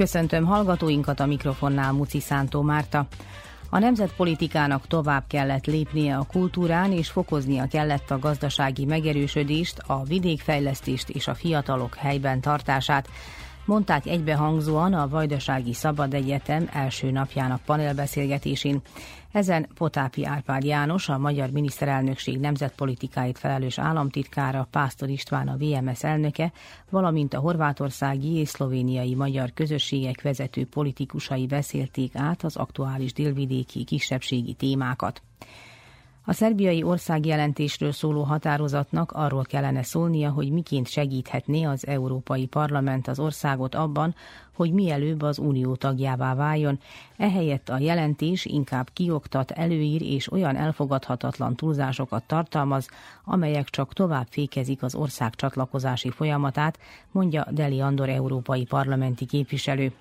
Köszöntöm hallgatóinkat a mikrofonnál Muci Szántó Márta. A nemzetpolitikának tovább kellett lépnie a kultúrán, és fokoznia kellett a gazdasági megerősödést, a vidékfejlesztést és a fiatalok helyben tartását, mondták egybehangzóan a Vajdasági Szabad Egyetem első napjának panelbeszélgetésén. Ezen Potápi Árpád János, a Magyar Miniszterelnökség nemzetpolitikáit felelős államtitkára, Pásztor István a VMS elnöke, valamint a horvátországi és szlovéniai magyar közösségek vezető politikusai beszélték át az aktuális délvidéki kisebbségi témákat. A szerbiai országjelentésről szóló határozatnak arról kellene szólnia, hogy miként segíthetné az Európai Parlament az országot abban, hogy mielőbb az unió tagjává váljon, ehelyett a jelentés inkább kioktat, előír és olyan elfogadhatatlan túlzásokat tartalmaz, amelyek csak tovább fékezik az ország csatlakozási folyamatát, mondja Deli Andor európai parlamenti képviselő.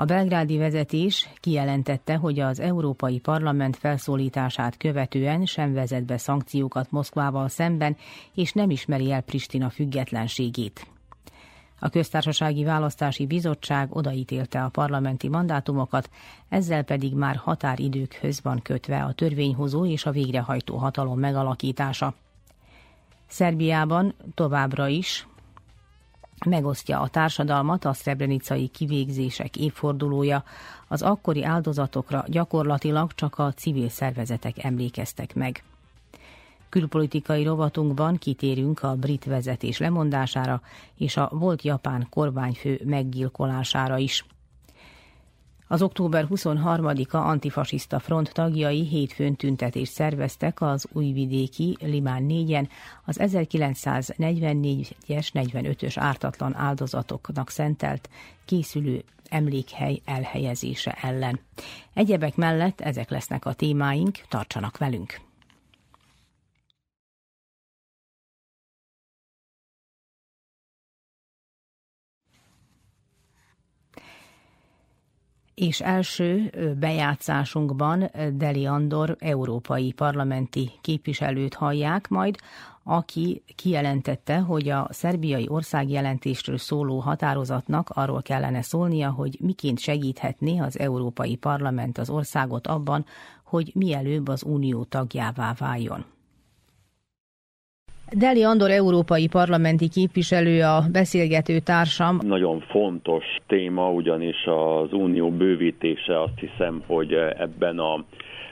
A belgrádi vezetés kijelentette, hogy az Európai Parlament felszólítását követően sem vezet be szankciókat Moszkvával szemben, és nem ismeri el Pristina függetlenségét. A köztársasági választási bizottság odaítélte a parlamenti mandátumokat, ezzel pedig már határidőkhöz van kötve a törvényhozó és a végrehajtó hatalom megalakítása. Szerbiában továbbra is megosztja a társadalmat a szrebrenicai kivégzések évfordulója. Az akkori áldozatokra gyakorlatilag csak a civil szervezetek emlékeztek meg. Külpolitikai rovatunkban kitérünk a brit vezetés lemondására és a volt japán kormányfő meggyilkolására is. Az október 23-a antifasiszta front tagjai hétfőn tüntetést szerveztek az újvidéki Limán 4-en az 1944-es 45-ös ártatlan áldozatoknak szentelt készülő emlékhely elhelyezése ellen. Egyebek mellett ezek lesznek a témáink, tartsanak velünk! És első bejátszásunkban Deli Andor európai parlamenti képviselőt hallják majd, aki kijelentette, hogy a szerbiai országjelentésről szóló határozatnak arról kellene szólnia, hogy miként segíthetné az Európai Parlament az országot abban, hogy mielőbb az unió tagjává váljon. Deli Andor európai parlamenti képviselő a beszélgető társam. Nagyon fontos téma, ugyanis az unió bővítése azt hiszem, hogy ebben a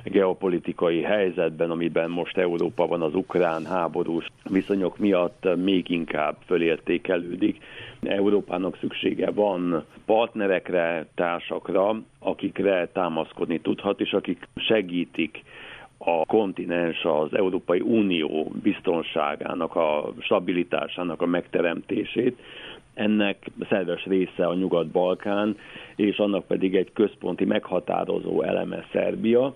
geopolitikai helyzetben, amiben most Európa van az ukrán háborús viszonyok miatt még inkább fölértékelődik. Európának szüksége van partnerekre, társakra, akikre támaszkodni tudhat, és akik segítik a kontinens az Európai Unió biztonságának, a stabilitásának a megteremtését. Ennek szerves része a Nyugat-Balkán, és annak pedig egy központi meghatározó eleme Szerbia.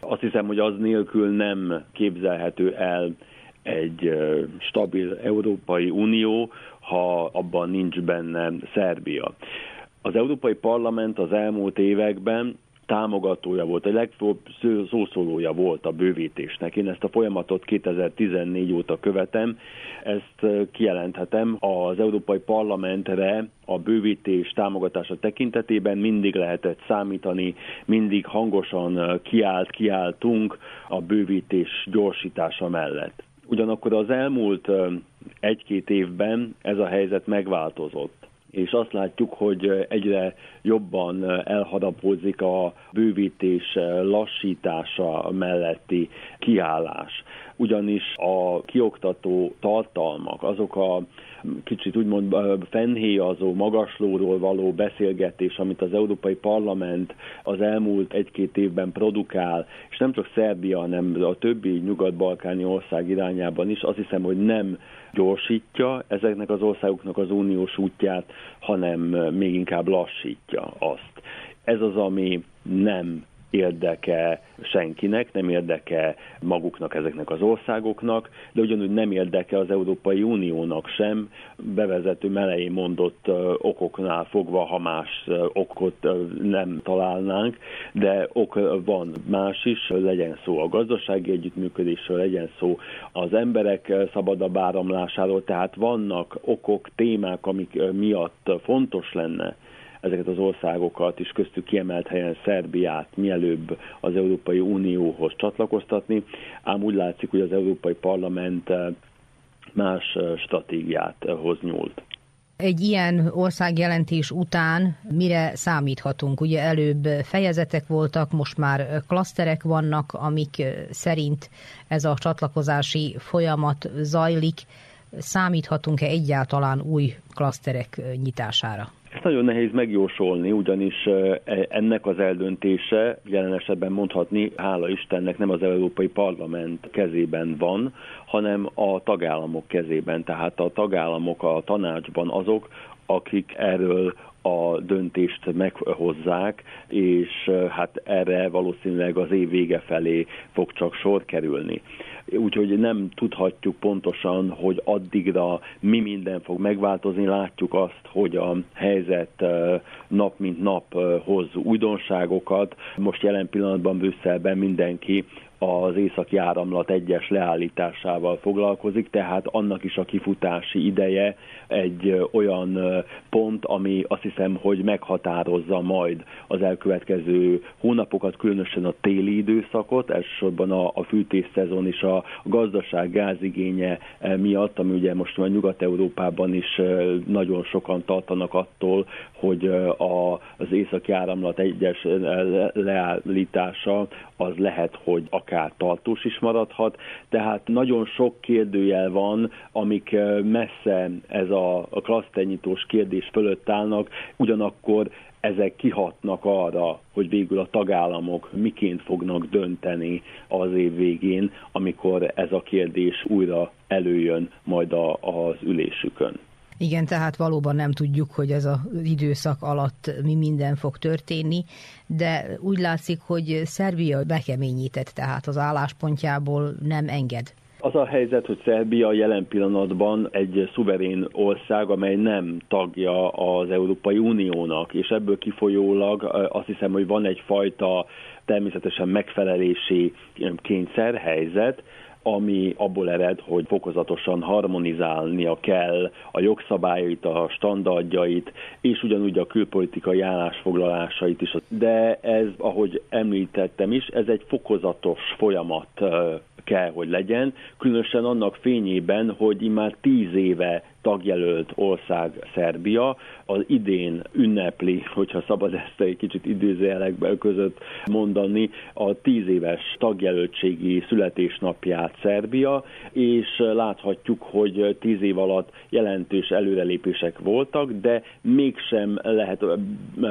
Azt hiszem, hogy az nélkül nem képzelhető el egy stabil Európai Unió, ha abban nincs benne Szerbia. Az Európai Parlament az elmúlt években támogatója volt, a legfőbb szószólója volt a bővítésnek. Én ezt a folyamatot 2014 óta követem, ezt kijelenthetem. Az Európai Parlamentre a bővítés támogatása tekintetében mindig lehetett számítani, mindig hangosan kiállt, kiálltunk a bővítés gyorsítása mellett. Ugyanakkor az elmúlt egy-két évben ez a helyzet megváltozott és azt látjuk, hogy egyre jobban elharapózik a bővítés lassítása melletti kiállás. Ugyanis a kioktató tartalmak, azok a kicsit úgymond fennhéjazó, magaslóról való beszélgetés, amit az Európai Parlament az elmúlt egy-két évben produkál, és nem csak Szerbia, hanem a többi nyugat-balkáni ország irányában is, azt hiszem, hogy nem gyorsítja ezeknek az országoknak az uniós útját, hanem még inkább lassítja azt. Ez az, ami nem érdeke senkinek, nem érdeke maguknak ezeknek az országoknak, de ugyanúgy nem érdeke az Európai Uniónak sem, bevezető melején mondott okoknál fogva, ha más okot nem találnánk, de ok van más is, legyen szó a gazdasági együttműködésről, legyen szó az emberek szabadabb áramlásáról, tehát vannak okok, témák, amik miatt fontos lenne ezeket az országokat, és köztük kiemelt helyen Szerbiát mielőbb az Európai Unióhoz csatlakoztatni, ám úgy látszik, hogy az Európai Parlament eh, más eh, stratégiát eh, hoz nyúlt. Egy ilyen országjelentés után mire számíthatunk? Ugye előbb fejezetek voltak, most már klaszterek vannak, amik szerint ez a csatlakozási folyamat zajlik. Számíthatunk-e egyáltalán új klaszterek nyitására? Ezt nagyon nehéz megjósolni, ugyanis e, ennek az eldöntése jelen esetben mondhatni, hála Istennek nem az Európai Parlament kezében van, hanem a tagállamok kezében. Tehát a tagállamok a tanácsban azok, akik erről a döntést meghozzák, és hát erre valószínűleg az év vége felé fog csak sor kerülni úgyhogy nem tudhatjuk pontosan, hogy addigra mi minden fog megváltozni. Látjuk azt, hogy a helyzet nap mint nap hoz újdonságokat. Most jelen pillanatban Brüsszelben mindenki az északi áramlat egyes leállításával foglalkozik, tehát annak is a kifutási ideje egy olyan pont, ami azt hiszem, hogy meghatározza majd az elkövetkező hónapokat, különösen a téli időszakot, elsősorban a, a szezon és a gazdaság gázigénye miatt, ami ugye most már Nyugat-Európában is nagyon sokan tartanak attól, hogy a, az északi áramlat egyes leállítása az lehet, hogy akár tartós is maradhat, tehát nagyon sok kérdőjel van, amik messze ez a, klasztenyítós kérdés fölött állnak, ugyanakkor ezek kihatnak arra, hogy végül a tagállamok miként fognak dönteni az év végén, amikor ez a kérdés újra előjön majd a, az ülésükön. Igen, tehát valóban nem tudjuk, hogy ez az időszak alatt mi minden fog történni, de úgy látszik, hogy Szerbia bekeményített, tehát az álláspontjából nem enged. Az a helyzet, hogy Szerbia jelen pillanatban egy szuverén ország, amely nem tagja az Európai Uniónak, és ebből kifolyólag azt hiszem, hogy van egyfajta természetesen megfelelési kényszerhelyzet, ami abból ered, hogy fokozatosan harmonizálnia kell a jogszabályait, a standardjait, és ugyanúgy a külpolitikai állásfoglalásait is. De ez, ahogy említettem is, ez egy fokozatos folyamat kell, hogy legyen, különösen annak fényében, hogy immár tíz éve tagjelölt ország Szerbia, az idén ünnepli, hogyha szabad ezt egy kicsit időzőjelekben között mondani, a tíz éves tagjelöltségi születésnapját Szerbia, és láthatjuk, hogy tíz év alatt jelentős előrelépések voltak, de mégsem lehet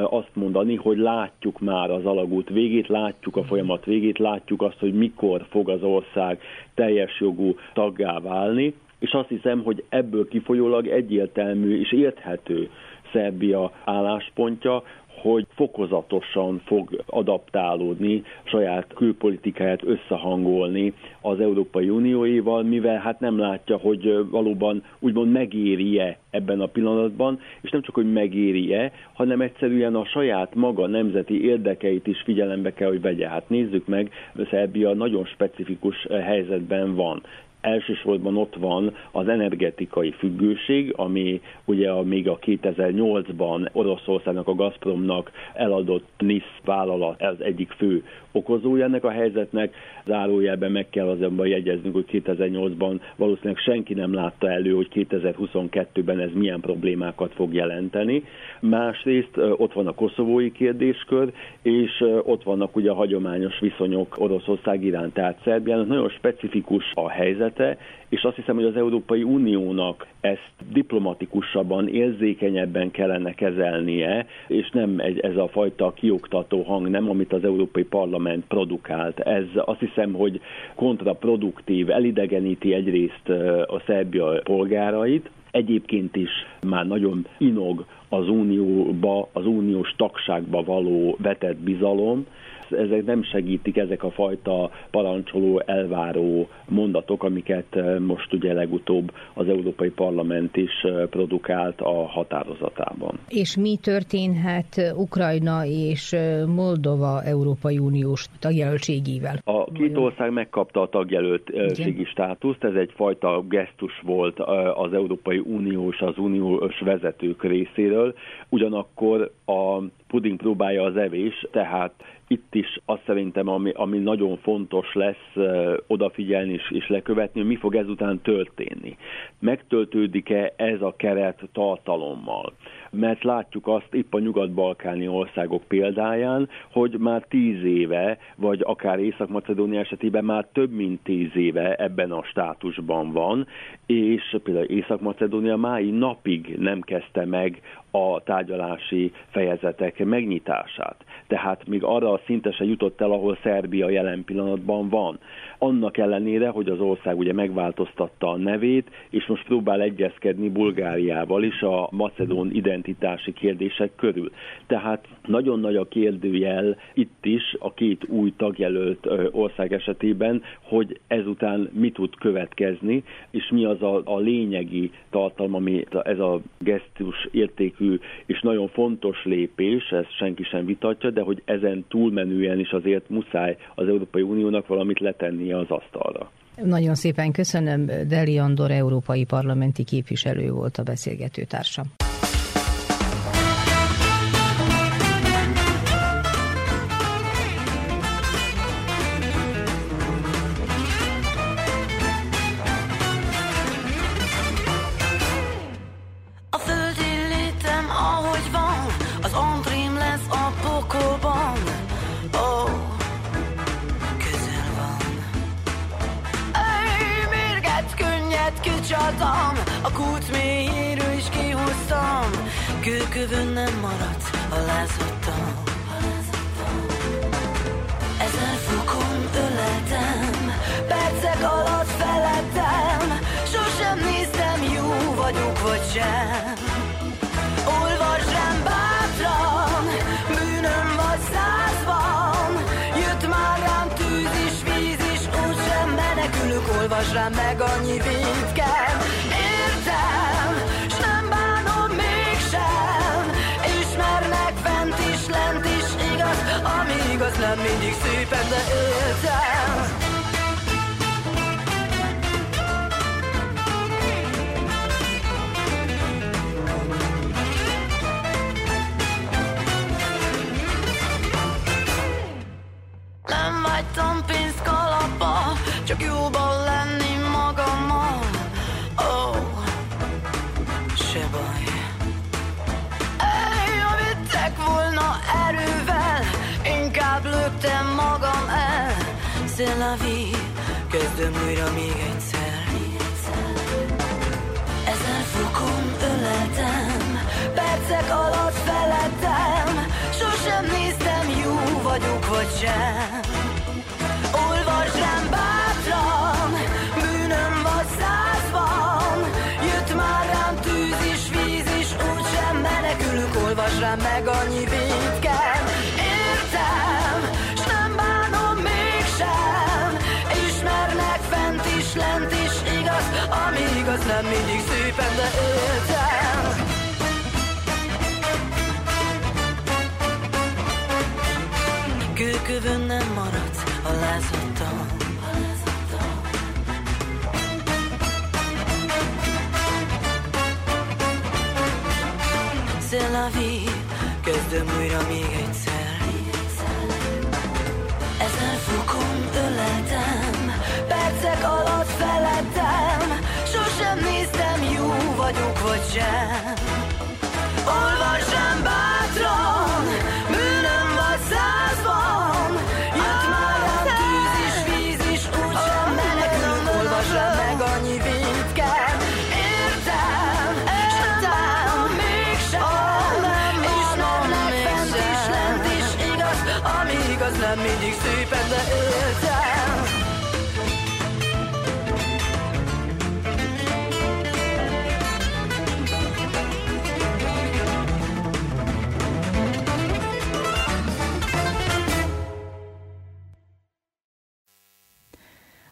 azt mondani, hogy látjuk már az alagút végét, látjuk a folyamat végét, látjuk azt, hogy mikor fog az ország teljes jogú taggá válni, és azt hiszem, hogy ebből kifolyólag egyértelmű és érthető Szerbia álláspontja, hogy fokozatosan fog adaptálódni, saját külpolitikáját összehangolni az Európai Unióéval, mivel hát nem látja, hogy valóban úgymond megéri-e ebben a pillanatban, és nem csak, hogy megéri-e, hanem egyszerűen a saját maga nemzeti érdekeit is figyelembe kell, hogy vegye. Hát nézzük meg, Szerbia nagyon specifikus helyzetben van Elsősorban ott van az energetikai függőség, ami ugye a, még a 2008-ban Oroszországnak, a Gazpromnak eladott NISZ vállalat az egyik fő okozója ennek a helyzetnek. Zárójelben meg kell azonban jegyeznünk, hogy 2008-ban valószínűleg senki nem látta elő, hogy 2022-ben ez milyen problémákat fog jelenteni. Másrészt ott van a koszovói kérdéskör, és ott vannak ugye a hagyományos viszonyok Oroszország iránt. Tehát Szerbiának nagyon specifikus a helyzete, és azt hiszem, hogy az Európai Uniónak ezt diplomatikusabban, érzékenyebben kellene kezelnie, és nem egy, ez a fajta kioktató hang, nem amit az Európai Parlament produkált. Ez azt hiszem, hogy kontraproduktív, elidegeníti egyrészt a Szerbia polgárait, egyébként is már nagyon inog az unióba, az uniós tagságba való vetett bizalom, ezek nem segítik ezek a fajta parancsoló, elváró mondatok, amiket eh, most ugye legutóbb az Európai Parlament is eh, produkált a határozatában. És mi történhet Ukrajna és eh, Moldova Európai Uniós tagjelöltségével? A két ország megkapta a tagjelöltségi státuszt, ez egyfajta gesztus volt az Európai Unió és az uniós vezetők részéről, ugyanakkor a puding próbálja az evés, tehát itt is azt szerintem, ami, ami nagyon fontos lesz odafigyelni és, és lekövetni, hogy mi fog ezután történni. Megtöltődik-e ez a keret tartalommal? Mert látjuk azt épp a nyugat-balkáni országok példáján, hogy már tíz éve, vagy akár Észak-Macedónia esetében már több mint tíz éve ebben a státusban van, és például Észak-Macedónia mái napig nem kezdte meg a tárgyalási fejezetek megnyitását. Tehát még arra a szinte se jutott el, ahol Szerbia jelen pillanatban van. Annak ellenére, hogy az ország ugye megváltoztatta a nevét, és most próbál egyezkedni Bulgáriával is a macedón identitási kérdések körül. Tehát nagyon nagy a kérdőjel itt is a két új tagjelölt ország esetében, hogy ezután mi tud következni, és mi az a, a lényegi tartalma, ami ez a gesztus értékű és nagyon fontos lépés, ezt senki sem vitatja, de hogy ezen túlmenően is azért muszáj az Európai Uniónak valamit letennie az asztalra. Nagyon szépen köszönöm. Deli Andor, európai parlamenti képviselő volt a beszélgető társam.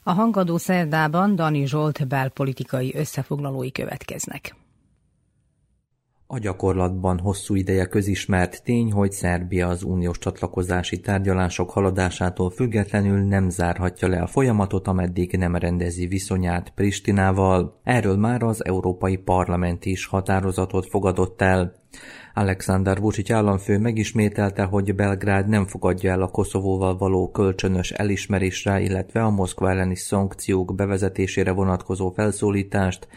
A hangadó szerdában Dani Zsolt belpolitikai összefoglalói következnek. A gyakorlatban hosszú ideje közismert tény, hogy Szerbia az uniós csatlakozási tárgyalások haladásától függetlenül nem zárhatja le a folyamatot, ameddig nem rendezi viszonyát Pristinával. Erről már az Európai Parlament is határozatot fogadott el. Alexander Vucic államfő megismételte, hogy Belgrád nem fogadja el a Koszovóval való kölcsönös elismerésre, illetve a Moszkva elleni szankciók bevezetésére vonatkozó felszólítást,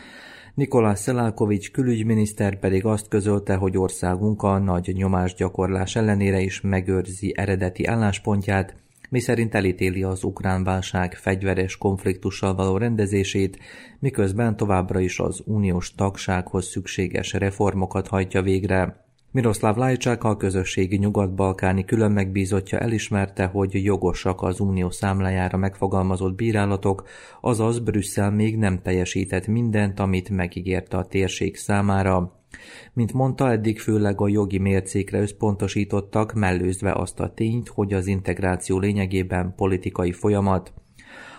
Nikolás Szelálkovics külügyminiszter pedig azt közölte, hogy országunk a nagy nyomásgyakorlás ellenére is megőrzi eredeti álláspontját, miszerint elítéli az ukrán válság fegyveres konfliktussal való rendezését, miközben továbbra is az uniós tagsághoz szükséges reformokat hajtja végre. Miroslav Lajcsák a közösségi nyugat-balkáni külön megbízottja elismerte, hogy jogosak az unió számlájára megfogalmazott bírálatok, azaz Brüsszel még nem teljesített mindent, amit megígérte a térség számára. Mint mondta, eddig főleg a jogi mércékre összpontosítottak, mellőzve azt a tényt, hogy az integráció lényegében politikai folyamat.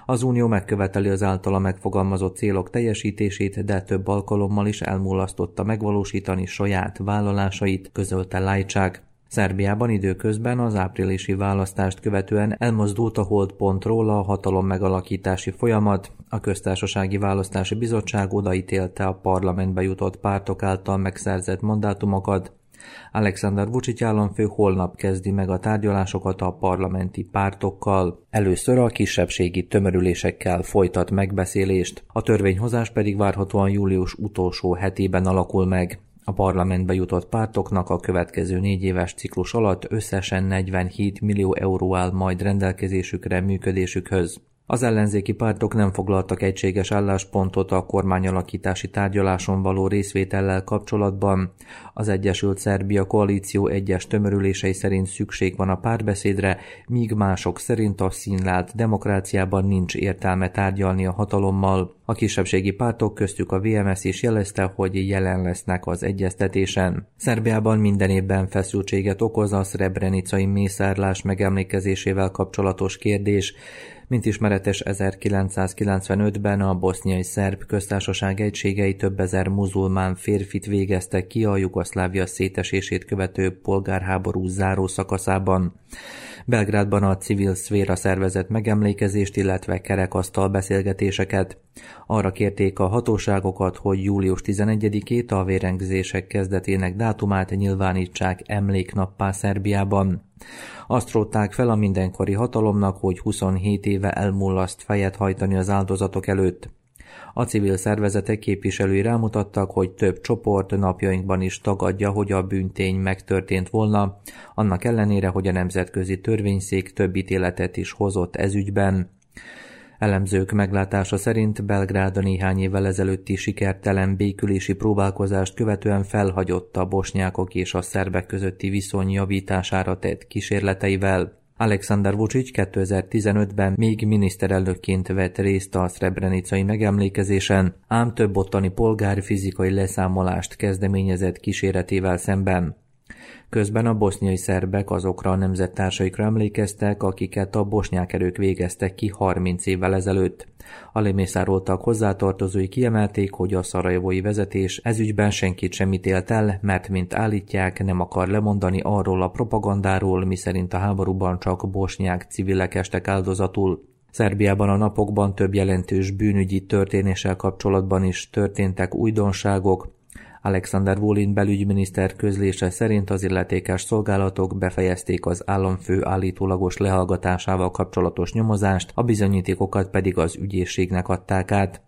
Az Unió megköveteli az általa megfogalmazott célok teljesítését, de több alkalommal is elmulasztotta megvalósítani saját vállalásait, közölte Lajcsák. Szerbiában időközben az áprilisi választást követően elmozdult a holdpontról a hatalom megalakítási folyamat, a köztársasági választási bizottság odaítélte a parlamentbe jutott pártok által megszerzett mandátumokat, Alexander Vucic államfő holnap kezdi meg a tárgyalásokat a parlamenti pártokkal. Először a kisebbségi tömörülésekkel folytat megbeszélést, a törvényhozás pedig várhatóan július utolsó hetében alakul meg. A parlamentbe jutott pártoknak a következő négy éves ciklus alatt összesen 47 millió euró áll majd rendelkezésükre működésükhöz. Az ellenzéki pártok nem foglaltak egységes álláspontot a kormányalakítási tárgyaláson való részvétellel kapcsolatban. Az Egyesült Szerbia koalíció egyes tömörülései szerint szükség van a párbeszédre, míg mások szerint a színlált demokráciában nincs értelme tárgyalni a hatalommal. A kisebbségi pártok köztük a VMS is jelezte, hogy jelen lesznek az egyeztetésen. Szerbiában minden évben feszültséget okoz a szrebrenicai mészárlás megemlékezésével kapcsolatos kérdés, mint ismeretes 1995-ben a boszniai szerb köztársaság egységei több ezer muzulmán férfit végeztek ki a Jugoszlávia szétesését követő polgárháború záró szakaszában. Belgrádban a civil szféra szervezett megemlékezést, illetve kerekasztal beszélgetéseket. Arra kérték a hatóságokat, hogy július 11-ét a vérengzések kezdetének dátumát nyilvánítsák emléknappá Szerbiában. Azt rótták fel a mindenkori hatalomnak, hogy 27 éve elmullaszt fejet hajtani az áldozatok előtt. A civil szervezetek képviselői rámutattak, hogy több csoport napjainkban is tagadja, hogy a bűntény megtörtént volna, annak ellenére, hogy a Nemzetközi Törvényszék több ítéletet is hozott ezügyben. Elemzők meglátása szerint Belgrád a néhány évvel ezelőtti sikertelen békülési próbálkozást követően felhagyott a bosnyákok és a szerbek közötti viszony javítására tett kísérleteivel. Alexander Vucic 2015-ben még miniszterelnökként vett részt a szrebrenicai megemlékezésen, ám több ottani polgár fizikai leszámolást kezdeményezett kíséretével szemben. Közben a boszniai szerbek azokra a nemzettársaikra emlékeztek, akiket a bosnyák erők végeztek ki 30 évvel ezelőtt. A lemészároltak hozzátartozói kiemelték, hogy a szarajevói vezetés ezügyben senkit sem ítélt el, mert mint állítják, nem akar lemondani arról a propagandáról, miszerint a háborúban csak bosnyák civilek estek áldozatul. Szerbiában a napokban több jelentős bűnügyi történéssel kapcsolatban is történtek újdonságok, Alexander Volin belügyminiszter közlése szerint az illetékes szolgálatok befejezték az államfő állítólagos lehallgatásával kapcsolatos nyomozást, a bizonyítékokat pedig az ügyészségnek adták át.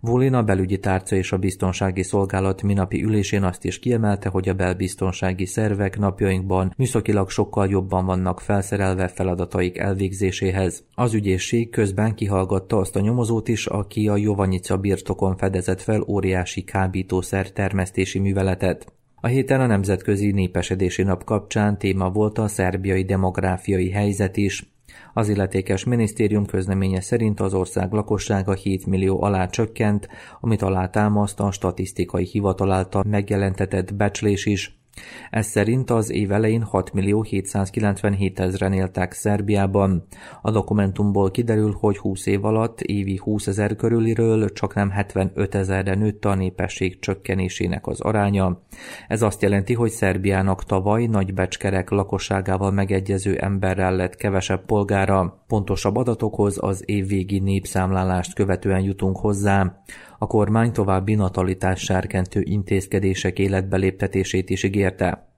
Volin a belügyi tárca és a biztonsági szolgálat minapi ülésén azt is kiemelte, hogy a belbiztonsági szervek napjainkban műszakilag sokkal jobban vannak felszerelve feladataik elvégzéséhez. Az ügyészség közben kihallgatta azt a nyomozót is, aki a Jovanyica birtokon fedezett fel óriási kábítószer termesztési műveletet. A héten a Nemzetközi Népesedési Nap kapcsán téma volt a szerbiai demográfiai helyzet is. Az illetékes minisztérium közleménye szerint az ország lakossága 7 millió alá csökkent, amit alátámaszt a statisztikai hivatal által megjelentetett becslés is. Ez szerint az év elején 6 millió 797 ezeren éltek Szerbiában. A dokumentumból kiderül, hogy 20 év alatt évi 20 ezer körüliről csak nem 75 ezerre nőtt a népesség csökkenésének az aránya. Ez azt jelenti, hogy Szerbiának tavaly nagy becskerek lakosságával megegyező emberrel lett kevesebb polgára. Pontosabb adatokhoz az évvégi népszámlálást követően jutunk hozzá. A kormány további natalitás sárkentő intézkedések életbeléptetését is ígérte.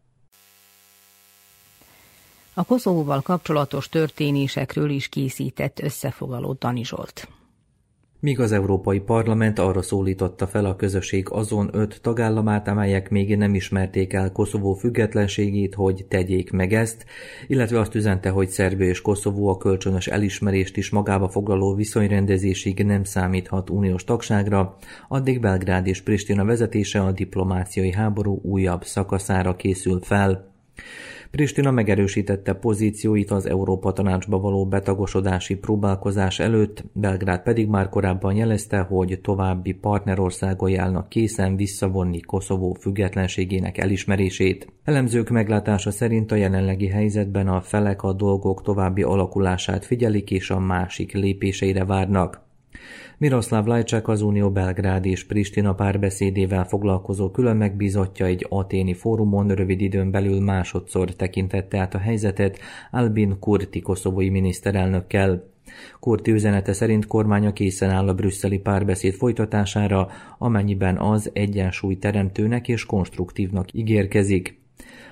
A Koszovóval kapcsolatos történésekről is készített összefoglaló Dani Zsolt míg az Európai Parlament arra szólította fel a közösség azon öt tagállamát, amelyek még nem ismerték el Koszovó függetlenségét, hogy tegyék meg ezt, illetve azt üzente, hogy Szerbia és Koszovó a kölcsönös elismerést is magába foglaló viszonyrendezésig nem számíthat uniós tagságra, addig Belgrád és Pristina vezetése a diplomáciai háború újabb szakaszára készül fel. Pristina megerősítette pozícióit az Európa Tanácsba való betagosodási próbálkozás előtt, Belgrád pedig már korábban jelezte, hogy további partnerországai állnak készen visszavonni Koszovó függetlenségének elismerését. Elemzők meglátása szerint a jelenlegi helyzetben a felek a dolgok további alakulását figyelik és a másik lépéseire várnak. Miroslav Lajcsák az Unió Belgrád és Pristina párbeszédével foglalkozó külön megbízottja egy aténi fórumon rövid időn belül másodszor tekintette át a helyzetet Albin Kurti koszovói miniszterelnökkel. Kurti üzenete szerint kormánya készen áll a brüsszeli párbeszéd folytatására, amennyiben az egyensúly teremtőnek és konstruktívnak ígérkezik.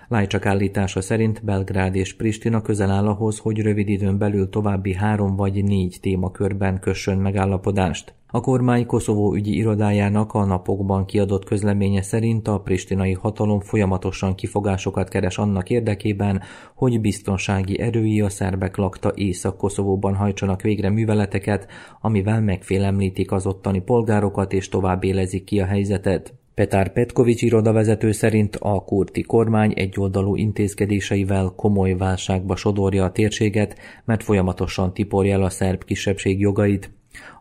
Lajcsak állítása szerint Belgrád és Pristina közel áll ahhoz, hogy rövid időn belül további három vagy négy témakörben kössön megállapodást. A kormány Koszovó ügyi irodájának a napokban kiadott közleménye szerint a pristinai hatalom folyamatosan kifogásokat keres annak érdekében, hogy biztonsági erői a szerbek lakta Észak-Koszovóban hajtsanak végre műveleteket, amivel megfélemlítik az ottani polgárokat és tovább élezik ki a helyzetet. Petár Petkovics irodavezető szerint a kurti kormány egyoldalú intézkedéseivel komoly válságba sodorja a térséget, mert folyamatosan tiporja el a szerb kisebbség jogait.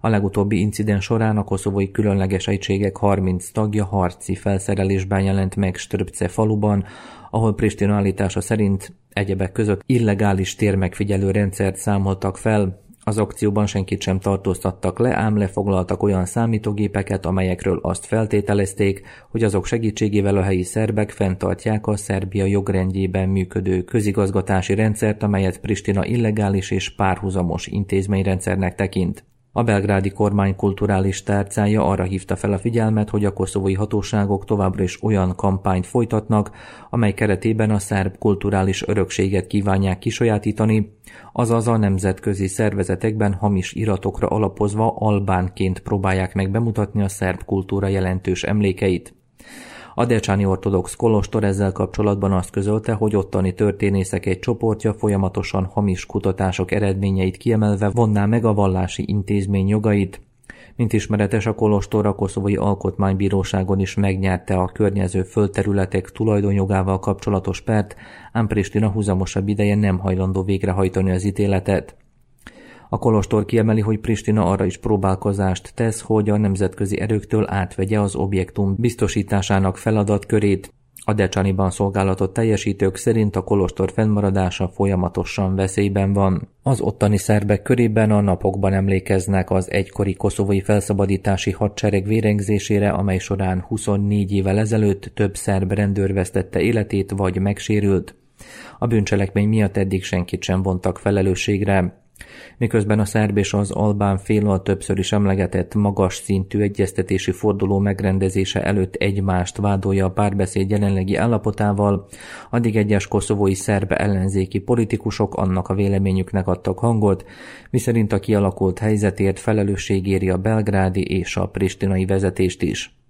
A legutóbbi incidens során a koszovói különleges egységek 30 tagja harci felszerelésben jelent meg Ströpce faluban, ahol Pristina állítása szerint egyebek között illegális térmegfigyelő rendszert számoltak fel, az akcióban senkit sem tartóztattak le, ám lefoglaltak olyan számítógépeket, amelyekről azt feltételezték, hogy azok segítségével a helyi szerbek fenntartják a Szerbia jogrendjében működő közigazgatási rendszert, amelyet Pristina illegális és párhuzamos intézményrendszernek tekint. A belgrádi kormány kulturális tárcája arra hívta fel a figyelmet, hogy a koszovói hatóságok továbbra is olyan kampányt folytatnak, amely keretében a szerb kulturális örökséget kívánják kisajátítani, azaz a nemzetközi szervezetekben hamis iratokra alapozva albánként próbálják meg bemutatni a szerb kultúra jelentős emlékeit. A Decsáni Ortodox Kolostor ezzel kapcsolatban azt közölte, hogy ottani történészek egy csoportja folyamatosan hamis kutatások eredményeit kiemelve vonná meg a vallási intézmény jogait, mint ismeretes, a Kolostor a Koszovai Alkotmánybíróságon is megnyerte a környező földterületek tulajdonjogával kapcsolatos pert, ám Pristina húzamosabb ideje nem hajlandó végrehajtani az ítéletet. A kolostor kiemeli, hogy Pristina arra is próbálkozást tesz, hogy a nemzetközi erőktől átvegye az objektum biztosításának feladatkörét. A Decsaniban szolgálatot teljesítők szerint a kolostor fennmaradása folyamatosan veszélyben van. Az ottani szerbek körében a napokban emlékeznek az egykori koszovói felszabadítási hadsereg vérengzésére, amely során 24 évvel ezelőtt több szerb rendőr vesztette életét vagy megsérült. A bűncselekmény miatt eddig senkit sem vontak felelősségre. Miközben a szerb és az albán fél a többször is emlegetett magas szintű egyeztetési forduló megrendezése előtt egymást vádolja a párbeszéd jelenlegi állapotával, addig egyes koszovói szerb ellenzéki politikusok annak a véleményüknek adtak hangot, miszerint a kialakult helyzetért felelősség éri a belgrádi és a pristinai vezetést is.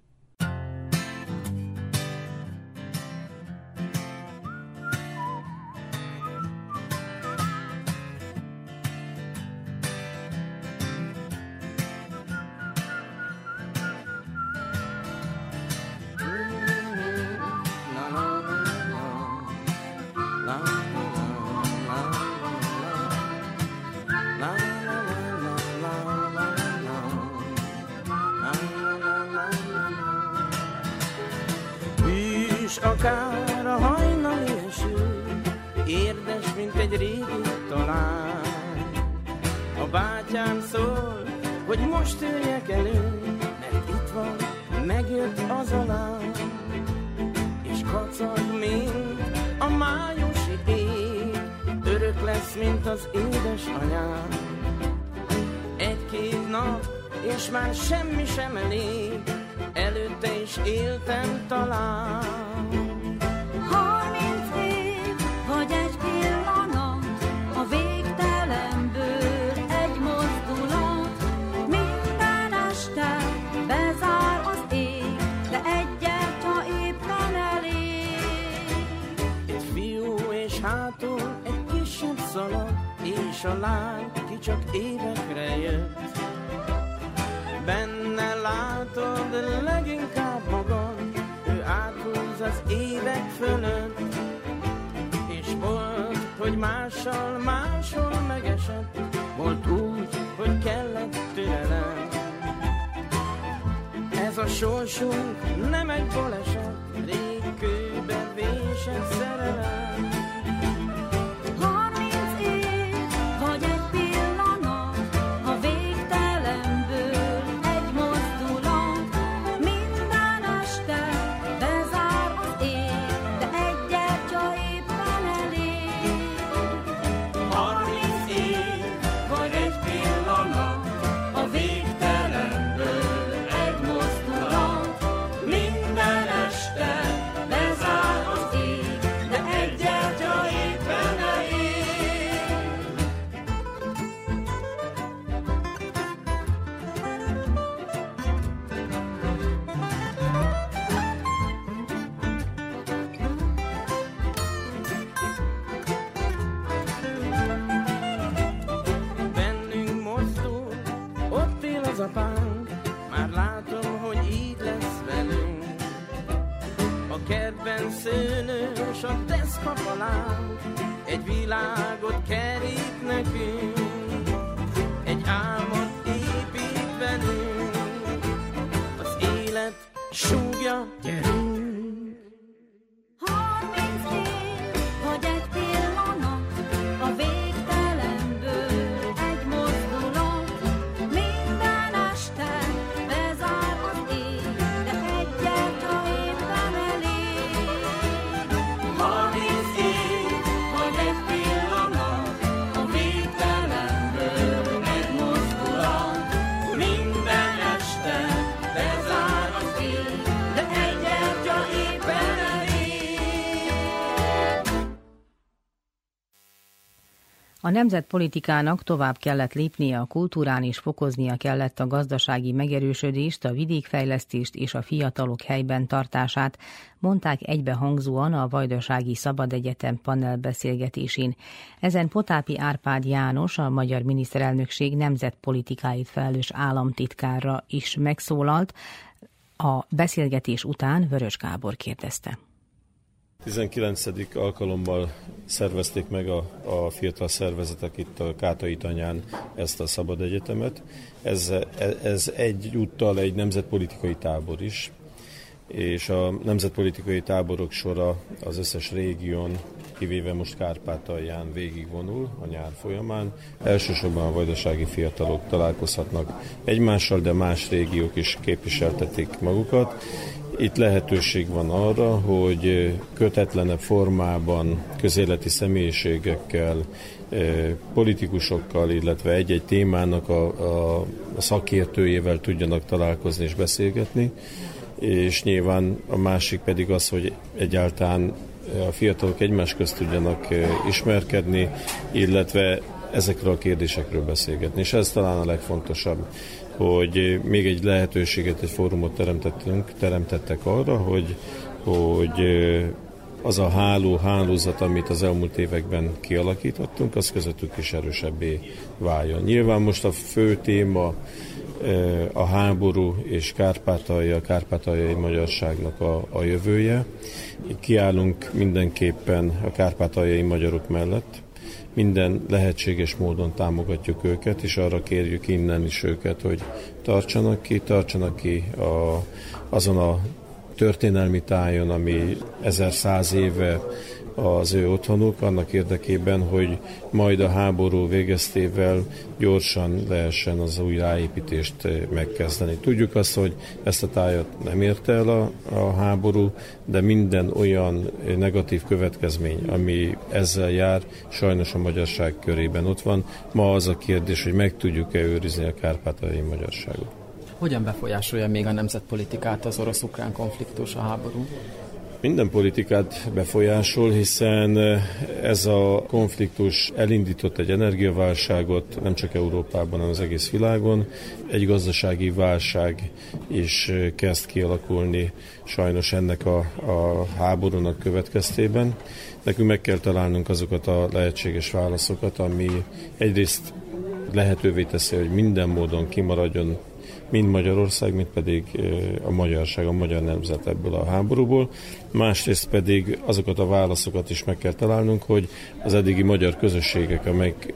A nemzetpolitikának tovább kellett lépnie a kultúrán és fokoznia kellett a gazdasági megerősödést, a vidékfejlesztést és a fiatalok helyben tartását, mondták egybehangzóan a Vajdasági Szabad Egyetem panelbeszélgetésén. Ezen Potápi Árpád János, a magyar miniszterelnökség nemzetpolitikáit felelős államtitkára is megszólalt. A beszélgetés után Vörös Gábor kérdezte. 19. alkalommal szervezték meg a, a fiatal szervezetek itt a Kátai Tanyán ezt a szabad egyetemet. Ez, ez egyúttal egy nemzetpolitikai tábor is, és a nemzetpolitikai táborok sora az összes régión, kivéve most Kárpátalján végigvonul a nyár folyamán. Elsősorban a vajdasági fiatalok találkozhatnak egymással, de más régiók is képviseltetik magukat, itt lehetőség van arra, hogy kötetlenebb formában közéleti személyiségekkel politikusokkal, illetve egy-egy témának a, a, szakértőjével tudjanak találkozni és beszélgetni, és nyilván a másik pedig az, hogy egyáltalán a fiatalok egymás közt tudjanak ismerkedni, illetve ezekről a kérdésekről beszélgetni. És ez talán a legfontosabb, hogy még egy lehetőséget, egy fórumot teremtettünk, teremtettek arra, hogy, hogy az a háló, hálózat, amit az elmúlt években kialakítottunk, az közöttük is erősebbé váljon. Nyilván most a fő téma a háború és Kárpátalja, kárpátaljai magyarságnak a, a jövője. Kiállunk mindenképpen a kárpátaljai magyarok mellett, minden lehetséges módon támogatjuk őket, és arra kérjük innen is őket, hogy tartsanak ki, tartsanak ki a, azon a történelmi tájon, ami 1100 éve az ő otthonuk, annak érdekében, hogy majd a háború végeztével gyorsan lehessen az új ráépítést megkezdeni. Tudjuk azt, hogy ezt a tájat nem érte el a, a háború, de minden olyan negatív következmény, ami ezzel jár, sajnos a magyarság körében ott van. Ma az a kérdés, hogy meg tudjuk-e őrizni a kárpátaljai magyarságot. Hogyan befolyásolja még a nemzetpolitikát az orosz-ukrán konfliktus, a háború? Minden politikát befolyásol, hiszen ez a konfliktus elindított egy energiaválságot, nem csak Európában, hanem az egész világon. Egy gazdasági válság is kezd kialakulni sajnos ennek a, a háborúnak következtében. Nekünk meg kell találnunk azokat a lehetséges válaszokat, ami egyrészt lehetővé teszi, hogy minden módon kimaradjon mind Magyarország, mind pedig a magyarság, a magyar nemzet ebből a háborúból. Másrészt pedig azokat a válaszokat is meg kell találnunk, hogy az eddigi magyar közösségek,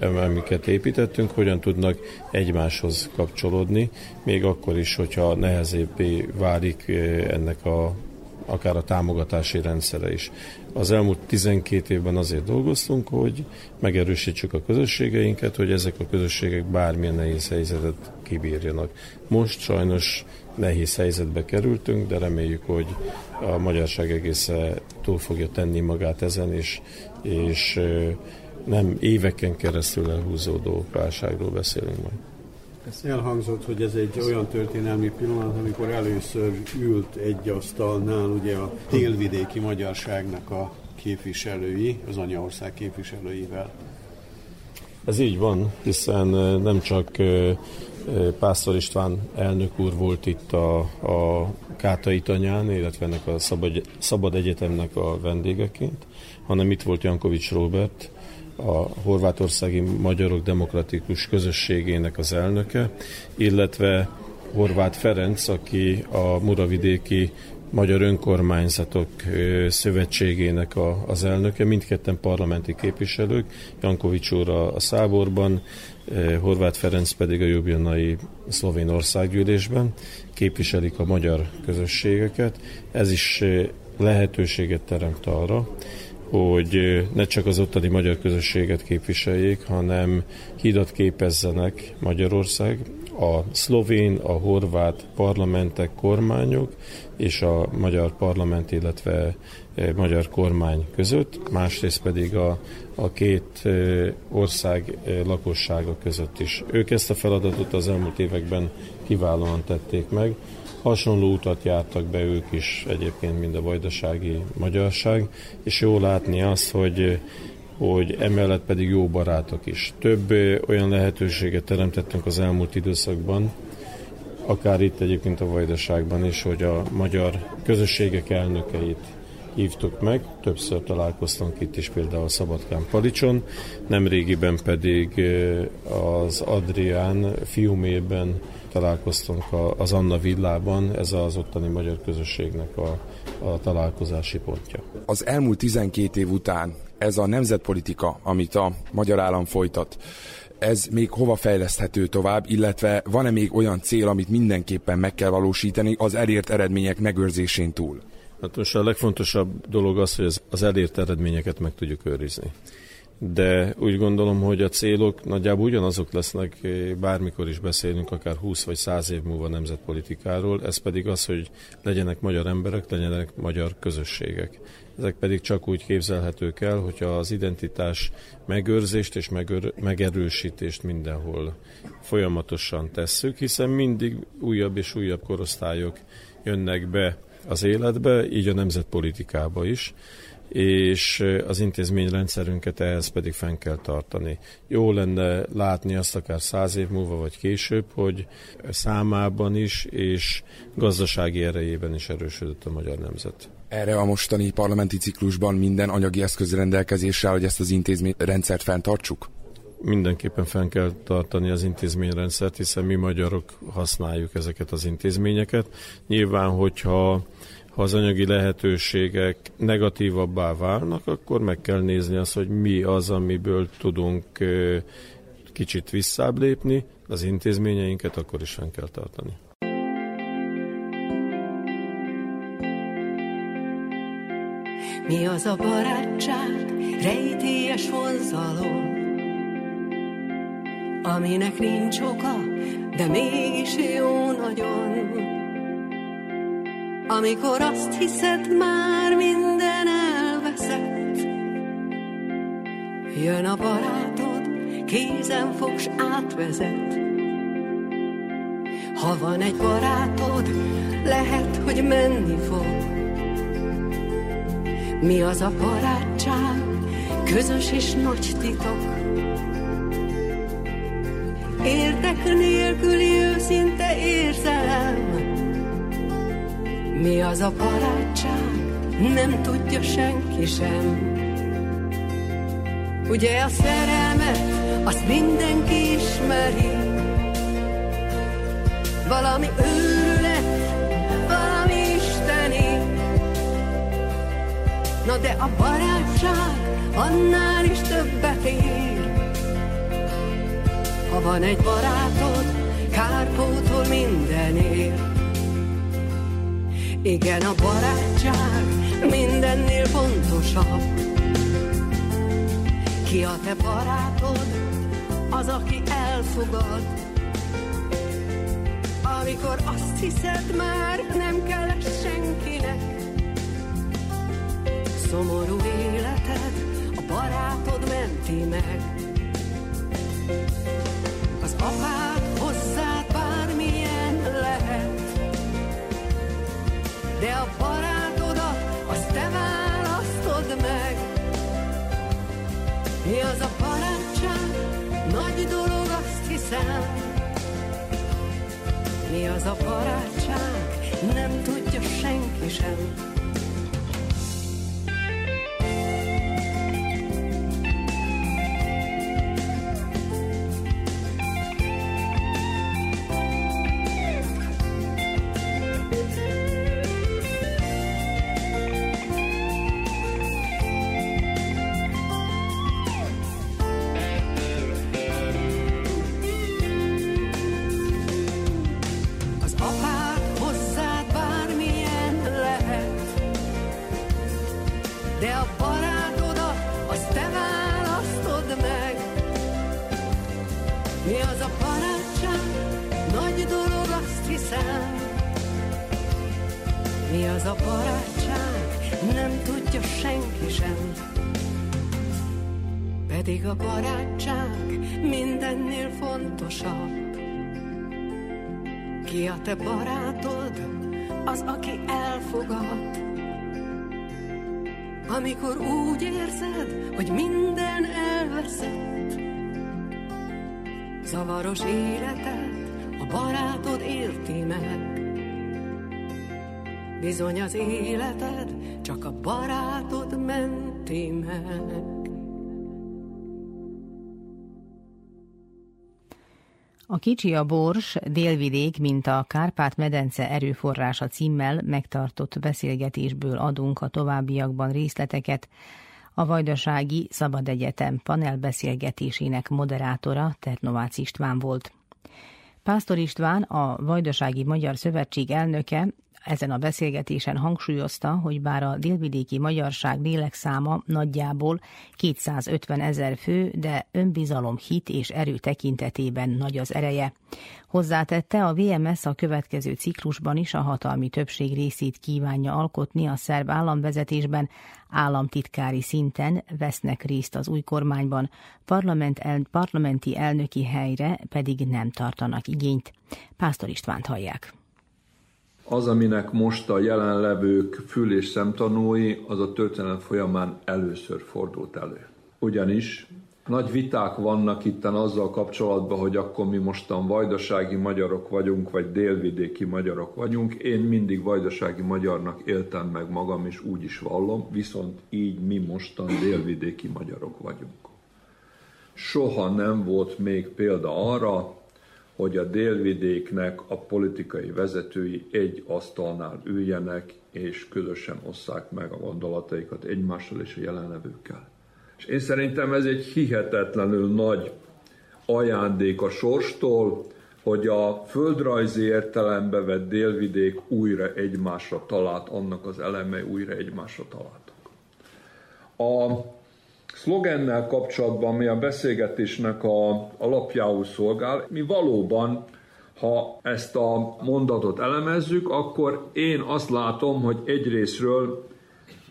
amiket építettünk, hogyan tudnak egymáshoz kapcsolódni, még akkor is, hogyha nehezébbé válik ennek a akár a támogatási rendszere is. Az elmúlt 12 évben azért dolgoztunk, hogy megerősítsük a közösségeinket, hogy ezek a közösségek bármilyen nehéz helyzetet kibírjanak. Most sajnos nehéz helyzetbe kerültünk, de reméljük, hogy a magyarság egészen túl fogja tenni magát ezen, és, és nem éveken keresztül elhúzódó válságról beszélünk majd. Elhangzott, hogy ez egy olyan történelmi pillanat, amikor először ült egy asztalnál ugye a délvidéki magyarságnak a képviselői, az anyaország képviselőivel. Ez így van, hiszen nem csak Pásztor István elnök úr volt itt a, a Kátai tanyán, illetve ennek a Szabad, Szabad Egyetemnek a vendégeként, hanem itt volt Jankovics Robert, a horvátországi magyarok demokratikus közösségének az elnöke, illetve Horváth Ferenc, aki a Muravidéki Magyar Önkormányzatok Szövetségének a, az elnöke, mindketten parlamenti képviselők, Jankovics úr a, a Száborban, Horváth Ferenc pedig a Jubjanai Szlovén Országgyűlésben képviselik a magyar közösségeket. Ez is lehetőséget teremt arra, hogy ne csak az ottani magyar közösséget képviseljék, hanem hidat képezzenek Magyarország, a szlovén, a horvát parlamentek, kormányok és a magyar parlament, illetve magyar kormány között, másrészt pedig a, a két ország lakossága között is. Ők ezt a feladatot az elmúlt években kiválóan tették meg, Hasonló utat jártak be ők is egyébként, mint a vajdasági magyarság, és jó látni azt, hogy hogy emellett pedig jó barátok is. Több olyan lehetőséget teremtettünk az elmúlt időszakban, akár itt egyébként a Vajdaságban is, hogy a magyar közösségek elnökeit hívtuk meg, többször találkoztunk itt is például Szabadkán Palicson, nemrégiben pedig az Adrián fiumében találkoztunk az Anna villában, ez az ottani magyar közösségnek a, a találkozási pontja. Az elmúlt 12 év után ez a nemzetpolitika, amit a magyar állam folytat, ez még hova fejleszthető tovább, illetve van-e még olyan cél, amit mindenképpen meg kell valósítani az elért eredmények megőrzésén túl? Hát most a legfontosabb dolog az, hogy az elért eredményeket meg tudjuk őrizni. de úgy gondolom, hogy a célok nagyjából ugyanazok lesznek, bármikor is beszélünk, akár 20 vagy 100 év múlva nemzetpolitikáról, ez pedig az, hogy legyenek magyar emberek, legyenek magyar közösségek. Ezek pedig csak úgy képzelhetők el, hogyha az identitás megőrzést és megör, megerősítést mindenhol folyamatosan tesszük, hiszen mindig újabb és újabb korosztályok jönnek be az életbe, így a nemzetpolitikába is és az intézményrendszerünket ehhez pedig fenn kell tartani. Jó lenne látni azt akár száz év múlva vagy később, hogy számában is és gazdasági erejében is erősödött a magyar nemzet. Erre a mostani parlamenti ciklusban minden anyagi eszköz rendelkezéssel, hogy ezt az intézményrendszert fenntartsuk? Mindenképpen fenn kell tartani az intézményrendszert, hiszen mi magyarok használjuk ezeket az intézményeket. Nyilván, hogyha ha az anyagi lehetőségek negatívabbá válnak, akkor meg kell nézni azt, hogy mi az, amiből tudunk kicsit visszább lépni, az intézményeinket akkor is fenn kell tartani. Mi az a barátság, rejtélyes vonzalom, aminek nincs oka, de mégis jó nagyon. Amikor azt hiszed, már minden elveszett, jön a barátod, kézen fogs átvezet. Ha van egy barátod, lehet, hogy menni fog. Mi az a barátság, közös és nagy titok. Értek nélküli őszinte érzelem, mi az a barátság, nem tudja senki sem. Ugye a szerelmet, azt mindenki ismeri. Valami őrület, valami isteni. Na de a barátság annál is többet ér. Ha van egy barátod, kárpótol mindenért. Igen, a barátság mindennél fontosabb. Ki a te barátod, az, aki elfogad. Amikor azt hiszed, már nem kell senkinek. Szomorú életed a barátod menti meg. Apád hozzád bármilyen lehet, de a barátodat, azt te választod meg. Mi az a barátság? Nagy dolog, azt hiszem. Mi az a barátság? Nem tudja senki sem. Kicsi a bors, délvidék, mint a Kárpát-medence erőforrása címmel megtartott beszélgetésből adunk a továbbiakban részleteket. A Vajdasági Szabad Egyetem panelbeszélgetésének moderátora Ternovács István volt. Pásztor István, a Vajdasági Magyar Szövetség elnöke Ezen a beszélgetésen hangsúlyozta, hogy bár a délvidéki magyarság lélekszáma nagyjából 250 ezer fő, de önbizalom, hit és erő tekintetében nagy az ereje. Hozzátette, a VMS a következő ciklusban is a hatalmi többség részét kívánja alkotni a szerb államvezetésben, államtitkári szinten vesznek részt az új kormányban, parlament el, parlamenti elnöki helyre pedig nem tartanak igényt. Pásztor Istvánt hallják. Az, aminek most a jelenlevők fül- és szemtanúi, az a történelem folyamán először fordult elő. Ugyanis nagy viták vannak itten azzal kapcsolatban, hogy akkor mi mostan vajdasági magyarok vagyunk, vagy délvidéki magyarok vagyunk. Én mindig vajdasági magyarnak éltem meg magam, és úgy is vallom, viszont így mi mostan délvidéki magyarok vagyunk. Soha nem volt még példa arra, hogy a délvidéknek a politikai vezetői egy asztalnál üljenek, és közösen osszák meg a gondolataikat egymással és a jelenlevőkkel. És én szerintem ez egy hihetetlenül nagy ajándék a sorstól, hogy a földrajzi értelembe vett délvidék újra egymásra talált, annak az elemei újra egymásra találtak. A szlogennel kapcsolatban, mi a beszélgetésnek a alapjául szolgál, mi valóban, ha ezt a mondatot elemezzük, akkor én azt látom, hogy egyrésztről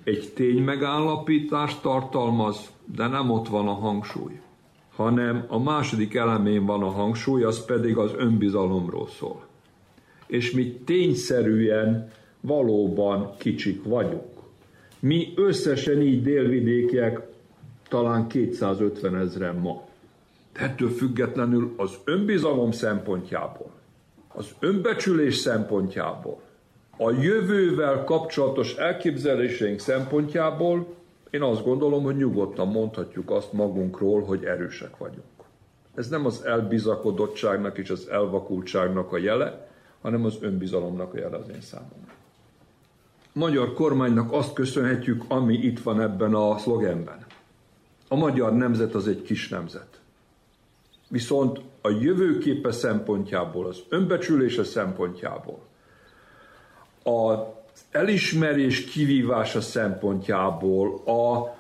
egy ténymegállapítást tartalmaz, de nem ott van a hangsúly, hanem a második elemén van a hangsúly, az pedig az önbizalomról szól. És mi tényszerűen valóban kicsik vagyunk. Mi összesen így délvidékiek talán 250 ezeren ma. De ettől függetlenül az önbizalom szempontjából, az önbecsülés szempontjából, a jövővel kapcsolatos elképzeléseink szempontjából én azt gondolom, hogy nyugodtan mondhatjuk azt magunkról, hogy erősek vagyunk. Ez nem az elbizakodottságnak és az elvakultságnak a jele, hanem az önbizalomnak a jele az én számomra. Magyar kormánynak azt köszönhetjük, ami itt van ebben a szlogenben. A magyar nemzet az egy kis nemzet. Viszont a jövőképe szempontjából, az önbecsülése szempontjából, az elismerés kivívása szempontjából, a,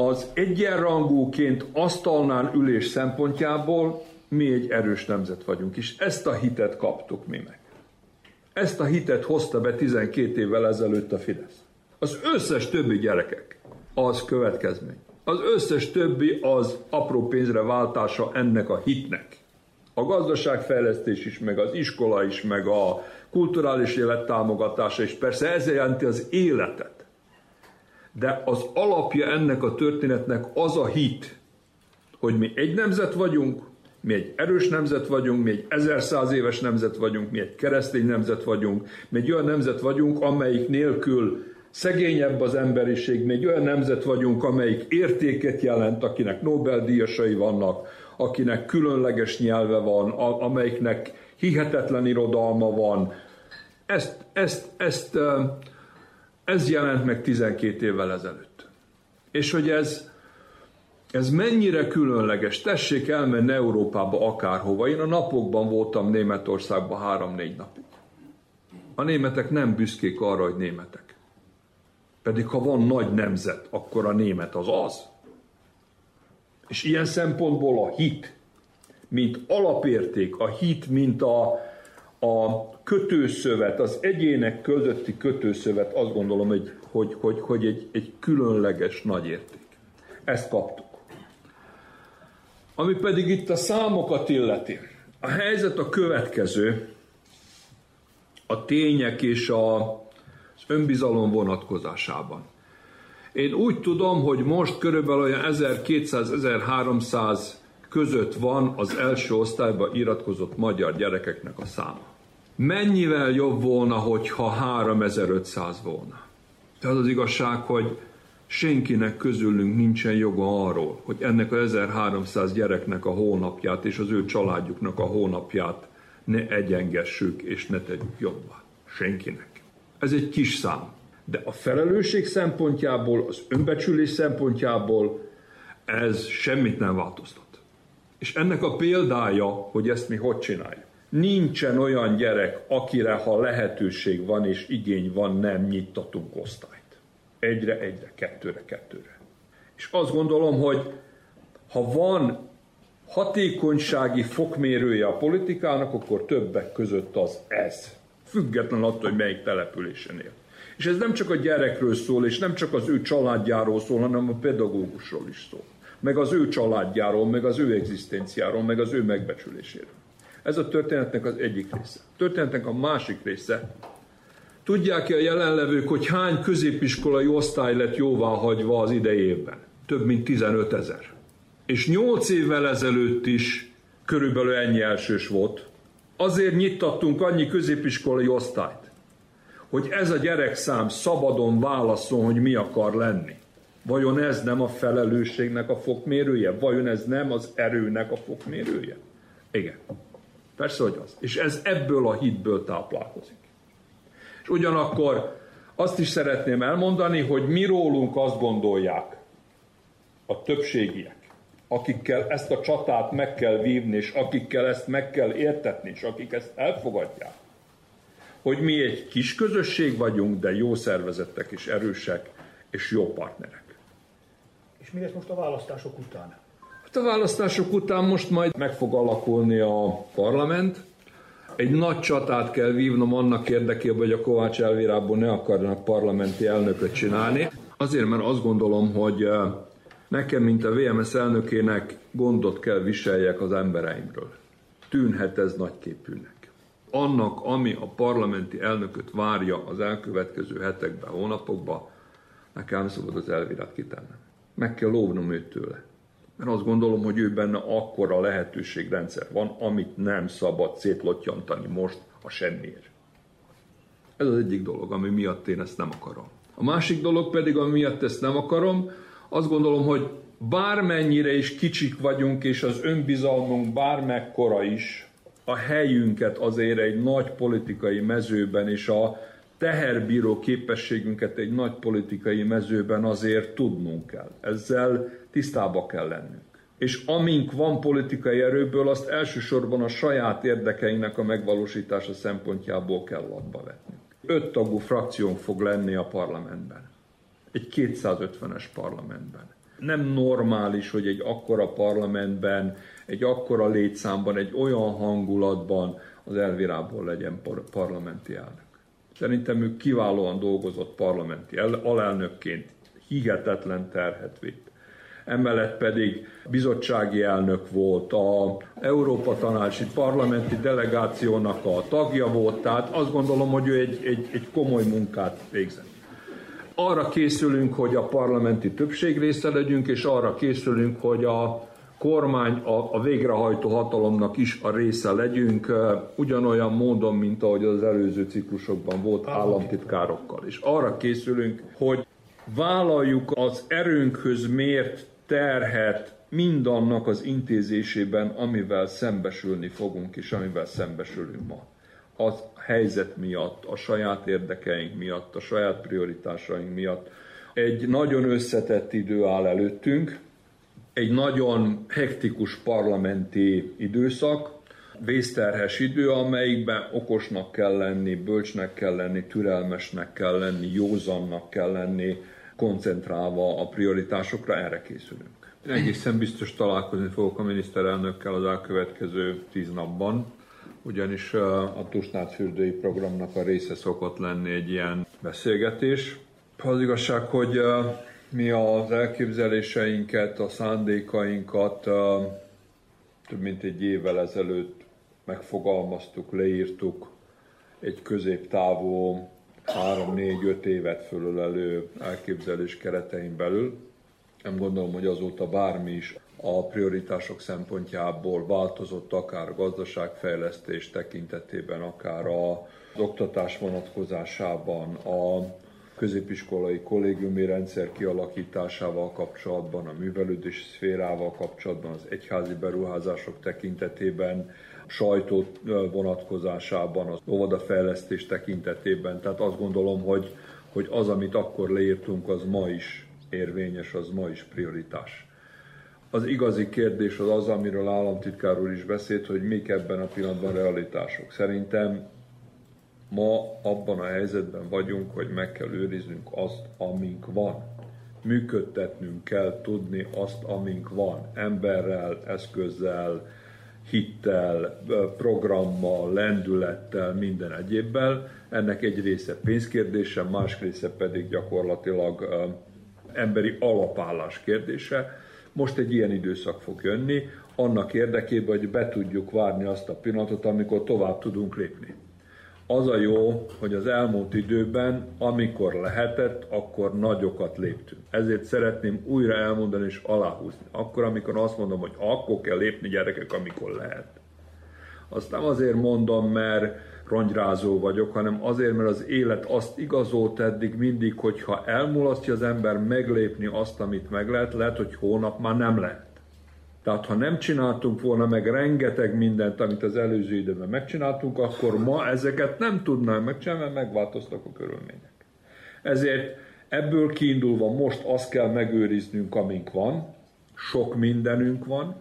az egyenrangúként asztalnán ülés szempontjából mi egy erős nemzet vagyunk, és ezt a hitet kaptuk mi meg. Ezt a hitet hozta be 12 évvel ezelőtt a Fidesz. Az összes többi gyerekek az következmény. Az összes többi az apró pénzre váltása ennek a hitnek. A gazdaságfejlesztés is, meg az iskola is, meg a kulturális élet támogatása is. Persze ez jelenti az életet. De az alapja ennek a történetnek az a hit, hogy mi egy nemzet vagyunk, mi egy erős nemzet vagyunk, mi egy ezerszáz éves nemzet vagyunk, mi egy keresztény nemzet vagyunk, mi egy olyan nemzet vagyunk, amelyik nélkül szegényebb az emberiség, egy olyan nemzet vagyunk, amelyik értéket jelent, akinek Nobel-díjasai vannak, akinek különleges nyelve van, amelyiknek hihetetlen irodalma van. Ezt, ezt, ezt, ez jelent meg 12 évvel ezelőtt. És hogy ez, ez mennyire különleges, tessék elmenni Európába akárhova. Én a napokban voltam Németországban három-négy napig. A németek nem büszkék arra, hogy németek. Pedig ha van nagy nemzet, akkor a német az az. És ilyen szempontból a hit, mint alapérték, a hit, mint a, a kötőszövet, az egyének közötti kötőszövet, azt gondolom, hogy, hogy, hogy, hogy egy, egy különleges nagy érték. Ezt kaptuk. Ami pedig itt a számokat illeti. A helyzet a következő, a tények és a, az önbizalom vonatkozásában. Én úgy tudom, hogy most körülbelül olyan 1200-1300 között van az első osztályba iratkozott magyar gyerekeknek a száma. Mennyivel jobb volna, hogyha 3500 volna? De az az igazság, hogy senkinek közülünk nincsen joga arról, hogy ennek a 1300 gyereknek a hónapját és az ő családjuknak a hónapját ne egyengessük és ne tegyük jobbá. Senkinek. Ez egy kis szám. De a felelősség szempontjából, az önbecsülés szempontjából ez semmit nem változtat. És ennek a példája, hogy ezt mi hogy csináljuk. nincsen olyan gyerek, akire ha lehetőség van és igény van, nem nyittatunk osztályt. Egyre, egyre, kettőre, kettőre. És azt gondolom, hogy ha van hatékonysági fokmérője a politikának, akkor többek között az ez. Független attól, hogy melyik településen él. És ez nem csak a gyerekről szól, és nem csak az ő családjáról szól, hanem a pedagógusról is szól. Meg az ő családjáról, meg az ő egzisztenciáról, meg az ő megbecsüléséről. Ez a történetnek az egyik része. A történetnek a másik része. Tudják-e a jelenlevők, hogy hány középiskolai osztály lett jóvá hagyva az idejében? Több mint 15 ezer. És 8 évvel ezelőtt is körülbelül ennyi elsős volt. Azért nyittattunk annyi középiskolai osztályt, hogy ez a gyerekszám szabadon válaszol, hogy mi akar lenni. Vajon ez nem a felelősségnek a fokmérője? Vajon ez nem az erőnek a fokmérője? Igen. Persze, hogy az. És ez ebből a hitből táplálkozik. És ugyanakkor azt is szeretném elmondani, hogy mi rólunk azt gondolják a többségiek, akikkel ezt a csatát meg kell vívni, és akikkel ezt meg kell értetni, és akik ezt elfogadják, hogy mi egy kis közösség vagyunk, de jó szervezettek és erősek, és jó partnerek. És mi lesz most a választások után? Hát a választások után most majd meg fog alakulni a parlament. Egy nagy csatát kell vívnom annak érdekében, hogy a Kovács Elvirából ne akarnak parlamenti elnököt csinálni. Azért, mert azt gondolom, hogy eh, nekem, mint a VMS elnökének gondot kell viseljek az embereimről. Tűnhet ez nagyképűnek annak, ami a parlamenti elnököt várja az elkövetkező hetekben, hónapokban, nekem szabad az elvirát kitennem. Meg kell lóvnom őt tőle. Mert azt gondolom, hogy ő benne akkora lehetőségrendszer van, amit nem szabad szétlottyantani most a semmiért. Ez az egyik dolog, ami miatt én ezt nem akarom. A másik dolog pedig, ami miatt ezt nem akarom, azt gondolom, hogy bármennyire is kicsik vagyunk, és az önbizalmunk bármekkora is, a helyünket azért egy nagy politikai mezőben és a teherbíró képességünket egy nagy politikai mezőben azért tudnunk kell. Ezzel tisztába kell lennünk. És amink van politikai erőből, azt elsősorban a saját érdekeinek a megvalósítása szempontjából kell adba vetni. Öt tagú frakciónk fog lenni a parlamentben. Egy 250-es parlamentben. Nem normális, hogy egy akkora parlamentben egy akkora létszámban, egy olyan hangulatban az Elvirából legyen parlamenti elnök. Szerintem ő kiválóan dolgozott parlamenti alelnökként, hihetetlen terhet vitt. Emellett pedig bizottsági elnök volt, a Európa Tanácsi Parlamenti Delegációnak a tagja volt, tehát azt gondolom, hogy ő egy, egy, egy komoly munkát végzett. Arra készülünk, hogy a parlamenti többség része legyünk, és arra készülünk, hogy a kormány a, a végrehajtó hatalomnak is a része legyünk, ugyanolyan módon, mint ahogy az előző ciklusokban volt államtitkárokkal. És arra készülünk, hogy vállaljuk az erőnkhöz mért terhet mindannak az intézésében, amivel szembesülni fogunk, és amivel szembesülünk ma. Az helyzet miatt, a saját érdekeink miatt, a saját prioritásaink miatt. Egy nagyon összetett idő áll előttünk, egy nagyon hektikus parlamenti időszak, vészterhes idő, amelyikben okosnak kell lenni, bölcsnek kell lenni, türelmesnek kell lenni, józannak kell lenni, koncentrálva a prioritásokra, erre készülünk. Egészen biztos találkozni fogok a miniszterelnökkel az elkövetkező tíz napban, ugyanis a Tusnádfürdői programnak a része szokott lenni egy ilyen beszélgetés. Az igazság, hogy mi az elképzeléseinket, a szándékainkat több mint egy évvel ezelőtt megfogalmaztuk, leírtuk egy középtávú 3-4-5 évet fölölelő elképzelés keretein belül. Nem gondolom, hogy azóta bármi is a prioritások szempontjából változott, akár a gazdaságfejlesztés tekintetében, akár az oktatás vonatkozásában, a középiskolai kollégiumi rendszer kialakításával kapcsolatban, a művelődési szférával kapcsolatban, az egyházi beruházások tekintetében, sajtó vonatkozásában, az óvodafejlesztés tekintetében. Tehát azt gondolom, hogy, hogy az, amit akkor leírtunk, az ma is érvényes, az ma is prioritás. Az igazi kérdés az az, amiről államtitkár úr is beszélt, hogy mik ebben a pillanatban realitások. Szerintem ma abban a helyzetben vagyunk, hogy meg kell őriznünk azt, amink van. Működtetnünk kell tudni azt, amink van. Emberrel, eszközzel, hittel, programmal, lendülettel, minden egyébbel. Ennek egy része pénzkérdése, más része pedig gyakorlatilag emberi alapállás kérdése. Most egy ilyen időszak fog jönni, annak érdekében, hogy be tudjuk várni azt a pillanatot, amikor tovább tudunk lépni. Az a jó, hogy az elmúlt időben, amikor lehetett, akkor nagyokat léptünk. Ezért szeretném újra elmondani és aláhúzni. Akkor, amikor azt mondom, hogy akkor kell lépni gyerekek, amikor lehet. Azt nem azért mondom, mert rongyrázó vagyok, hanem azért, mert az élet azt igazolt eddig mindig, hogyha elmulasztja az ember meglépni azt, amit meg lehet, lehet, hogy hónap már nem lehet. Tehát ha nem csináltunk volna meg rengeteg mindent, amit az előző időben megcsináltunk, akkor ma ezeket nem tudnánk megcsinálni, mert megváltoztak a körülmények. Ezért ebből kiindulva most azt kell megőriznünk, amink van, sok mindenünk van,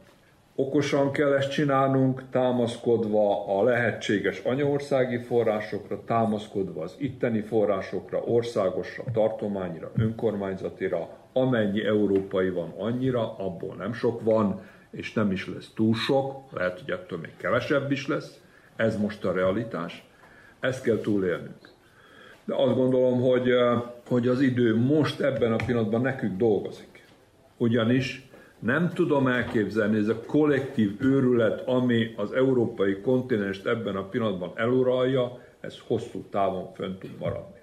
okosan kell ezt csinálnunk, támaszkodva a lehetséges anyaországi forrásokra, támaszkodva az itteni forrásokra, országosra, tartományra, önkormányzatira, amennyi európai van annyira, abból nem sok van, és nem is lesz túl sok, lehet, hogy ettől még kevesebb is lesz, ez most a realitás, ezt kell túlélnünk. De azt gondolom, hogy, eh, hogy az idő most ebben a pillanatban nekünk dolgozik. Ugyanis nem tudom elképzelni, ez a kollektív őrület, ami az európai kontinenst ebben a pillanatban eluralja, ez hosszú távon fönn tud maradni.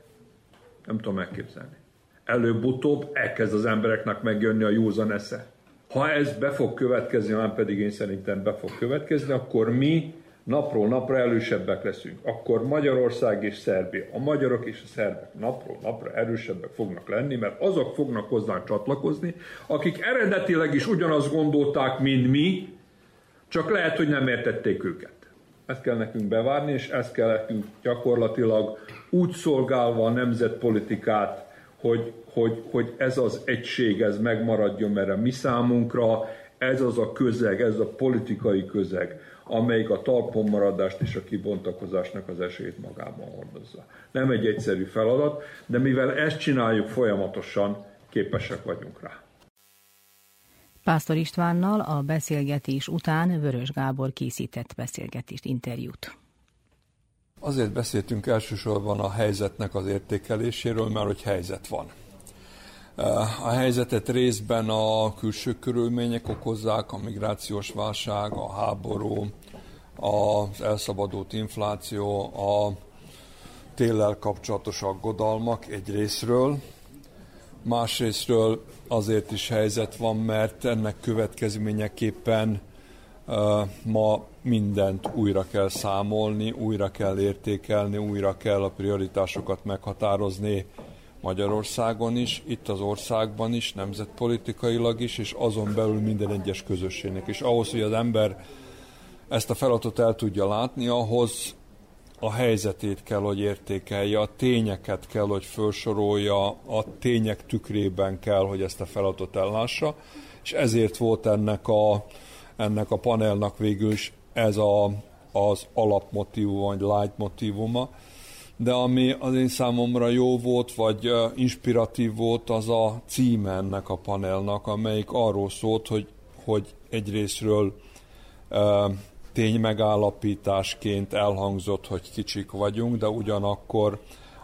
Nem tudom elképzelni. Előbb-utóbb elkezd az embereknek megjönni a józan esze. Ha ez be fog következni, már pedig én szerintem be fog következni, akkor mi napról napra erősebbek leszünk. Akkor Magyarország és Szerbia, a magyarok és a szerbek napról napra erősebbek fognak lenni, mert azok fognak hozzánk csatlakozni, akik eredetileg is ugyanazt gondolták, mint mi, csak lehet, hogy nem értették őket. Ezt kell nekünk bevárni, és ezt kell nekünk gyakorlatilag úgy szolgálva a nemzetpolitikát, hogy, hogy, hogy ez az egység, ez megmaradjon, mert a mi számunkra ez az a közeg, ez a politikai közeg, amelyik a talpon maradást és a kibontakozásnak az esélyt magában hordozza. Nem egy egyszerű feladat, de mivel ezt csináljuk folyamatosan, képesek vagyunk rá. Pásztor Istvánnal a beszélgetés után Vörös Gábor készített beszélgetést, interjút. Azért beszéltünk elsősorban a helyzetnek az értékeléséről, mert hogy helyzet van. A helyzetet részben a külső körülmények okozzák, a migrációs válság, a háború, az elszabadult infláció, a téllel kapcsolatos aggodalmak egy részről, másrésztről azért is helyzet van, mert ennek következményeképpen uh, ma mindent újra kell számolni, újra kell értékelni, újra kell a prioritásokat meghatározni, Magyarországon is, itt az országban is, nemzetpolitikailag is, és azon belül minden egyes közösségnek. És ahhoz, hogy az ember ezt a feladatot el tudja látni, ahhoz a helyzetét kell, hogy értékelje, a tényeket kell, hogy felsorolja, a tények tükrében kell, hogy ezt a feladatot ellássa, és ezért volt ennek a, ennek a panelnak végül is ez a, az alapmotívum, vagy light motívuma, de ami az én számomra jó volt, vagy inspiratív volt, az a címe ennek a panelnak, amelyik arról szólt, hogy, hogy egyrésztről ténymegállapításként elhangzott, hogy kicsik vagyunk, de ugyanakkor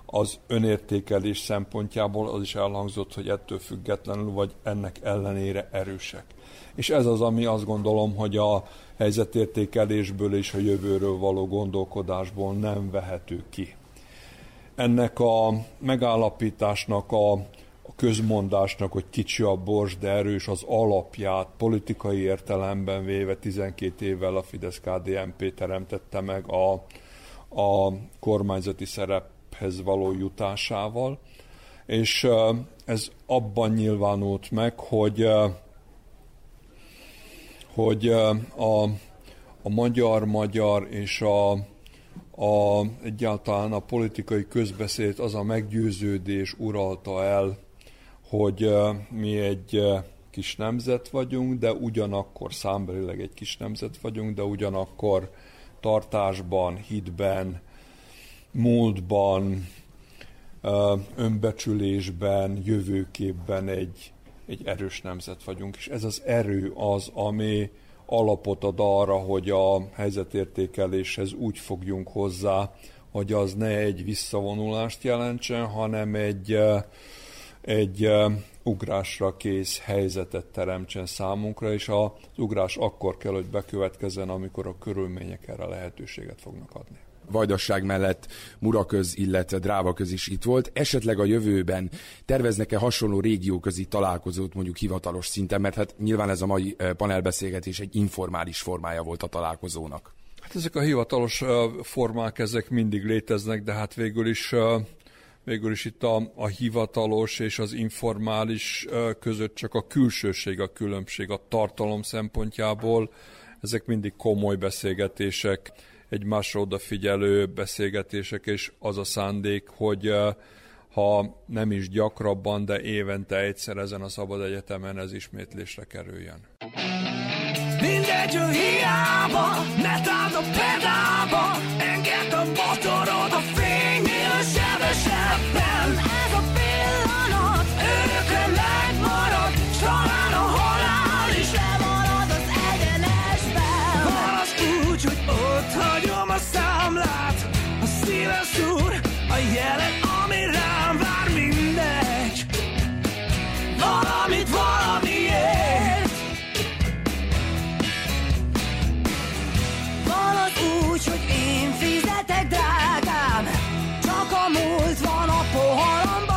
az önértékelés szempontjából az is elhangzott, hogy ettől függetlenül vagy ennek ellenére erősek. És ez az, ami azt gondolom, hogy a helyzetértékelésből és a jövőről való gondolkodásból nem vehető ki ennek a megállapításnak, a, közmondásnak, hogy kicsi a bors, de erős az alapját politikai értelemben véve 12 évvel a Fidesz-KDNP teremtette meg a, a kormányzati szerephez való jutásával, és ez abban nyilvánult meg, hogy hogy a, a magyar-magyar és a a, egyáltalán a politikai közbeszéd az a meggyőződés uralta el, hogy mi egy kis nemzet vagyunk, de ugyanakkor számbelileg egy kis nemzet vagyunk, de ugyanakkor tartásban, hitben, múltban, önbecsülésben, jövőképben egy, egy erős nemzet vagyunk, és ez az erő az, ami alapot ad arra, hogy a helyzetértékeléshez úgy fogjunk hozzá, hogy az ne egy visszavonulást jelentsen, hanem egy, egy ugrásra kész helyzetet teremtsen számunkra, és az ugrás akkor kell, hogy bekövetkezzen, amikor a körülmények erre lehetőséget fognak adni. Vajdaság mellett Muraköz, illetve Drávaköz is itt volt. Esetleg a jövőben terveznek-e hasonló régióközi találkozót mondjuk hivatalos szinten, mert hát nyilván ez a mai panelbeszélgetés egy informális formája volt a találkozónak. Hát ezek a hivatalos formák, ezek mindig léteznek, de hát végül is végül is itt a, a hivatalos és az informális között csak a külsőség a különbség a tartalom szempontjából. Ezek mindig komoly beszélgetések, egymásra odafigyelő beszélgetések, és az a szándék, hogy ha nem is gyakrabban, de évente egyszer ezen a szabad egyetemen ez ismétlésre kerüljön. Mindegy, hogy hiába, ne a pedába, engedd a motorod a fénynél sebesebben. Ez a pillanat örökre megmarad, s talán a halál is lemarad az egyenesben. Az úgy, hogy ott hagyom a számlát, a szívem szúr, a jelen, ami rám vár mindegy. Valamit valamiért úgy, hogy én fizetek, drágám Csak a múlt van a poharamban,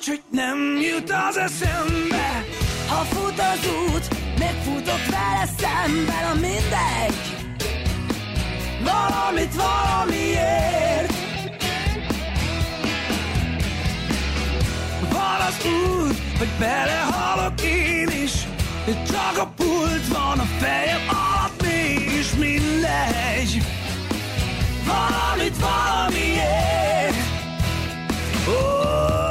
úgy, hogy nem jut az eszembe. Ha fut az út, megfutok vele szemben A mindegy. Valamit valamiért. Van az út, hogy belehalok én is csak a pult van a fejem alatt Mégis mindegy. Valamit valamiért. Oh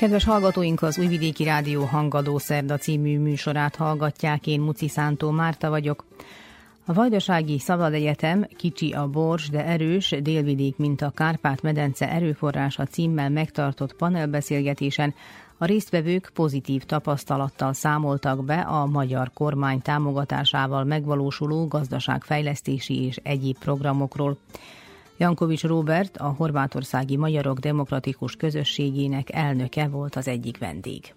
Kedves hallgatóink, az Újvidéki Rádió Hangadó Szerda című műsorát hallgatják, én Muci Szántó Márta vagyok. A Vajdasági Szabad Egyetem kicsi a bors, de erős, délvidék, mint a Kárpát-medence erőforrása címmel megtartott panelbeszélgetésen a résztvevők pozitív tapasztalattal számoltak be a magyar kormány támogatásával megvalósuló gazdaságfejlesztési és egyéb programokról. Jankovics Robert, a horvátországi magyarok demokratikus közösségének elnöke volt az egyik vendég.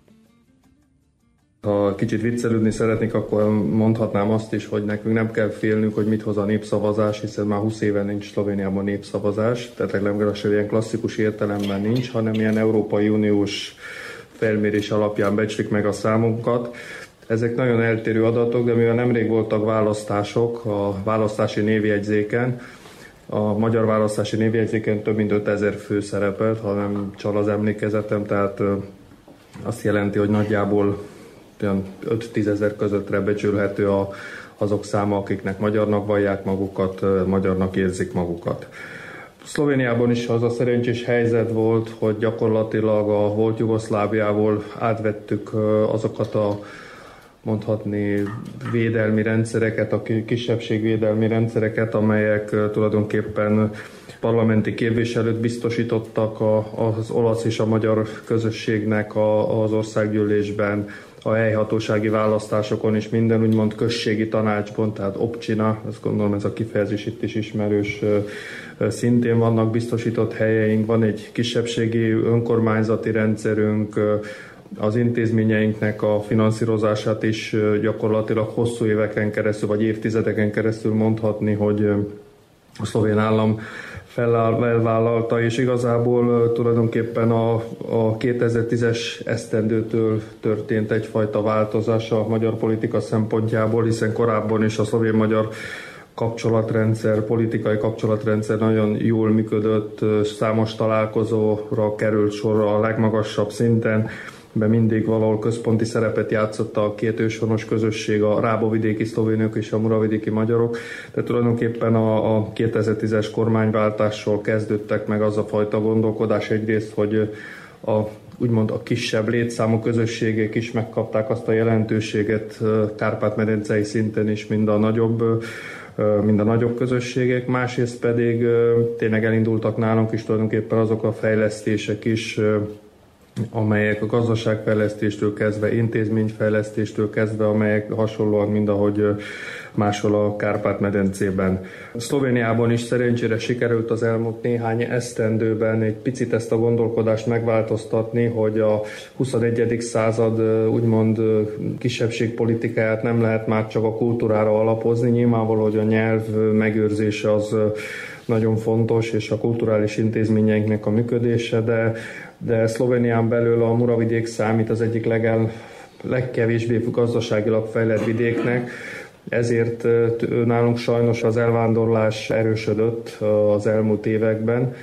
Ha kicsit viccelődni szeretnék, akkor mondhatnám azt is, hogy nekünk nem kell félnünk, hogy mit hoz a népszavazás, hiszen már 20 éve nincs Szlovéniában népszavazás, tehát legalábbis ilyen klasszikus értelemben nincs, hanem ilyen Európai Uniós felmérés alapján becslik meg a számunkat. Ezek nagyon eltérő adatok, de mivel nemrég voltak választások a választási névjegyzéken, a magyar választási névjegyzéken több mint 5000 fő szerepelt, ha nem csal az emlékezetem, tehát azt jelenti, hogy nagyjából 5-10 ezer közöttre becsülhető a, azok száma, akiknek magyarnak vallják magukat, magyarnak érzik magukat. Szlovéniában is az a szerencsés helyzet volt, hogy gyakorlatilag a volt Jugoszláviából átvettük azokat a mondhatni védelmi rendszereket, a kisebbségvédelmi rendszereket, amelyek tulajdonképpen parlamenti képviselőt biztosítottak az olasz és a magyar közösségnek az országgyűlésben, a helyhatósági választásokon is minden úgymond községi tanácsban, tehát opcsina, azt gondolom ez a kifejezés itt is ismerős, szintén vannak biztosított helyeink, van egy kisebbségi önkormányzati rendszerünk, az intézményeinknek a finanszírozását is gyakorlatilag hosszú éveken keresztül, vagy évtizedeken keresztül mondhatni, hogy a szlovén állam felvállalta, és igazából tulajdonképpen a, a 2010-es esztendőtől történt egyfajta változás a magyar politika szempontjából, hiszen korábban is a szlovén-magyar kapcsolatrendszer, politikai kapcsolatrendszer nagyon jól működött, számos találkozóra került sor a legmagasabb szinten, be mindig valahol központi szerepet játszott a két őshonos közösség, a rábovidéki szlovénök és a muravidéki magyarok, de tulajdonképpen a, a 2010-es kormányváltással kezdődtek meg az a fajta gondolkodás egyrészt, hogy a úgymond a kisebb létszámú közösségek is megkapták azt a jelentőséget Kárpát-medencei szinten is, mind a nagyobb mind a nagyobb közösségek, másrészt pedig tényleg elindultak nálunk is tulajdonképpen azok a fejlesztések is, amelyek a gazdaságfejlesztéstől kezdve, intézményfejlesztéstől kezdve, amelyek hasonlóan, mint ahogy máshol a Kárpát-medencében. Szlovéniában is szerencsére sikerült az elmúlt néhány esztendőben egy picit ezt a gondolkodást megváltoztatni, hogy a 21. század úgymond kisebbségpolitikáját nem lehet már csak a kultúrára alapozni. Nyilvánvaló, hogy a nyelv megőrzése az nagyon fontos, és a kulturális intézményeinknek a működése, de de Szlovénián belül a Muravidék számít az egyik legel, legkevésbé gazdaságilag fejlett vidéknek, ezért nálunk sajnos az elvándorlás erősödött az elmúlt években.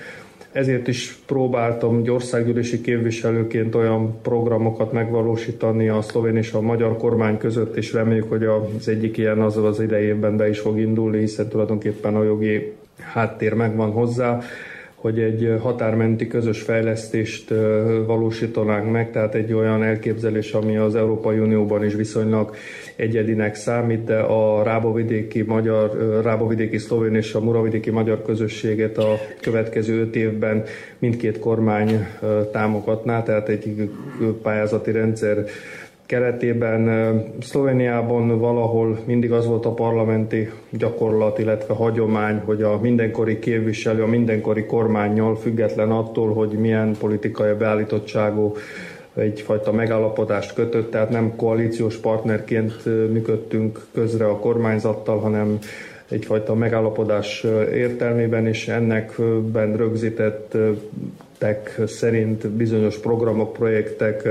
Ezért is próbáltam országgyűlési képviselőként olyan programokat megvalósítani a szlovén és a magyar kormány között, és reméljük, hogy az egyik ilyen az az idejében be is fog indulni, hiszen tulajdonképpen a jogi háttér megvan hozzá hogy egy határmenti közös fejlesztést valósítanánk meg, tehát egy olyan elképzelés, ami az Európai Unióban is viszonylag egyedinek számít, de a rábovidéki magyar, rábovidéki szlovén és a muravidéki magyar közösséget a következő öt évben mindkét kormány támogatná, tehát egy pályázati rendszer keretében Szlovéniában valahol mindig az volt a parlamenti gyakorlat, illetve hagyomány, hogy a mindenkori képviselő, a mindenkori kormányjal független attól, hogy milyen politikai beállítottságú egyfajta megállapodást kötött, tehát nem koalíciós partnerként működtünk közre a kormányzattal, hanem egyfajta megállapodás értelmében, és ennekben rögzítettek szerint bizonyos programok, projektek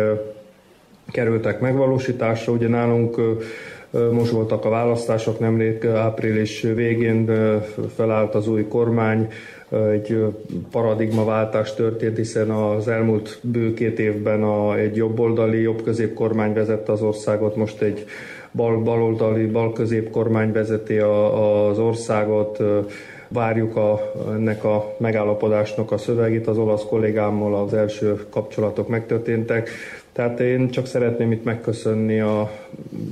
kerültek megvalósításra. Ugye nálunk most voltak a választások, nemrég április végén felállt az új kormány, egy paradigmaváltás történt, hiszen az elmúlt bő két évben a, egy jobboldali, jobb kormány vezette az országot, most egy bal, baloldali, bal kormány vezeti a, az országot, várjuk a, ennek a megállapodásnak a szövegét, az olasz kollégámmal az első kapcsolatok megtörténtek. Tehát én csak szeretném itt megköszönni a,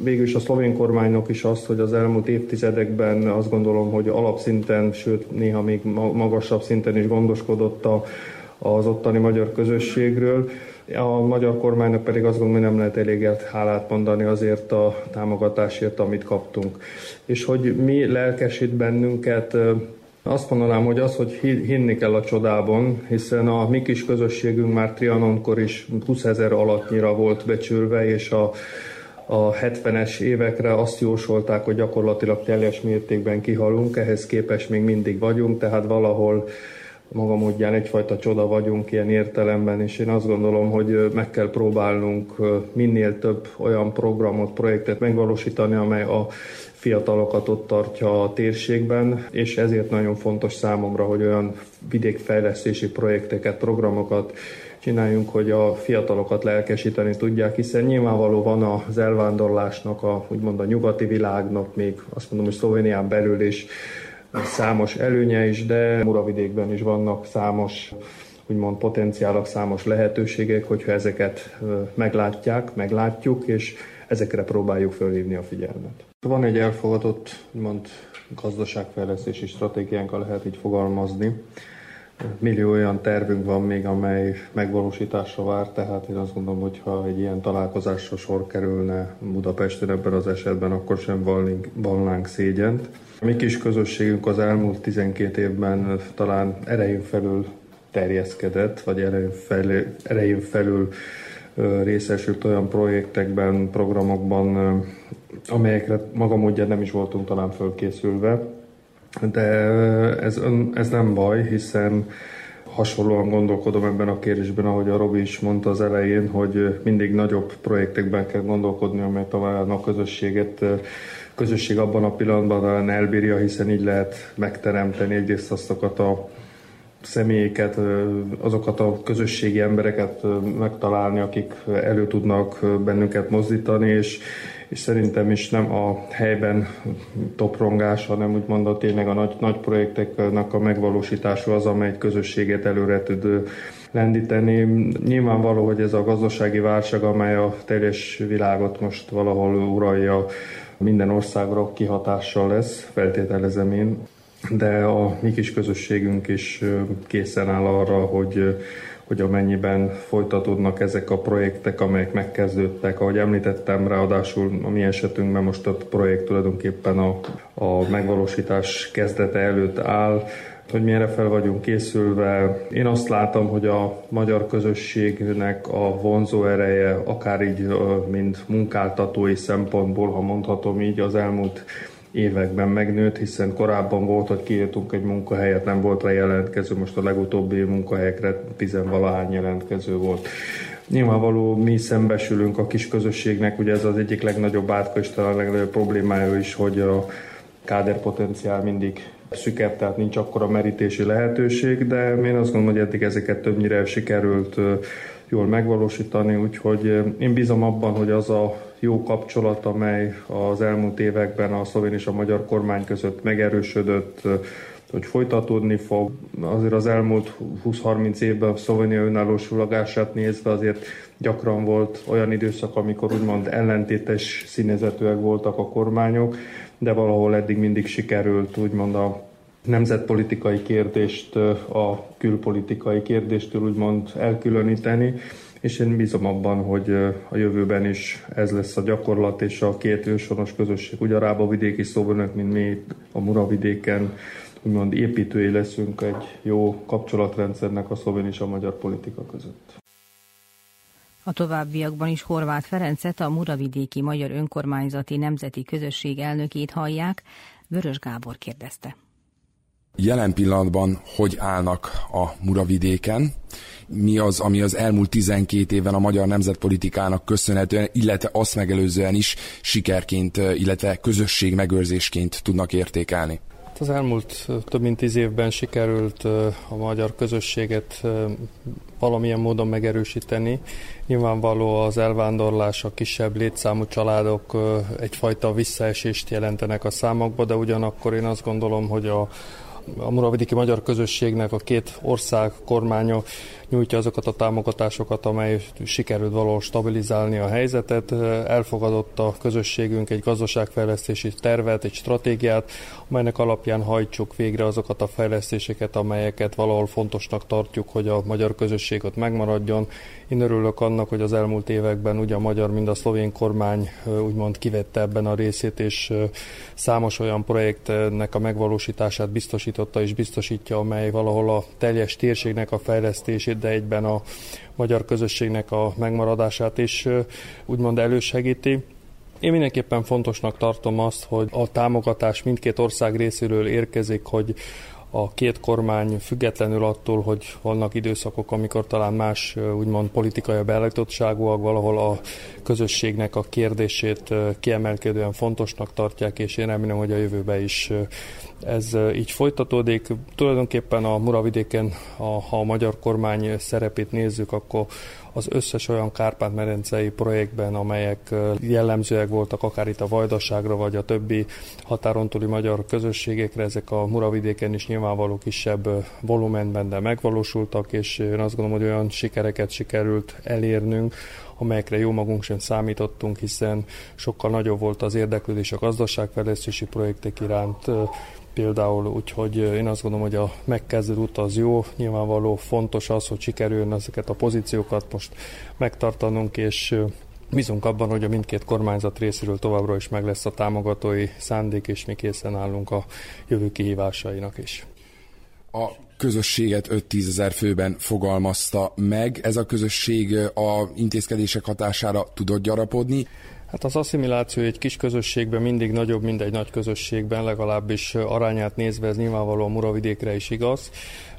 végülis a szlovén kormánynak is azt, hogy az elmúlt évtizedekben azt gondolom, hogy alapszinten, sőt néha még magasabb szinten is gondoskodott a, az ottani magyar közösségről. A magyar kormánynak pedig azt gondolom, hogy nem lehet eléget hálát mondani azért a támogatásért, amit kaptunk. És hogy mi lelkesít bennünket, azt mondanám, hogy az, hogy hinni kell a csodában, hiszen a mi kis közösségünk már Trianonkor is 20 ezer alattnyira volt becsülve, és a, a 70-es évekre azt jósolták, hogy gyakorlatilag teljes mértékben kihalunk, ehhez képest még mindig vagyunk, tehát valahol maga módján egyfajta csoda vagyunk ilyen értelemben, és én azt gondolom, hogy meg kell próbálnunk minél több olyan programot, projektet megvalósítani, amely a fiatalokat ott tartja a térségben, és ezért nagyon fontos számomra, hogy olyan vidékfejlesztési projekteket, programokat csináljunk, hogy a fiatalokat lelkesíteni tudják, hiszen nyilvánvaló van az elvándorlásnak, a, úgymond a nyugati világnak, még azt mondom, hogy Szlovénián belül is számos előnye is, de Muravidékben is vannak számos úgymond potenciálok, számos lehetőségek, hogyha ezeket meglátják, meglátjuk, és ezekre próbáljuk fölhívni a figyelmet. Van egy elfogadott, úgymond gazdaságfejlesztési stratégiánkkal lehet így fogalmazni, Millió olyan tervünk van még, amely megvalósításra vár, tehát én azt gondolom, hogy ha egy ilyen találkozásra sor kerülne Budapesten ebben az esetben, akkor sem vallnánk, vallnánk szégyent. A mi kis közösségünk az elmúlt 12 évben talán erején felül terjeszkedett, vagy erején felül, erején felül részesült olyan projektekben, programokban, amelyekre maga módja nem is voltunk talán fölkészülve. De ez, ez nem baj, hiszen hasonlóan gondolkodom ebben a kérdésben, ahogy a Robi is mondta az elején, hogy mindig nagyobb projektekben kell gondolkodni, amely talán a közösséget közösség abban a pillanatban elbírja, hiszen így lehet megteremteni egyrészt azokat a személyeket, azokat a közösségi embereket megtalálni, akik elő tudnak bennünket mozdítani, és, és szerintem is nem a helyben toprongás, hanem úgymond a tényleg a nagy, nagy projekteknek a megvalósítása az, amely közösséget előre tud lendíteni. Nyilvánvaló, hogy ez a gazdasági válság, amely a teljes világot most valahol uralja, minden országra kihatással lesz, feltételezem én de a mi kis közösségünk is készen áll arra, hogy hogy amennyiben folytatódnak ezek a projektek, amelyek megkezdődtek, ahogy említettem, ráadásul a mi esetünkben most a projekt tulajdonképpen a, a megvalósítás kezdete előtt áll, hogy mi erre fel vagyunk készülve. Én azt látom, hogy a magyar közösségnek a vonzó ereje, akár így, mint munkáltatói szempontból, ha mondhatom így, az elmúlt években megnőtt, hiszen korábban volt, hogy kiírtunk egy munkahelyet, nem volt rá jelentkező, most a legutóbbi munkahelyekre tizenvalahány jelentkező volt. Nyilvánvaló mi szembesülünk a kis közösségnek, ugye ez az egyik legnagyobb átka és talán legnagyobb problémája is, hogy a káderpotenciál mindig szüket, tehát nincs akkora merítési lehetőség, de én azt gondolom, hogy eddig ezeket többnyire sikerült jól megvalósítani, úgyhogy én bízom abban, hogy az a jó kapcsolat, amely az elmúlt években a szlovén és a magyar kormány között megerősödött, hogy folytatódni fog. Azért az elmúlt 20-30 évben a Szlovénia önállósulagását nézve azért gyakran volt olyan időszak, amikor úgymond ellentétes színezetűek voltak a kormányok, de valahol eddig mindig sikerült úgymond a nemzetpolitikai kérdést a külpolitikai kérdéstől úgymond elkülöníteni, és én bízom abban, hogy a jövőben is ez lesz a gyakorlat, és a két ősonos közösség, ugye a Rába vidéki szóvonok, mint mi a Muravidéken, úgymond építői leszünk egy jó kapcsolatrendszernek a szlovén és a magyar politika között. A továbbiakban is Horváth Ferencet, a Muravidéki Magyar Önkormányzati Nemzeti Közösség elnökét hallják, Vörös Gábor kérdezte jelen pillanatban hogy állnak a muravidéken, mi az, ami az elmúlt 12 évben a magyar nemzetpolitikának köszönhetően, illetve azt megelőzően is sikerként, illetve közösség megőrzésként tudnak értékelni. Hát az elmúlt több mint tíz évben sikerült a magyar közösséget valamilyen módon megerősíteni. Nyilvánvaló az elvándorlás, a kisebb létszámú családok egyfajta visszaesést jelentenek a számokba, de ugyanakkor én azt gondolom, hogy a, a muravidéki magyar közösségnek a két ország kormánya nyújtja azokat a támogatásokat, amely sikerült valahol stabilizálni a helyzetet. Elfogadott a közösségünk egy gazdaságfejlesztési tervet, egy stratégiát, amelynek alapján hajtsuk végre azokat a fejlesztéseket, amelyeket valahol fontosnak tartjuk, hogy a magyar közösség ott megmaradjon. Én örülök annak, hogy az elmúlt években ugye a magyar, mind a szlovén kormány úgymond kivette ebben a részét, és számos olyan projektnek a megvalósítását biztosította és biztosítja, amely valahol a teljes térségnek a fejlesztését de egyben a magyar közösségnek a megmaradását is úgymond elősegíti. Én mindenképpen fontosnak tartom azt, hogy a támogatás mindkét ország részéről érkezik, hogy a két kormány függetlenül attól, hogy vannak időszakok, amikor talán más úgymond politikai beállítottságúak, valahol a közösségnek a kérdését kiemelkedően fontosnak tartják, és én remélem, hogy a jövőben is ez így folytatódik. Tulajdonképpen a Muravidéken, ha a magyar kormány szerepét nézzük, akkor az összes olyan Kárpát-medencei projektben, amelyek jellemzőek voltak akár itt a Vajdaságra, vagy a többi határon túli magyar közösségekre, ezek a Muravidéken is nyilvánvaló kisebb volumenben, de megvalósultak, és én azt gondolom, hogy olyan sikereket sikerült elérnünk, amelyekre jó magunk sem számítottunk, hiszen sokkal nagyobb volt az érdeklődés a gazdaságfejlesztési projektek iránt, például, úgyhogy én azt gondolom, hogy a megkezdő út az jó, nyilvánvaló fontos az, hogy sikerüljön ezeket a pozíciókat most megtartanunk, és Bízunk abban, hogy a mindkét kormányzat részéről továbbra is meg lesz a támogatói szándék, és mi készen állunk a jövő kihívásainak is. A közösséget 5-10 ezer főben fogalmazta meg. Ez a közösség a intézkedések hatására tudott gyarapodni. Hát az asszimiláció egy kis közösségben mindig nagyobb, mint egy nagy közösségben, legalábbis arányát nézve ez nyilvánvalóan Muravidékre is igaz.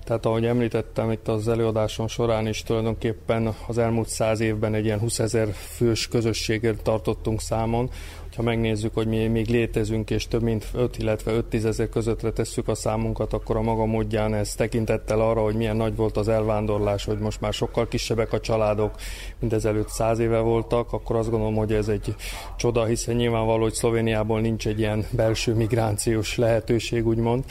Tehát ahogy említettem itt az előadáson során is tulajdonképpen az elmúlt száz évben egy ilyen 20 ezer fős közösséget tartottunk számon, ha megnézzük, hogy mi még létezünk, és több mint 5, illetve 5 ezer közöttre tesszük a számunkat, akkor a maga módján ez tekintettel arra, hogy milyen nagy volt az elvándorlás, hogy most már sokkal kisebbek a családok, mint ezelőtt száz éve voltak, akkor azt gondolom, hogy ez egy csoda, hiszen nyilvánvaló, hogy Szlovéniából nincs egy ilyen belső migrációs lehetőség, úgymond,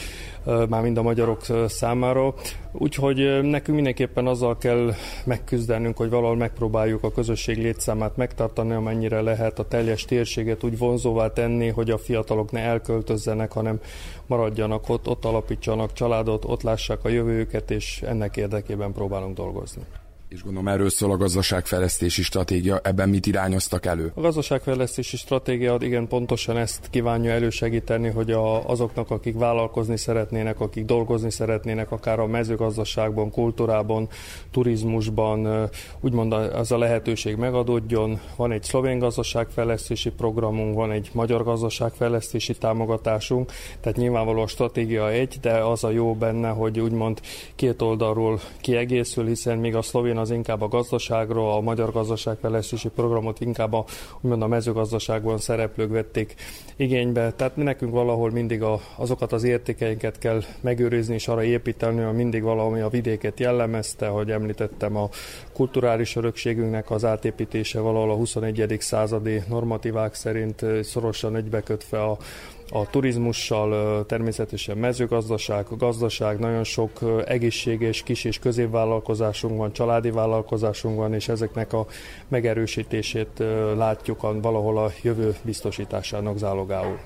már mind a magyarok számára. Úgyhogy nekünk mindenképpen azzal kell megküzdenünk, hogy valahol megpróbáljuk a közösség létszámát megtartani, amennyire lehet a teljes térséget úgy vonzóvá tenni, hogy a fiatalok ne elköltözzenek, hanem maradjanak ott, ott alapítsanak családot, ott lássák a jövőjüket, és ennek érdekében próbálunk dolgozni. És gondolom erről szól a gazdaságfejlesztési stratégia, ebben mit irányoztak elő? A gazdaságfejlesztési stratégia igen pontosan ezt kívánja elősegíteni, hogy a, azoknak, akik vállalkozni szeretnének, akik dolgozni szeretnének, akár a mezőgazdaságban, kultúrában, turizmusban, úgymond az a lehetőség megadódjon. Van egy szlovén gazdaságfejlesztési programunk, van egy magyar gazdaságfejlesztési támogatásunk, tehát nyilvánvaló a stratégia egy, de az a jó benne, hogy úgymond két oldalról kiegészül, hiszen még a szlovén az inkább a gazdaságról, a magyar gazdaságfejlesztési programot inkább a, úgymond a mezőgazdaságban szereplők vették igénybe. Tehát nekünk valahol mindig a, azokat az értékeinket kell megőrizni és arra építeni, hogy mindig valami a vidéket jellemezte, hogy említettem a kulturális örökségünknek az átépítése valahol a 21. századi normatívák szerint szorosan egybekötve a a turizmussal, természetesen mezőgazdaság, gazdaság, nagyon sok egészséges kis és középvállalkozásunk van, családi vállalkozásunk van, és ezeknek a megerősítését látjuk valahol a jövő biztosításának zálogául.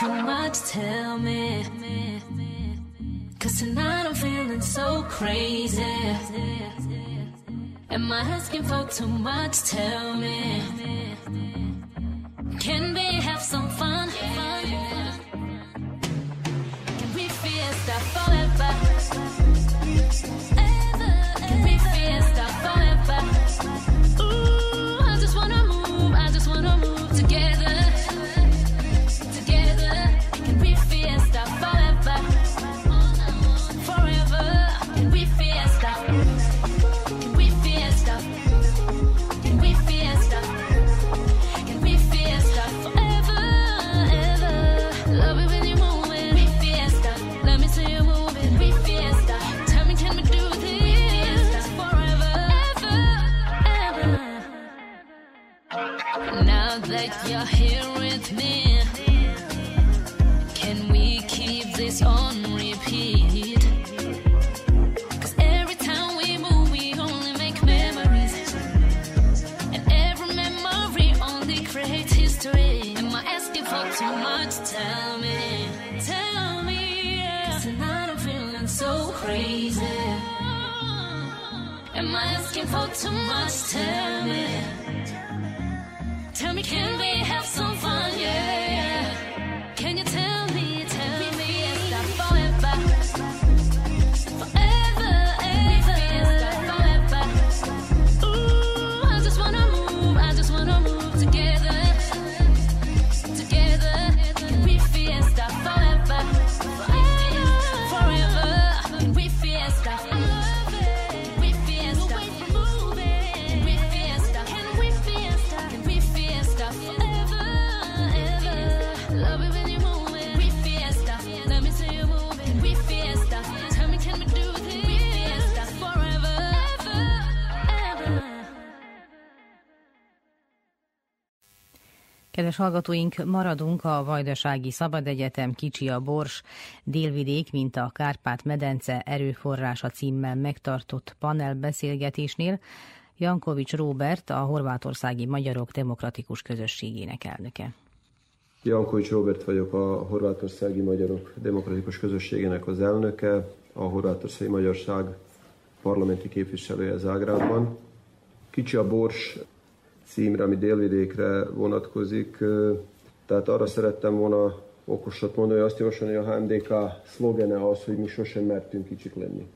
Tell me. Cause tonight I'm feeling so crazy. Am I asking for too much? Tell me. Can we have some fun? Can we feel stuff forever? Can we feel stuff forever? That you're here with me. Can we keep this on repeat? Cause every time we move, we only make memories. And every memory only creates history. Am I asking for too much? Tell me, tell me. Tonight I'm feeling so crazy. Am I asking for too much? Tell me. Tell me, can we have some Kedves hallgatóink, maradunk a Vajdasági Szabad Egyetem Kicsi a Bors délvidék, mint a Kárpát-medence erőforrása címmel megtartott panelbeszélgetésnél. Jankovics Róbert, a horvátországi magyarok demokratikus közösségének elnöke. Jankovics Robert vagyok, a Horvátországi Magyarok Demokratikus Közösségének az elnöke, a Horvátországi Magyarság parlamenti képviselője Zágrádban. Kicsi a Bors címre, ami délvidékre vonatkozik, tehát arra szerettem volna okosat mondani, azt javasolni, hogy a HMDK szlogene az, hogy mi sosem mertünk kicsik lenni.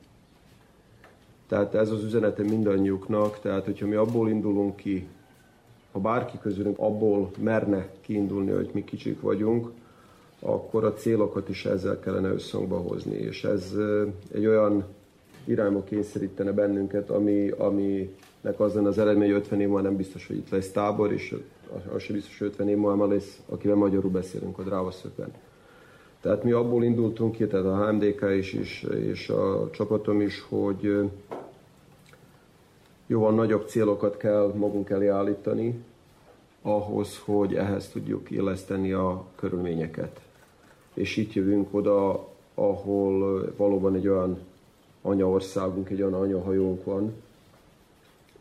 Tehát ez az üzenete mindannyiuknak, tehát hogyha mi abból indulunk ki, ha bárki közülünk abból merne kiindulni, hogy mi kicsik vagyunk, akkor a célokat is ezzel kellene összhangba hozni. És ez egy olyan irányba kényszerítene bennünket, ami, aminek az lenne az eredmény, hogy 50 év múlva nem biztos, hogy itt lesz tábor, és az sem biztos, hogy 50 év múlva lesz, akivel magyarul beszélünk a Drávaszökben. Tehát mi abból indultunk ki, tehát a HMDK is, és, és a csapatom is, hogy jóval nagyobb célokat kell magunk elé állítani, ahhoz, hogy ehhez tudjuk illeszteni a körülményeket. És itt jövünk oda, ahol valóban egy olyan anyaországunk, egy olyan anyahajónk van,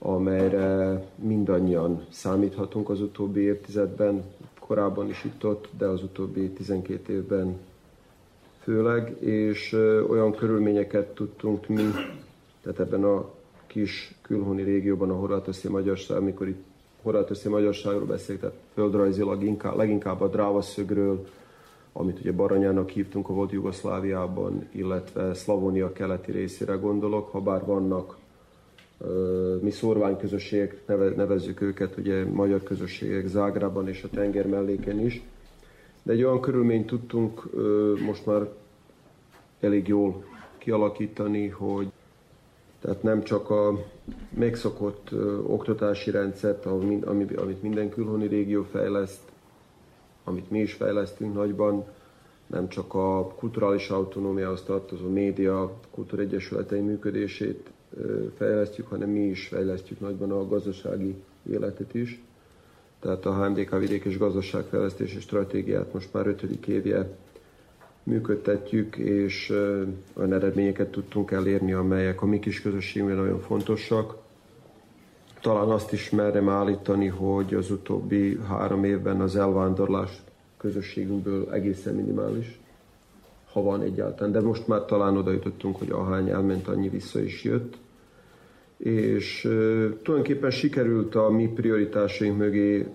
amelyre mindannyian számíthatunk az utóbbi évtizedben, korábban is itt-ott, de az utóbbi 12 évben főleg, és olyan körülményeket tudtunk mi, tehát ebben a kis külhoni régióban, a horvátországi magyarság, amikor itt horvátországi magyarságról beszélek, tehát földrajzilag inkább, leginkább a Drávaszögről, amit ugye Baranyának hívtunk a volt Jugoszláviában, illetve Szlavónia keleti részére gondolok, ha bár vannak mi szorványközösségek, neve, nevezzük őket, ugye magyar közösségek Zágrában és a tenger melléken is. De egy olyan körülményt tudtunk most már elég jól kialakítani, hogy tehát nem csak a megszokott oktatási rendszert, ami, ami, amit minden külhoni régió fejleszt, amit mi is fejlesztünk nagyban, nem csak a kulturális autonómiához tartozó média, kultúregyesületei működését fejlesztjük, hanem mi is fejlesztjük nagyban a gazdasági életet is. Tehát a HMDK vidék és gazdaságfejlesztési stratégiát most már ötödik évje működtetjük, és olyan eredményeket tudtunk elérni, amelyek a mi kis közösségünkben nagyon fontosak. Talán azt is merem állítani, hogy az utóbbi három évben az elvándorlás közösségünkből egészen minimális, ha van egyáltalán, de most már talán oda jutottunk, hogy ahány elment, annyi vissza is jött. És tulajdonképpen sikerült a mi prioritásaink mögé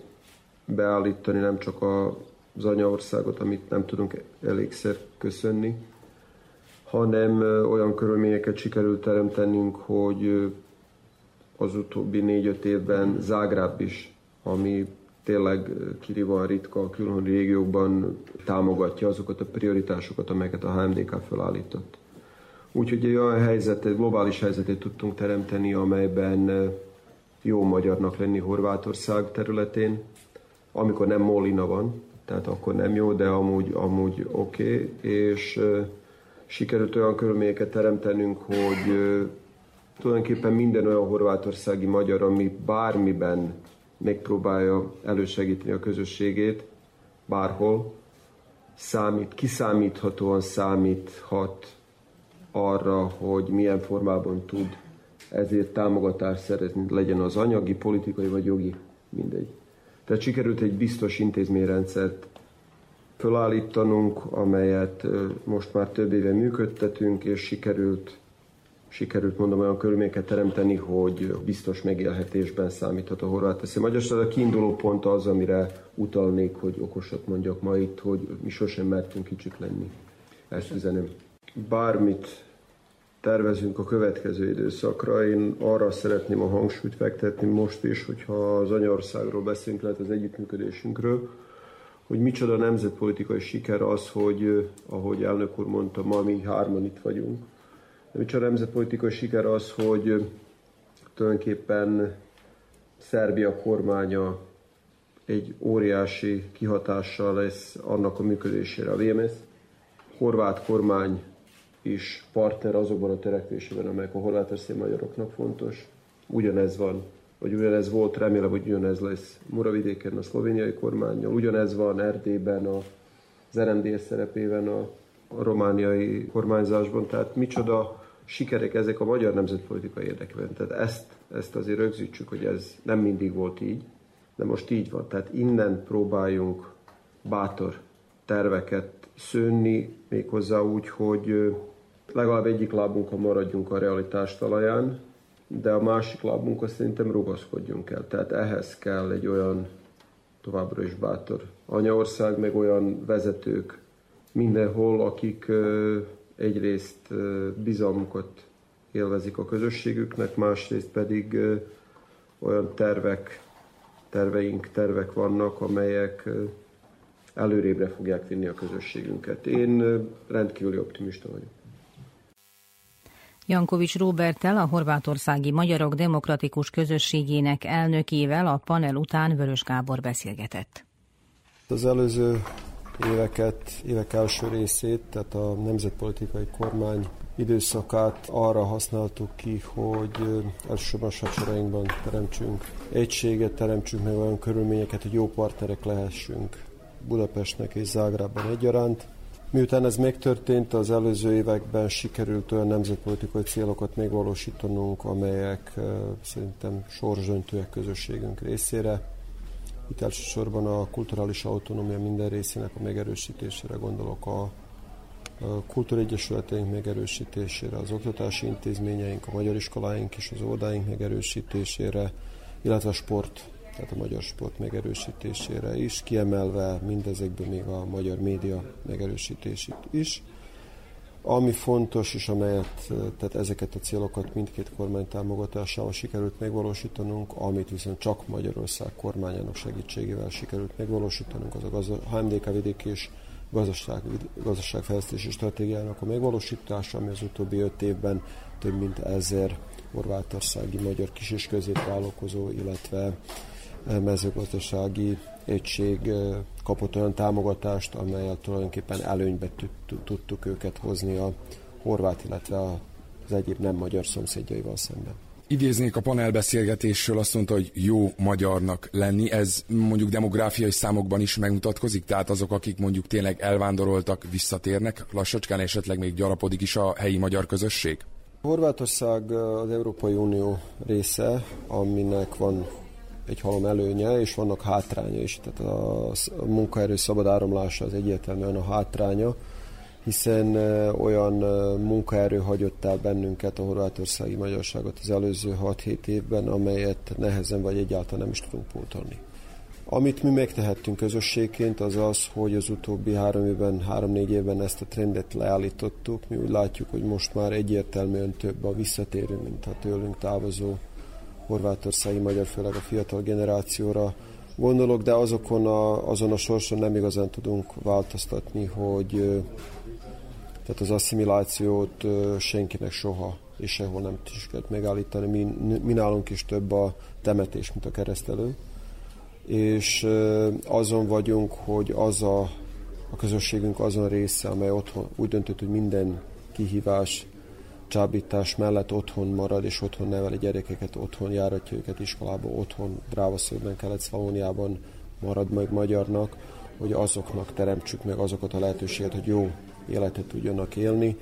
beállítani nem csak az anyaországot, amit nem tudunk elégszer köszönni, hanem olyan körülményeket sikerült teremtenünk, hogy az utóbbi négy-öt évben Zágráb is, ami tényleg kirivan ritka a külhoni régiókban támogatja azokat a prioritásokat, amelyeket a HMDK felállított. Úgyhogy egy olyan helyzetet, globális helyzetet tudtunk teremteni, amelyben jó magyarnak lenni Horvátország területén, amikor nem Molina van, tehát akkor nem jó, de amúgy, amúgy oké, okay. és sikerült olyan körülményeket teremtenünk, hogy uh, tulajdonképpen minden olyan horvátországi magyar, ami bármiben megpróbálja elősegíteni a közösségét, bárhol, számít, kiszámíthatóan számíthat arra, hogy milyen formában tud ezért támogatást szerezni, legyen az anyagi, politikai vagy jogi, mindegy. Tehát sikerült egy biztos intézményrendszert felállítanunk, amelyet most már több éve működtetünk, és sikerült sikerült mondom olyan körülményeket teremteni, hogy biztos megélhetésben számíthat a horvát magyarság. A kiinduló pont az, amire utalnék, hogy okosat mondjak ma itt, hogy mi sosem mertünk kicsik lenni. Ezt üzenem. Bármit tervezünk a következő időszakra. Én arra szeretném a hangsúlyt fektetni most is, hogyha az anyaországról beszélünk, lehet az együttműködésünkről, hogy micsoda nemzetpolitikai siker az, hogy, ahogy elnök úr mondta, ma mi hárman itt vagyunk. De micsoda nemzetpolitikai siker az, hogy tulajdonképpen Szerbia kormánya egy óriási kihatással lesz annak a működésére a VMS. Horvát kormány is partner azokban a törekvésében, amelyek a horvátországi magyaroknak fontos. Ugyanez van, vagy ugyanez volt, remélem, hogy ugyanez lesz Muravidéken a szlovéniai kormányjal, ugyanez van Erdélyben a, az RMDS szerepében a, a romániai kormányzásban, tehát micsoda sikerek ezek a magyar nemzetpolitikai érdekében. Tehát ezt, ezt azért rögzítsük, hogy ez nem mindig volt így, de most így van. Tehát innen próbáljunk bátor terveket szőni, méghozzá úgy, hogy legalább egyik lábunkon maradjunk a realitás talaján, de a másik lábunkon szerintem rugaszkodjunk el. Tehát ehhez kell egy olyan továbbra is bátor anyaország, meg olyan vezetők mindenhol, akik egyrészt bizalmukat élvezik a közösségüknek, másrészt pedig olyan tervek, terveink, tervek vannak, amelyek előrébre fogják vinni a közösségünket. Én rendkívüli optimista vagyok. Jankovics Róbertel, a horvátországi magyarok demokratikus közösségének elnökével a panel után Vörös Gábor beszélgetett. Az előző éveket, évek első részét, tehát a nemzetpolitikai kormány időszakát arra használtuk ki, hogy elsősorban a teremtsünk egységet, teremtsünk meg olyan körülményeket, hogy jó partnerek lehessünk Budapestnek és Zágrában egyaránt. Miután ez megtörtént, az előző években sikerült olyan nemzetpolitikai célokat megvalósítanunk, amelyek szerintem sorsdöntőek közösségünk részére. Itt elsősorban a kulturális autonómia minden részének a megerősítésére gondolok a kultúregyesületeink megerősítésére, az oktatási intézményeink, a magyar iskoláink és az óvodáink megerősítésére, illetve a sport tehát a magyar sport megerősítésére is, kiemelve mindezekből még a magyar média megerősítését is. Ami fontos, és amelyet, tehát ezeket a célokat mindkét kormány támogatásával sikerült megvalósítanunk, amit viszont csak Magyarország kormányának segítségével sikerült megvalósítanunk, az a gazda, HMDK vidék és gazdaság, gazdaságfejlesztési stratégiának a megvalósítása, ami az utóbbi öt évben több mint ezer horvátországi magyar kis- és középvállalkozó, illetve mezőgazdasági egység kapott olyan támogatást, amelyet tulajdonképpen előnybe tudtuk őket hozni a horvát, illetve az egyéb nem magyar szomszédjaival szemben. Idéznék a panelbeszélgetésről, azt mondta, hogy jó magyarnak lenni. Ez mondjuk demográfiai számokban is megmutatkozik, tehát azok, akik mondjuk tényleg elvándoroltak, visszatérnek, lassacskán esetleg még gyarapodik is a helyi magyar közösség? Horvátország az Európai Unió része, aminek van egy halom előnye, és vannak hátránya is. Tehát a munkaerő szabad áramlása az egyértelműen a hátránya, hiszen olyan munkaerő hagyott el bennünket, a horvátországi magyarságot az előző 6-7 évben, amelyet nehezen vagy egyáltalán nem is tudunk pótolni. Amit mi megtehettünk közösségként, az az, hogy az utóbbi három évben, három-négy évben ezt a trendet leállítottuk. Mi úgy látjuk, hogy most már egyértelműen több a visszatérő, mint a tőlünk távozó horvátországi magyar, főleg a fiatal generációra gondolok, de azokon a, azon a sorson nem igazán tudunk változtatni, hogy tehát az asszimilációt senkinek soha és sehol nem sikerült megállítani. Mi, mi nálunk is több a temetés, mint a keresztelő. És azon vagyunk, hogy az a, a közösségünk azon része, amely otthon úgy döntött, hogy minden kihívás csábítás mellett otthon marad, és otthon neveli gyerekeket, otthon járatja őket iskolába, otthon Brávaszögben, Kelet-Szlavóniában marad meg magyarnak, hogy azoknak teremtsük meg azokat a lehetőséget, hogy jó életet tudjanak élni.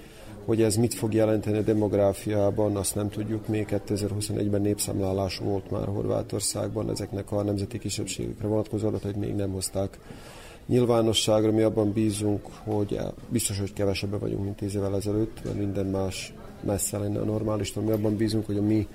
Hogy ez mit fog jelenteni a demográfiában, azt nem tudjuk. Még 2021-ben népszámlálás volt már Horvátországban, ezeknek a nemzeti kisebbségekre vonatkozó adatait még nem hozták nyilvánosságra. Mi abban bízunk, hogy biztos, hogy kevesebben vagyunk, mint tíz évvel ezelőtt, mert minden más messze lenne a normálistól. Mi abban bízunk, hogy a mi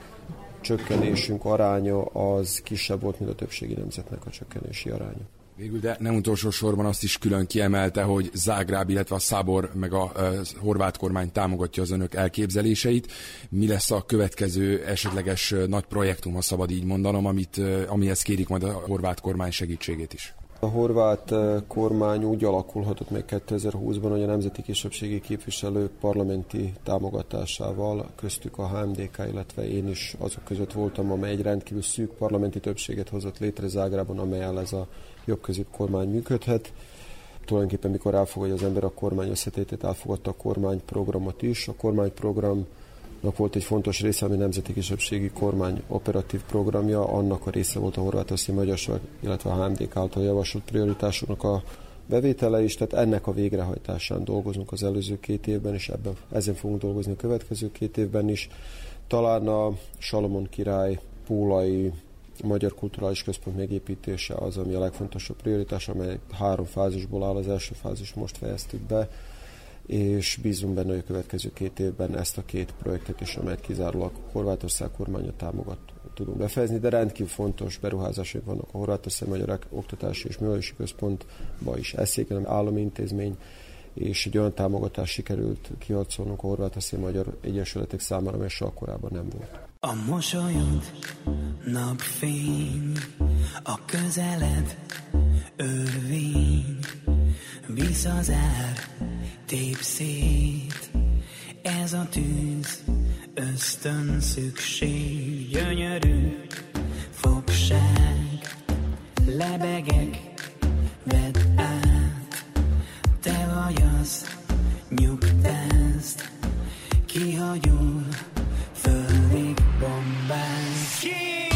csökkenésünk aránya az kisebb volt, mint a többségi nemzetnek a csökkenési aránya. Végül, de nem utolsó sorban azt is külön kiemelte, hogy Zágráb, illetve a Szábor meg a horvát kormány támogatja az önök elképzeléseit. Mi lesz a következő esetleges nagy projektum, ha szabad így mondanom, amit, amihez kérik majd a horvát kormány segítségét is? A horvát kormány úgy alakulhatott meg 2020-ban, hogy a nemzeti kisebbségi képviselők parlamenti támogatásával, köztük a HMDK, illetve én is azok között voltam, amely egy rendkívül szűk parlamenti többséget hozott létre Zágrában, amelyel ez a jobb-közép kormány működhet. Tulajdonképpen mikor elfogadja az ember a kormány összetétét, elfogadta a kormányprogramot is. A kormányprogram volt egy fontos része, ami nemzeti kisebbségi kormány operatív programja, annak a része volt a Horvátországi Magyarság, illetve a HMDK által javasolt prioritásoknak a bevétele is, tehát ennek a végrehajtásán dolgozunk az előző két évben, és ebben, ezen fogunk dolgozni a következő két évben is. Talán a Salomon király pólai Magyar Kulturális Központ megépítése az, ami a legfontosabb prioritás, amely három fázisból áll. Az első fázis most fejeztük be, és bízunk benne, hogy a következő két évben ezt a két projektet is, amelyet kizárólag Horvátország kormánya támogat, tudunk befejezni, de rendkívül fontos beruházások vannak a Horvátország Magyar Oktatási és Művelési Központba is. Eszéken állami intézmény, és egy olyan támogatást sikerült kiharcolnunk a Horvátország Magyar Egyesületek számára, amely soha korábban nem volt. A mosolyod napfény, a közeled örvény, visz az ár, tép szét, ez a tűz, ösztön szükség, gyönyörű fogság, lebegek, vedd át, te vagy az, nyugtázd, kihagyul, földig bombáz. Kiég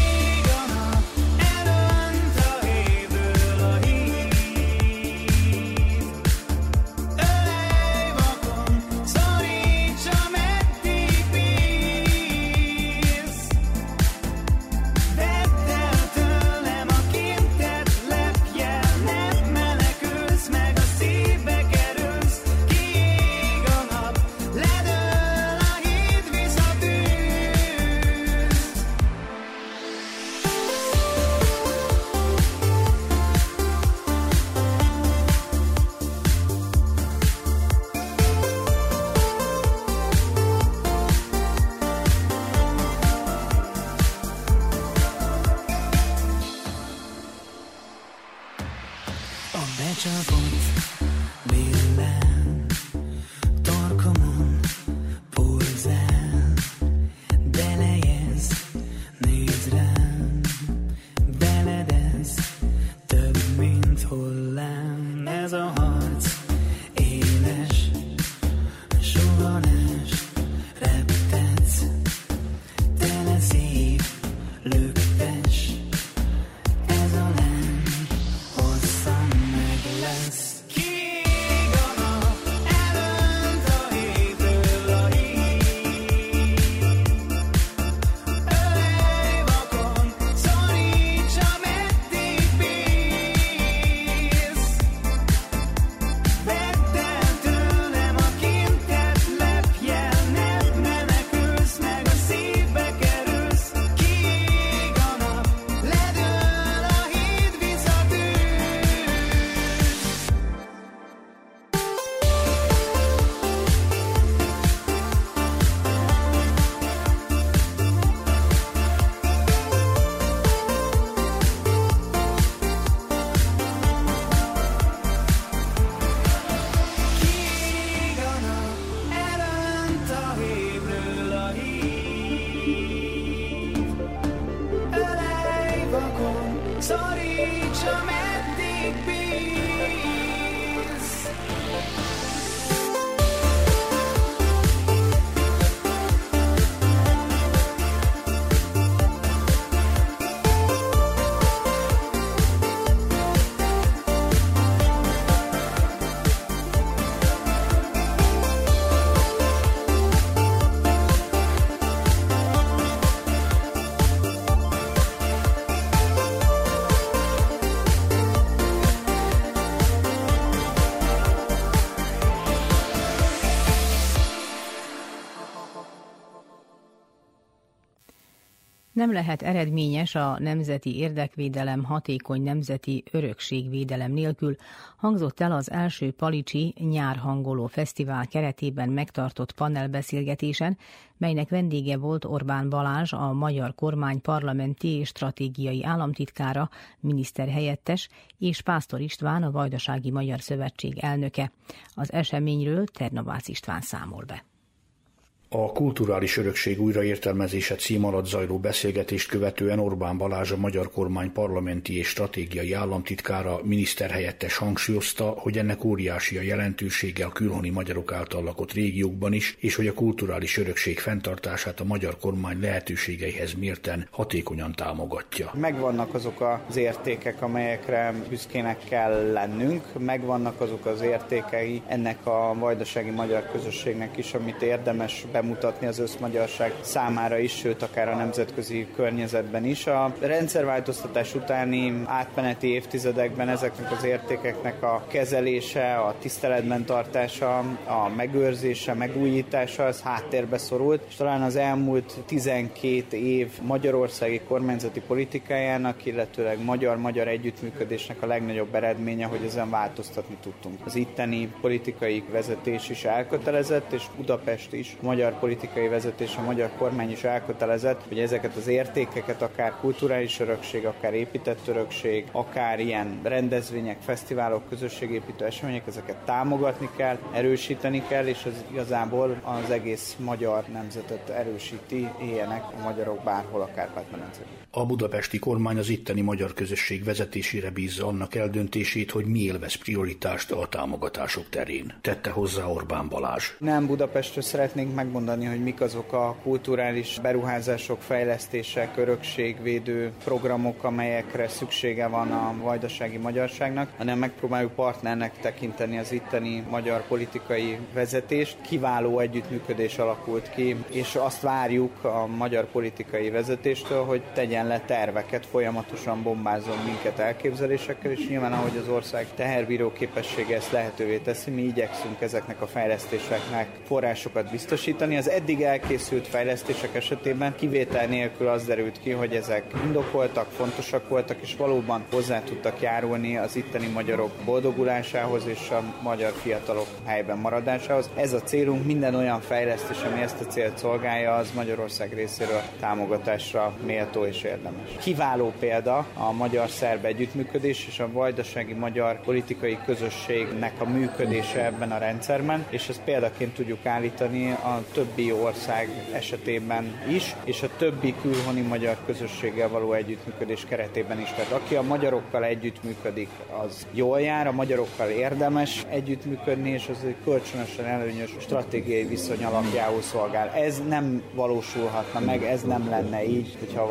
Nem lehet eredményes a nemzeti érdekvédelem hatékony nemzeti örökségvédelem nélkül, hangzott el az első Palicsi nyárhangoló fesztivál keretében megtartott panelbeszélgetésen, melynek vendége volt Orbán Balázs, a magyar kormány parlamenti és stratégiai államtitkára, miniszterhelyettes, és Pásztor István, a Vajdasági Magyar Szövetség elnöke. Az eseményről Ternavász István számol be. A kulturális örökség újraértelmezése cím alatt zajló beszélgetést követően Orbán Balázs a magyar kormány parlamenti és stratégiai államtitkára miniszterhelyettes hangsúlyozta, hogy ennek óriási a jelentősége a külhoni magyarok által lakott régiókban is, és hogy a kulturális örökség fenntartását a magyar kormány lehetőségeihez mérten hatékonyan támogatja. Megvannak azok az értékek, amelyekre büszkének kell lennünk, megvannak azok az értékei ennek a vajdasági magyar közösségnek is, amit érdemes bemutatni az összmagyarság számára is, sőt akár a nemzetközi környezetben is. A rendszerváltoztatás utáni átmeneti évtizedekben ezeknek az értékeknek a kezelése, a tiszteletben tartása, a megőrzése, megújítása, az háttérbe szorult, és talán az elmúlt 12 év magyarországi kormányzati politikájának, illetőleg magyar-magyar együttműködésnek a legnagyobb eredménye, hogy ezen változtatni tudtunk. Az itteni politikai vezetés is elkötelezett, és Budapest is, a magyar politikai vezetés, a magyar kormány is elkötelezett, hogy ezeket az értékeket, akár kulturális örökség, akár épített örökség, akár ilyen rendezvények, fesztiválok, közösségépítő események, ezeket támogatni kell, erősíteni kell, és az igazából az egész magyar nemzetet erősíti, éljenek a magyarok bárhol a Kárpát-medencében. A budapesti kormány az itteni magyar közösség vezetésére bízza annak eldöntését, hogy mi élvez prioritást a támogatások terén. Tette hozzá Orbán Balázs. Nem Budapestről szeretnénk megmondani, hogy mik azok a kulturális beruházások, fejlesztések, örökségvédő programok, amelyekre szüksége van a vajdasági magyarságnak, hanem megpróbáljuk partnernek tekinteni az itteni magyar politikai vezetést. Kiváló együttműködés alakult ki, és azt várjuk a magyar politikai vezetéstől, hogy tegyen le terveket, folyamatosan bombázom minket elképzelésekkel, és nyilván ahogy az ország teherbíró képessége ezt lehetővé teszi, mi igyekszünk ezeknek a fejlesztéseknek forrásokat biztosítani. Az eddig elkészült fejlesztések esetében kivétel nélkül az derült ki, hogy ezek indokoltak, fontosak voltak, és valóban hozzá tudtak járulni az itteni magyarok boldogulásához és a magyar fiatalok helyben maradásához. Ez a célunk, minden olyan fejlesztés, ami ezt a célt szolgálja, az Magyarország részéről támogatásra méltó és érdemes. Kiváló példa a magyar-szerb együttműködés és a vajdasági magyar politikai közösségnek a működése ebben a rendszerben, és ezt példaként tudjuk állítani a többi ország esetében is, és a többi külhoni magyar közösséggel való együttműködés keretében is. Tehát aki a magyarokkal együttműködik, az jól jár, a magyarokkal érdemes együttműködni, és az egy kölcsönösen előnyös stratégiai viszony alapjául szolgál. Ez nem valósulhatna meg, ez nem lenne így, hogyha a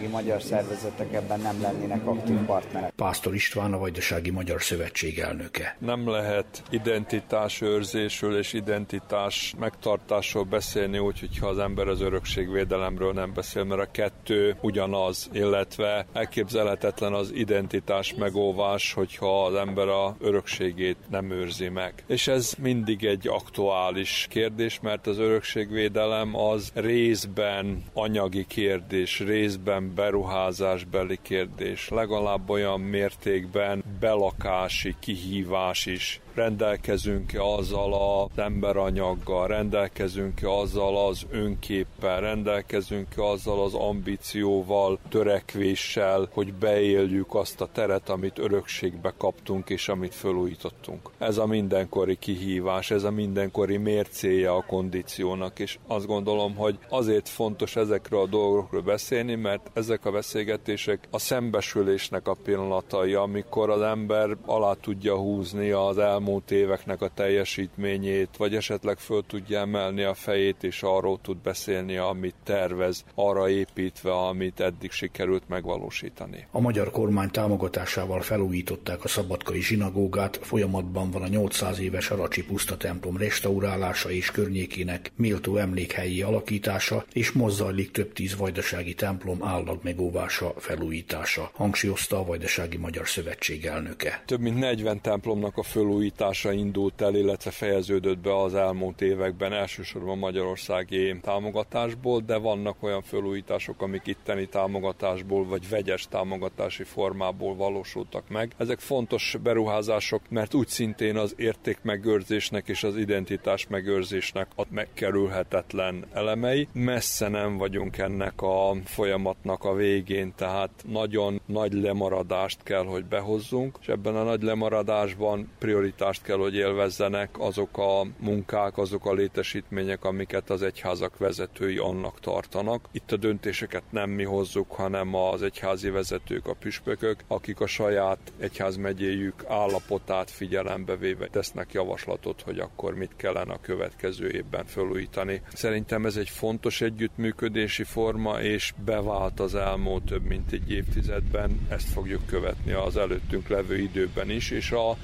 vajdasági magyar szervezetek ebben nem lennének aktív partnerek. Pásztor István a Vajdasági Magyar Szövetség elnöke. Nem lehet identitásőrzésről és identitás megtartásról beszélni úgy, hogyha az ember az örökségvédelemről nem beszél, mert a kettő ugyanaz, illetve elképzelhetetlen az identitás megóvás, hogyha az ember a örökségét nem őrzi meg. És ez mindig egy aktuális kérdés, mert az örökségvédelem az részben anyagi kérdés, részben beruházásbeli kérdés, legalább olyan mértékben belakási kihívás is rendelkezünk-e azzal az emberanyaggal, rendelkezünk-e azzal az önképpel, rendelkezünk-e azzal az ambícióval, törekvéssel, hogy beéljük azt a teret, amit örökségbe kaptunk és amit felújítottunk. Ez a mindenkori kihívás, ez a mindenkori mércéje a kondíciónak, és azt gondolom, hogy azért fontos ezekről a dolgokról beszélni, mert ezek a beszélgetések a szembesülésnek a pillanatai, amikor az ember alá tudja húzni az elmúlt elmúlt éveknek a teljesítményét, vagy esetleg föl tudja emelni a fejét, és arról tud beszélni, amit tervez, arra építve, amit eddig sikerült megvalósítani. A magyar kormány támogatásával felújították a szabadkai zsinagógát, folyamatban van a 800 éves Aracsi puszta templom restaurálása és környékének méltó emlékhelyi alakítása, és most zajlik több tíz vajdasági templom állag megóvása, felújítása, hangsúlyozta a Vajdasági Magyar Szövetség elnöke. Több mint 40 templomnak a felújítása indult el, illetve fejeződött be az elmúlt években, elsősorban magyarországi támogatásból, de vannak olyan felújítások, amik itteni támogatásból vagy vegyes támogatási formából valósultak meg. Ezek fontos beruházások, mert úgy szintén az értékmegőrzésnek és az identitás megőrzésnek a megkerülhetetlen elemei. Messze nem vagyunk ennek a folyamatnak a végén, tehát nagyon nagy lemaradást kell, hogy behozzunk, és ebben a nagy lemaradásban prioritást kell, hogy élvezzenek azok a munkák, azok a létesítmények, amiket az egyházak vezetői annak tartanak. Itt a döntéseket nem mi hozzuk, hanem az egyházi vezetők, a püspökök, akik a saját egyházmegyéjük állapotát figyelembe véve tesznek javaslatot, hogy akkor mit kellene a következő évben felújítani. Szerintem ez egy fontos együttműködési forma, és bevált az elmúlt több mint egy évtizedben. Ezt fogjuk követni az előttünk levő időben is, és a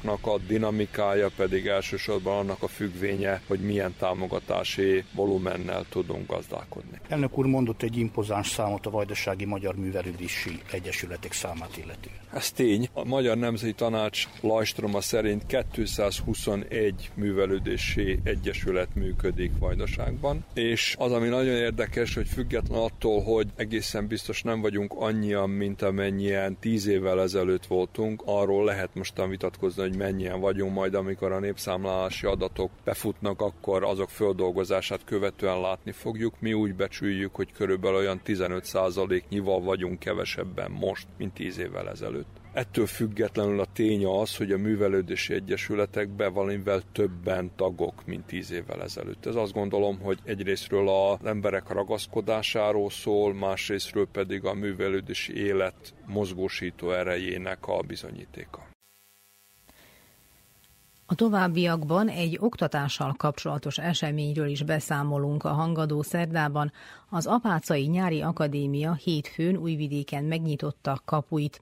felújításoknak a dinamikája pedig elsősorban annak a függvénye, hogy milyen támogatási volumennel tudunk gazdálkodni. Elnök úr mondott egy impozáns számot a Vajdasági Magyar Művelődési Egyesületek számát illetően. Ez tény. A Magyar Nemzeti Tanács Lajstroma szerint 221 művelődési egyesület működik Vajdaságban, és az, ami nagyon érdekes, hogy független attól, hogy egészen biztos nem vagyunk annyian, mint amennyien tíz évvel ezelőtt voltunk, arról lehet mostan vitatkozni, hogy mennyien vagyunk majd, amikor a népszámlálási adatok befutnak, akkor azok földolgozását követően látni fogjuk. Mi úgy becsüljük, hogy körülbelül olyan 15%-nyival vagyunk kevesebben most, mint 10 évvel ezelőtt. Ettől függetlenül a tény az, hogy a művelődési egyesületekben valamivel többen tagok, mint tíz évvel ezelőtt. Ez azt gondolom, hogy egyrésztről az emberek ragaszkodásáról szól, másrésztről pedig a művelődési élet mozgósító erejének a bizonyítéka. A továbbiakban egy oktatással kapcsolatos eseményről is beszámolunk a hangadó szerdában. Az Apácai Nyári Akadémia hétfőn Újvidéken megnyitotta kapuit.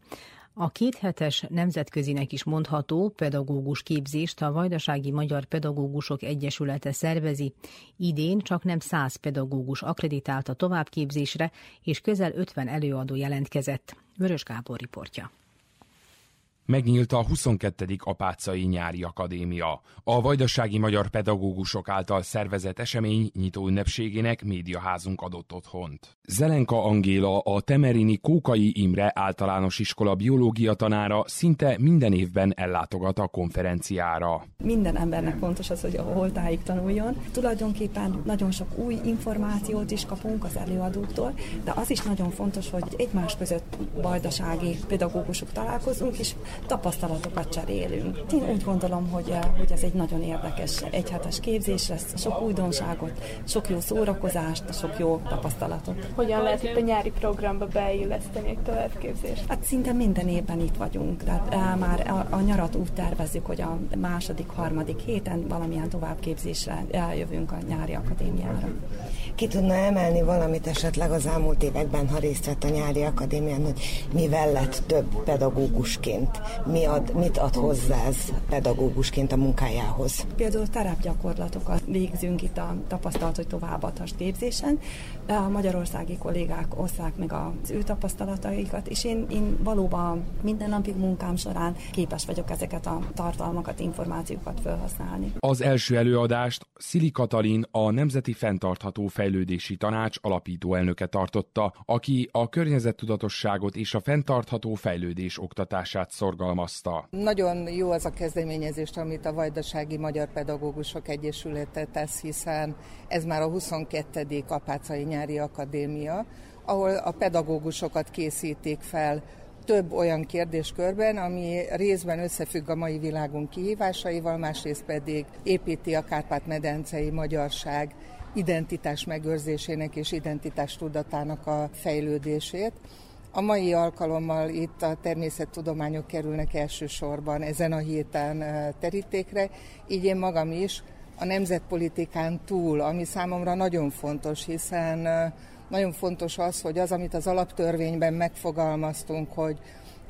A kéthetes nemzetközinek is mondható pedagógus képzést a Vajdasági Magyar Pedagógusok Egyesülete szervezi. Idén csak nem 100 pedagógus akreditált a továbbképzésre, és közel 50 előadó jelentkezett. Vörös Gábor riportja. Megnyílt a 22. Apácai Nyári Akadémia. A Vajdasági Magyar Pedagógusok által szervezett esemény nyitó ünnepségének médiaházunk adott otthont. Zelenka Angéla, a Temerini Kókai Imre általános iskola biológia tanára szinte minden évben ellátogat a konferenciára. Minden embernek fontos az, hogy a holtáig tanuljon. Tulajdonképpen nagyon sok új információt is kapunk az előadóktól, de az is nagyon fontos, hogy egymás között vajdasági pedagógusok találkozunk, és tapasztalatokat cserélünk. Én úgy gondolom, hogy, eh, hogy ez egy nagyon érdekes egyhetes képzés lesz, sok újdonságot, sok jó szórakozást, sok jó tapasztalatot. Hogyan lehet itt a nyári programba beilleszteni egy továbbképzést? Hát szinte minden évben itt vagyunk, tehát eh, már a, a nyarat úgy tervezzük, hogy a második, harmadik héten valamilyen továbbképzésre eljövünk a nyári akadémiára. Ki tudna emelni valamit esetleg az elmúlt években, ha részt vett a nyári akadémián, hogy mivel lett több pedagógusként? Mi ad, mit ad hozzá ez pedagógusként a munkájához? Például terepgyakorlatokat végzünk itt a tapasztalat, hogy továbbadhass képzésen. A magyarországi kollégák osszák meg az ő tapasztalataikat, és én, én valóban mindennapi munkám során képes vagyok ezeket a tartalmakat, információkat felhasználni. Az első előadást Szili Katalin, a Nemzeti Fenntartható Fejlődési Tanács alapító elnöke tartotta, aki a környezettudatosságot és a fenntartható fejlődés oktatását szorgalmazta. Nagyon jó az a kezdeményezés, amit a Vajdasági Magyar Pedagógusok Egyesülete tesz, hiszen ez már a 22. Apácai Nyári Akadémia, ahol a pedagógusokat készítik fel több olyan kérdéskörben, ami részben összefügg a mai világunk kihívásaival, másrészt pedig építi a Kárpát-medencei magyarság identitás megőrzésének és identitás tudatának a fejlődését. A mai alkalommal itt a természettudományok kerülnek elsősorban ezen a héten terítékre, így én magam is a nemzetpolitikán túl, ami számomra nagyon fontos, hiszen nagyon fontos az, hogy az, amit az alaptörvényben megfogalmaztunk, hogy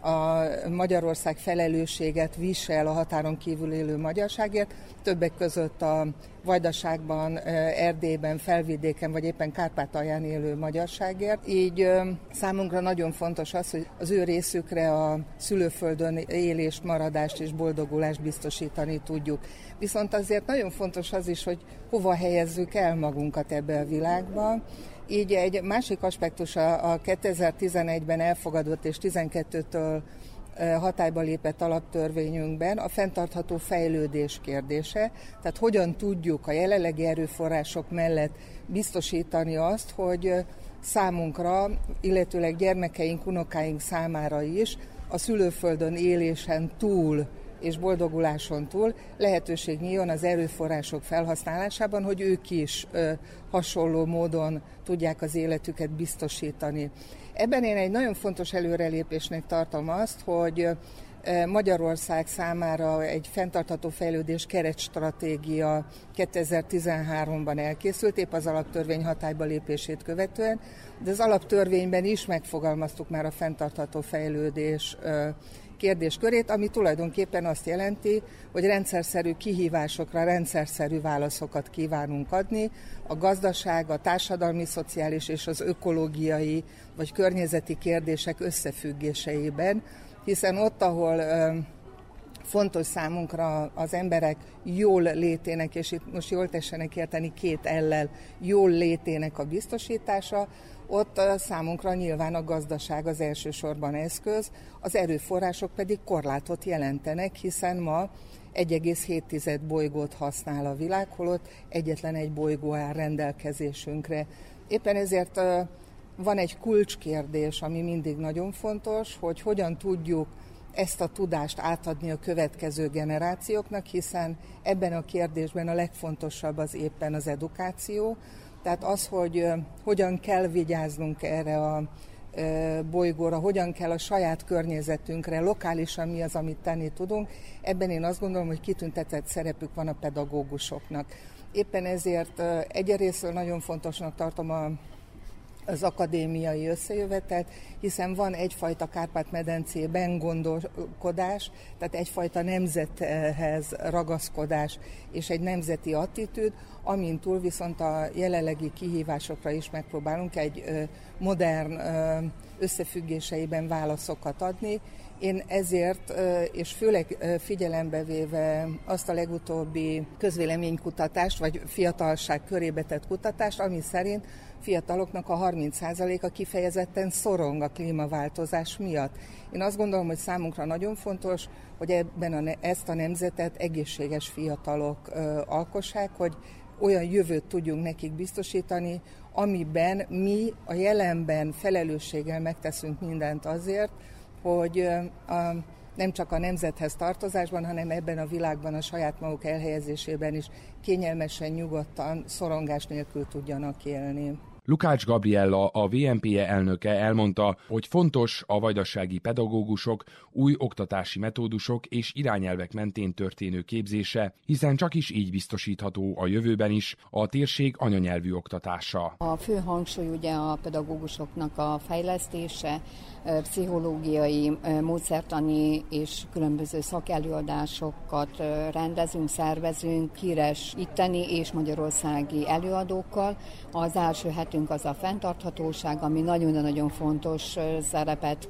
a Magyarország felelősséget visel a határon kívül élő magyarságért, többek között a Vajdaságban, Erdélyben, Felvidéken vagy éppen Kárpátalján élő magyarságért. Így számunkra nagyon fontos az, hogy az ő részükre a szülőföldön élést, maradást és boldogulást biztosítani tudjuk. Viszont azért nagyon fontos az is, hogy hova helyezzük el magunkat ebbe a világba, így egy másik aspektus a, a 2011-ben elfogadott és 12-től hatályba lépett alaptörvényünkben a fenntartható fejlődés kérdése, tehát hogyan tudjuk a jelenlegi erőforrások mellett biztosítani azt, hogy számunkra, illetőleg gyermekeink, unokáink számára is a szülőföldön élésen túl és boldoguláson túl lehetőség nyíljon az erőforrások felhasználásában, hogy ők is ö, hasonló módon tudják az életüket biztosítani. Ebben én egy nagyon fontos előrelépésnek tartom azt, hogy Magyarország számára egy fenntartható fejlődés keretstratégia 2013-ban elkészült, épp az alaptörvény hatályba lépését követően, de az alaptörvényben is megfogalmaztuk már a fenntartható fejlődés kérdéskörét, ami tulajdonképpen azt jelenti, hogy rendszerszerű kihívásokra rendszerszerű válaszokat kívánunk adni. A gazdaság, a társadalmi, szociális és az ökológiai vagy környezeti kérdések összefüggéseiben, hiszen ott, ahol fontos számunkra az emberek jól létének, és itt most jól tessenek érteni két ellel, jól létének a biztosítása, ott számunkra nyilván a gazdaság az elsősorban eszköz, az erőforrások pedig korlátot jelentenek, hiszen ma 1,7 bolygót használ a világ, holott egyetlen egy bolygó áll rendelkezésünkre. Éppen ezért van egy kulcskérdés, ami mindig nagyon fontos, hogy hogyan tudjuk ezt a tudást átadni a következő generációknak, hiszen ebben a kérdésben a legfontosabb az éppen az edukáció. Tehát az, hogy hogyan kell vigyáznunk erre a bolygóra, hogyan kell a saját környezetünkre, lokálisan mi az, amit tenni tudunk, ebben én azt gondolom, hogy kitüntetett szerepük van a pedagógusoknak. Éppen ezért egyerészről nagyon fontosnak tartom a az akadémiai összejövetet, hiszen van egyfajta Kárpát-medencében gondolkodás, tehát egyfajta nemzethez ragaszkodás és egy nemzeti attitűd, amint túl viszont a jelenlegi kihívásokra is megpróbálunk egy modern összefüggéseiben válaszokat adni. Én ezért, és főleg figyelembe véve azt a legutóbbi közvéleménykutatást, vagy fiatalság körébe tett kutatást, ami szerint fiataloknak a 30%-a kifejezetten szorong a klímaváltozás miatt. Én azt gondolom, hogy számunkra nagyon fontos, hogy ebben a, ezt a nemzetet egészséges fiatalok ö, alkossák, hogy olyan jövőt tudjunk nekik biztosítani, amiben mi a jelenben felelősséggel megteszünk mindent azért, hogy a, nem csak a nemzethez tartozásban, hanem ebben a világban a saját maguk elhelyezésében is kényelmesen, nyugodtan, szorongás nélkül tudjanak élni. Lukács Gabriella, a VMPE elnöke elmondta, hogy fontos a vajdasági pedagógusok új oktatási metódusok és irányelvek mentén történő képzése, hiszen csak is így biztosítható a jövőben is a térség anyanyelvű oktatása. A fő hangsúly ugye a pedagógusoknak a fejlesztése, pszichológiai, módszertani és különböző szakelőadásokat rendezünk, szervezünk híres itteni és magyarországi előadókkal. Az első hetünk az a fenntarthatóság, ami nagyon-nagyon fontos szerepet,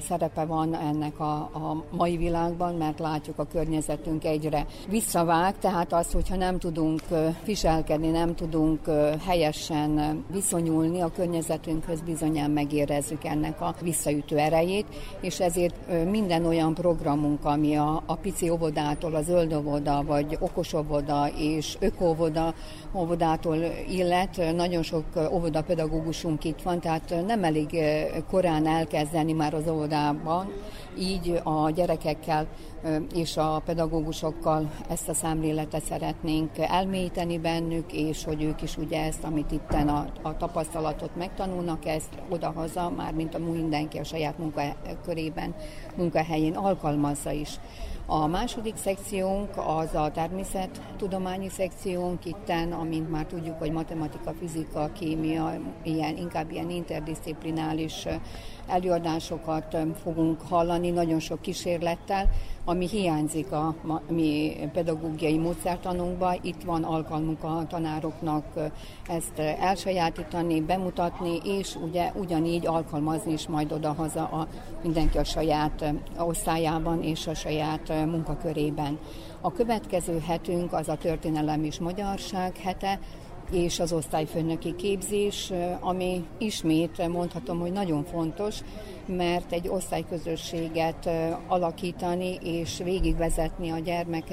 szerepe van ennek a, a mai világban, mert látjuk a környezetünk egyre visszavág, tehát az, hogyha nem tudunk viselkedni, nem tudunk helyesen viszonyulni a környezetünkhöz, bizonyán megérezzük ennek a visszaütő erejét, és ezért minden olyan programunk, ami a, a pici óvodától, az zöldovoda, vagy okosovoda és ökovoda óvodától illet, nagyon sok óvodapedagógusunk itt van, tehát nem elég korán elkezdeni már az óvodában, így a gyerekekkel és a pedagógusokkal ezt a számléletet szeretnénk elmélyíteni bennük, és hogy ők is ugye ezt, amit itten a, a tapasztalatot megtanulnak, ezt odahaza, már mint a mindenki a saját munkakörében, munkahelyén alkalmazza is. A második szekciónk az a természettudományi szekciónk itten, amint már tudjuk, hogy matematika, fizika, kémia, ilyen, inkább ilyen interdisziplinális előadásokat fogunk hallani, nagyon sok kísérlettel, ami hiányzik a mi pedagógiai módszertanunkba. Itt van alkalmunk a tanároknak ezt elsajátítani, bemutatni, és ugye ugyanígy alkalmazni is majd oda-haza a, mindenki a saját osztályában és a saját munkakörében. A következő hetünk az a történelem és magyarság hete, és az osztályfőnöki képzés, ami ismét mondhatom, hogy nagyon fontos, mert egy osztályközösséget alakítani és végigvezetni a gyermek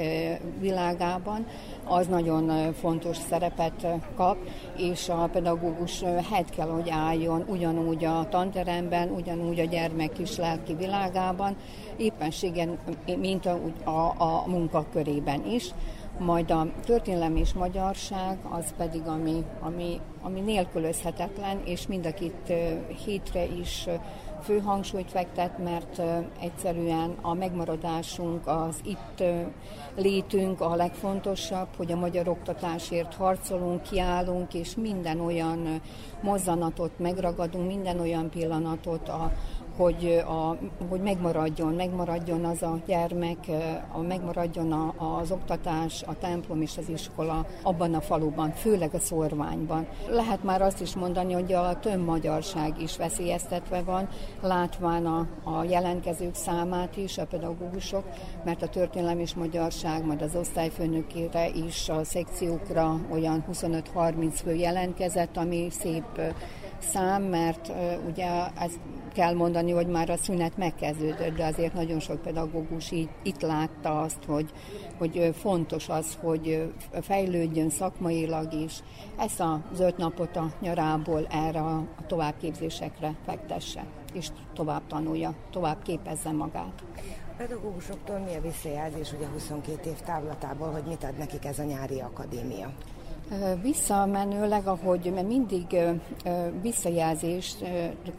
világában, az nagyon fontos szerepet kap, és a pedagógus helyt kell, hogy álljon ugyanúgy a tanteremben, ugyanúgy a gyermek kis lelki világában, éppenségen, mint a, a, a munkakörében is majd a történelem és magyarság az pedig, ami, ami, ami nélkülözhetetlen, és mind a két hétre is fő hangsúlyt fektet, mert egyszerűen a megmaradásunk, az itt létünk a legfontosabb, hogy a magyar oktatásért harcolunk, kiállunk, és minden olyan mozzanatot megragadunk, minden olyan pillanatot a, hogy, a, hogy megmaradjon, megmaradjon az a gyermek, a, megmaradjon a, az oktatás, a templom és az iskola abban a faluban, főleg a szorványban. Lehet már azt is mondani, hogy a magyarság is veszélyeztetve van, látván a, a jelentkezők számát is, a pedagógusok, mert a történelem és magyarság, majd az osztályfőnökére is a szekciókra olyan 25-30 fő jelentkezett, ami szép szám, mert ugye ez kell mondani, hogy már a szünet megkezdődött, de azért nagyon sok pedagógus így, itt látta azt, hogy, hogy fontos az, hogy fejlődjön szakmailag is. Ezt az öt napot a nyarából erre a továbbképzésekre fektesse, és tovább tanulja, tovább képezze magát. Pedagógusoktól mi a visszajelzés ugye 22 év távlatából, hogy mit ad nekik ez a nyári akadémia? Visszamenőleg, ahogy mert mindig visszajelzést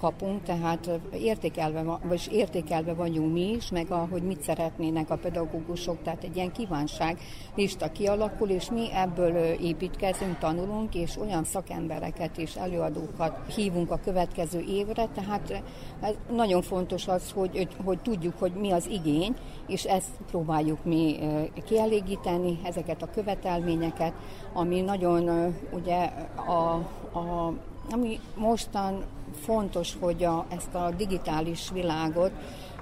kapunk, tehát értékelve, vagy értékelve vagyunk mi is, meg ahogy mit szeretnének a pedagógusok, tehát egy ilyen kívánság lista kialakul, és mi ebből építkezünk, tanulunk, és olyan szakembereket és előadókat hívunk a következő évre, tehát ez nagyon fontos az, hogy, hogy tudjuk, hogy mi az igény, és ezt próbáljuk mi kielégíteni, ezeket a követelményeket, ami nagyon ugye a, a ami mostan fontos, hogy a, ezt a digitális világot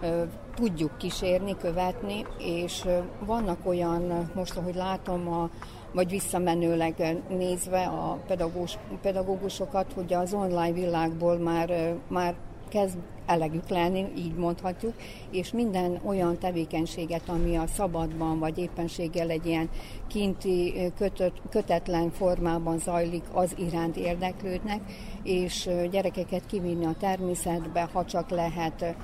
ö, tudjuk kísérni, követni, és ö, vannak olyan, most ahogy látom, a, vagy visszamenőleg nézve a pedagógus, pedagógusokat, hogy az online világból már, ö, már kezd elegük lenni, így mondhatjuk, és minden olyan tevékenységet, ami a szabadban, vagy éppenséggel egy ilyen kinti kötött, kötetlen formában zajlik, az iránt érdeklődnek, és gyerekeket kivinni a természetbe, ha csak lehet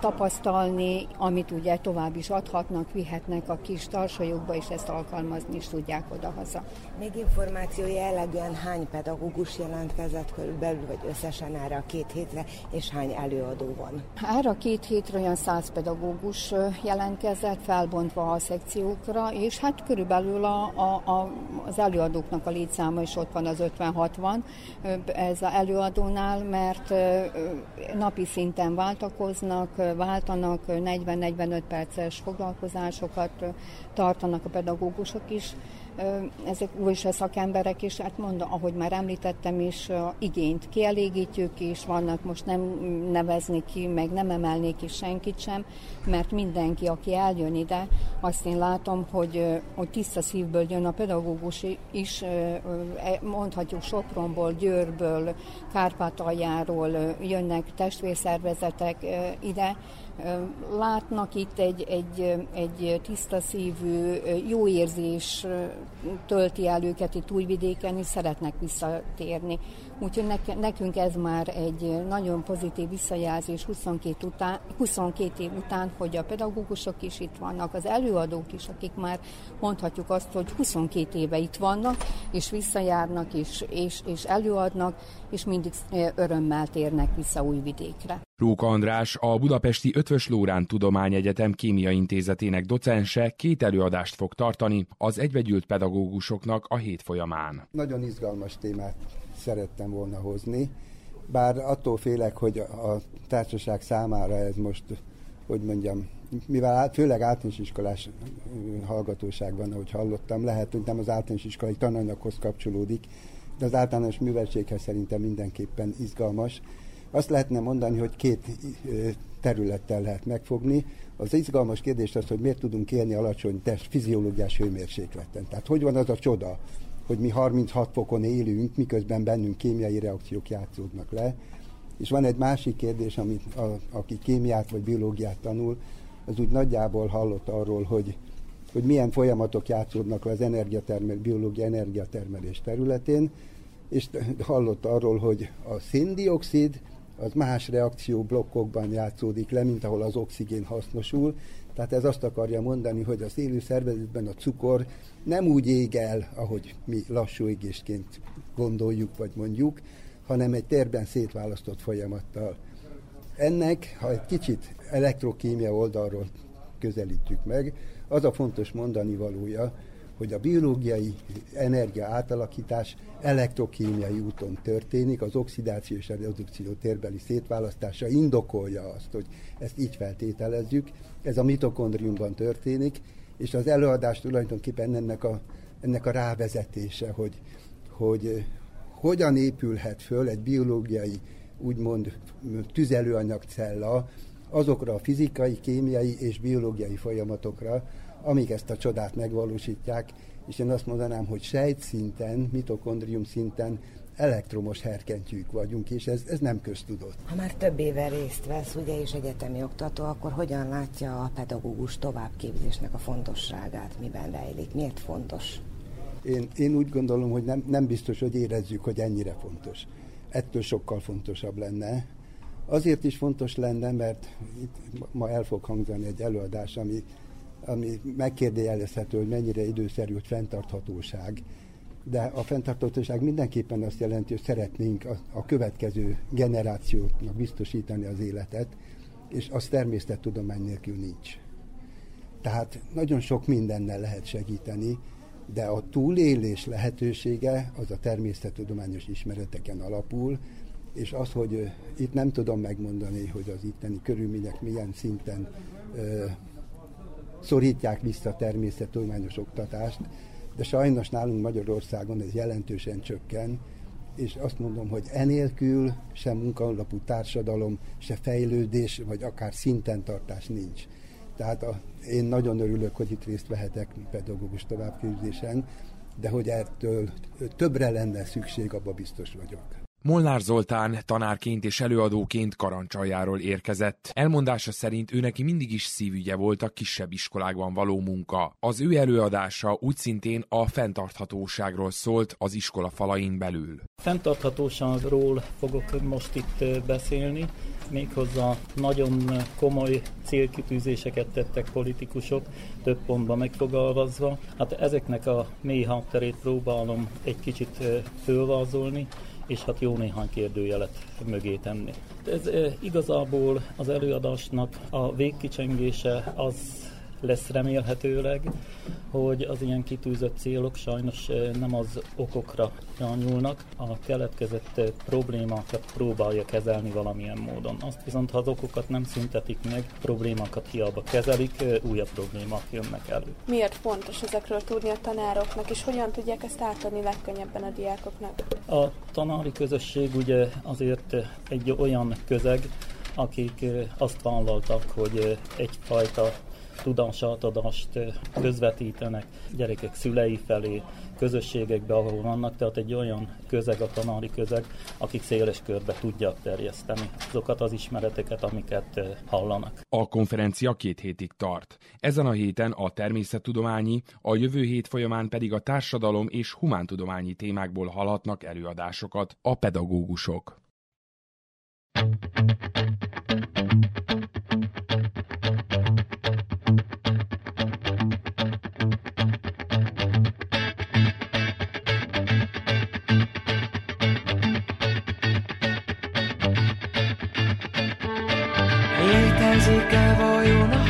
tapasztalni, amit ugye tovább is adhatnak, vihetnek a kis tarsajukba, és ezt alkalmazni is tudják odahaza. Még információ jellegűen hány pedagógus jelentkezett körülbelül, vagy összesen erre a két hétre, és hány előadó van? Erre a két hétre olyan száz pedagógus jelentkezett, felbontva a szekciókra, és hát körülbelül a, a, a, az előadóknak a létszáma is ott van az 50-60 ez az előadónál, mert napi szinten váltakoznak, dolgoznak, váltanak, 40-45 perces foglalkozásokat tartanak a pedagógusok is, ezek új szakemberek is, hát mondom, ahogy már említettem is, igényt kielégítjük, és vannak most nem nevezni ki, meg nem emelnék ki senkit sem, mert mindenki, aki eljön ide, azt én látom, hogy, hogy tiszta szívből jön a pedagógus is, e, mondhatjuk Sopronból, Győrből, Kárpátaljáról jönnek testvérszervezetek ide, látnak itt egy, egy, egy tiszta szívű, jó érzés tölti el őket itt Újvidéken, és szeretnek visszatérni. Úgyhogy nekünk ez már egy nagyon pozitív visszajelzés 22, után, 22 év után, hogy a pedagógusok is itt vannak, az előadók is, akik már mondhatjuk azt, hogy 22 éve itt vannak, és visszajárnak, és, és, és előadnak, és mindig örömmel térnek vissza Újvidékre. Róka András, a budapesti Ötvös Lórán Tudományegyetem Kémia Intézetének docense két előadást fog tartani az egybegyűlt pedagógusoknak a hét folyamán. Nagyon izgalmas témát szerettem volna hozni, bár attól félek, hogy a társaság számára ez most, hogy mondjam, mivel főleg általános iskolás hallgatóság van, ahogy hallottam, lehet, hogy nem az általános iskolai tananyaghoz kapcsolódik, de az általános műveltséghez szerintem mindenképpen izgalmas. Azt lehetne mondani, hogy két területtel lehet megfogni. Az izgalmas kérdés az, hogy miért tudunk élni alacsony test fiziológiás hőmérsékleten. Tehát hogy van az a csoda, hogy mi 36 fokon élünk, miközben bennünk kémiai reakciók játszódnak le. És van egy másik kérdés, amit a, aki kémiát vagy biológiát tanul, az úgy nagyjából hallott arról, hogy, hogy milyen folyamatok játszódnak le az energiatermel, biológia energiatermelés területén, és hallott arról, hogy a széndiokszid az más reakcióblokkokban játszódik le, mint ahol az oxigén hasznosul. Tehát ez azt akarja mondani, hogy az élő szervezetben a cukor nem úgy ég el, ahogy mi lassú égésként gondoljuk vagy mondjuk, hanem egy térben szétválasztott folyamattal. Ennek, ha egy kicsit elektrokémia oldalról közelítjük meg, az a fontos mondani valója, hogy a biológiai energia átalakítás elektrokémiai úton történik, az oxidáció és a redukció térbeli szétválasztása indokolja azt, hogy ezt így feltételezzük. Ez a mitokondriumban történik, és az előadás tulajdonképpen ennek a, ennek a rávezetése, hogy, hogy hogyan épülhet föl egy biológiai, úgymond tüzelőanyagcella azokra a fizikai, kémiai és biológiai folyamatokra, amik ezt a csodát megvalósítják, és én azt mondanám, hogy sejtszinten, mitokondrium szinten elektromos herkentyűk vagyunk, és ez, ez nem köztudott. Ha már több éve részt vesz, ugye, és egyetemi oktató, akkor hogyan látja a pedagógus továbbképzésnek a fontosságát, miben rejlik, miért fontos? Én, én úgy gondolom, hogy nem, nem biztos, hogy érezzük, hogy ennyire fontos. Ettől sokkal fontosabb lenne. Azért is fontos lenne, mert itt ma el fog hangzani egy előadás, ami ami megkérdőjelezhető, hogy mennyire időszerű, hogy fenntarthatóság. De a fenntarthatóság mindenképpen azt jelenti, hogy szeretnénk a, a következő generációknak biztosítani az életet, és az természettudomány nélkül nincs. Tehát nagyon sok mindennel lehet segíteni, de a túlélés lehetősége az a természettudományos ismereteken alapul, és az, hogy itt nem tudom megmondani, hogy az itteni körülmények milyen szinten szorítják vissza a természettudományos oktatást, de sajnos nálunk Magyarországon ez jelentősen csökken, és azt mondom, hogy enélkül sem munkalapú társadalom, se fejlődés, vagy akár szinten tartás nincs. Tehát a, én nagyon örülök, hogy itt részt vehetek pedagógus továbbképzésen, de hogy ettől többre lenne szükség, abba biztos vagyok. Molnár Zoltán tanárként és előadóként Karancsaljáról érkezett. Elmondása szerint ő neki mindig is szívügye volt a kisebb iskolákban való munka. Az ő előadása úgy szintén a fenntarthatóságról szólt az iskola falain belül. Fenntarthatóságról fogok most itt beszélni, méghozzá nagyon komoly célkitűzéseket tettek politikusok, több pontban megfogalmazva. Hát ezeknek a mély hátterét próbálom egy kicsit fölvázolni, és hát jó néhány kérdőjelet mögé tenni. Ez e, igazából az előadásnak a végkicsengése az lesz remélhetőleg, hogy az ilyen kitűzött célok sajnos nem az okokra nyúlnak, a keletkezett problémákat próbálja kezelni valamilyen módon. Azt viszont, ha az okokat nem szüntetik meg, problémákat hiába kezelik, újabb problémák jönnek elő. Miért fontos ezekről tudni a tanároknak, és hogyan tudják ezt átadni legkönnyebben a diákoknak? A tanári közösség ugye azért egy olyan közeg, akik azt vállaltak, hogy egyfajta tudásátadást közvetítenek gyerekek szülei felé, közösségekbe, ahol vannak, tehát egy olyan közeg, a tanári közeg, akik széles körbe tudják terjeszteni azokat az ismereteket, amiket hallanak. A konferencia két hétig tart. Ezen a héten a természettudományi, a jövő hét folyamán pedig a társadalom és humántudományi témákból hallhatnak előadásokat a pedagógusok. Emléke vajon a hely,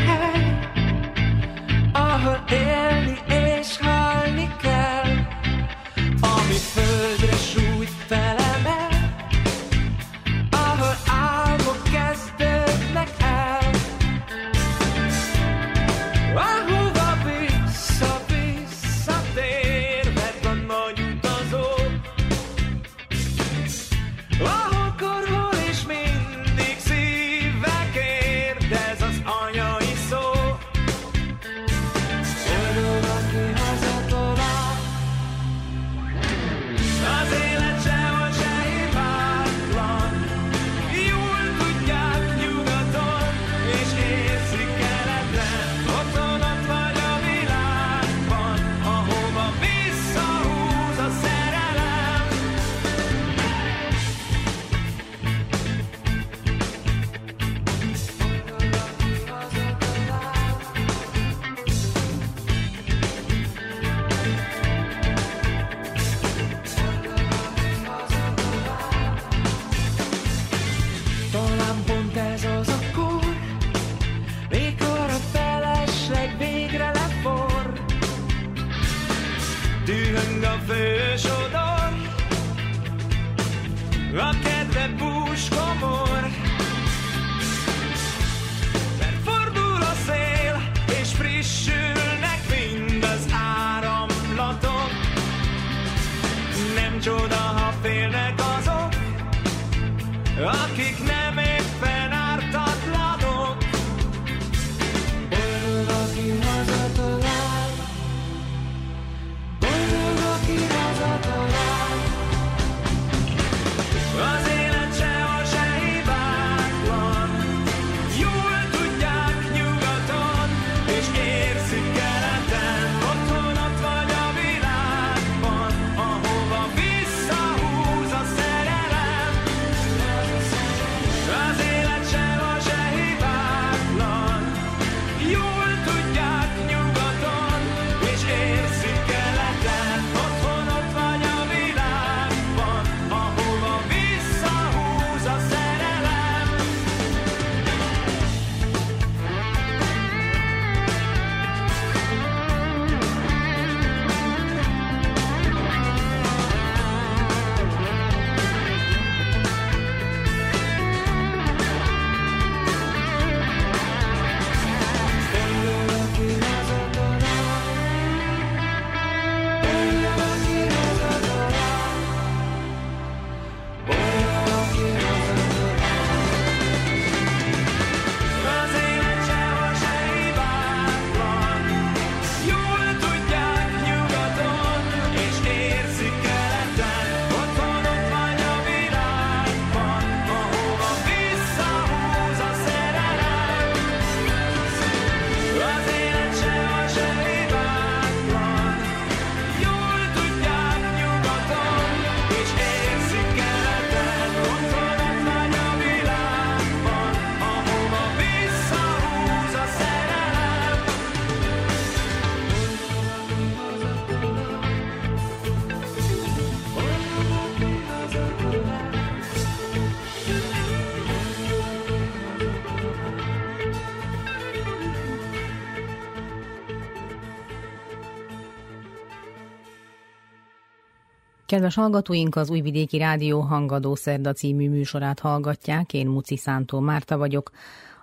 Kedves hallgatóink, az Újvidéki Rádió Hangadó Szerda című műsorát hallgatják, én Muci Szántó Márta vagyok.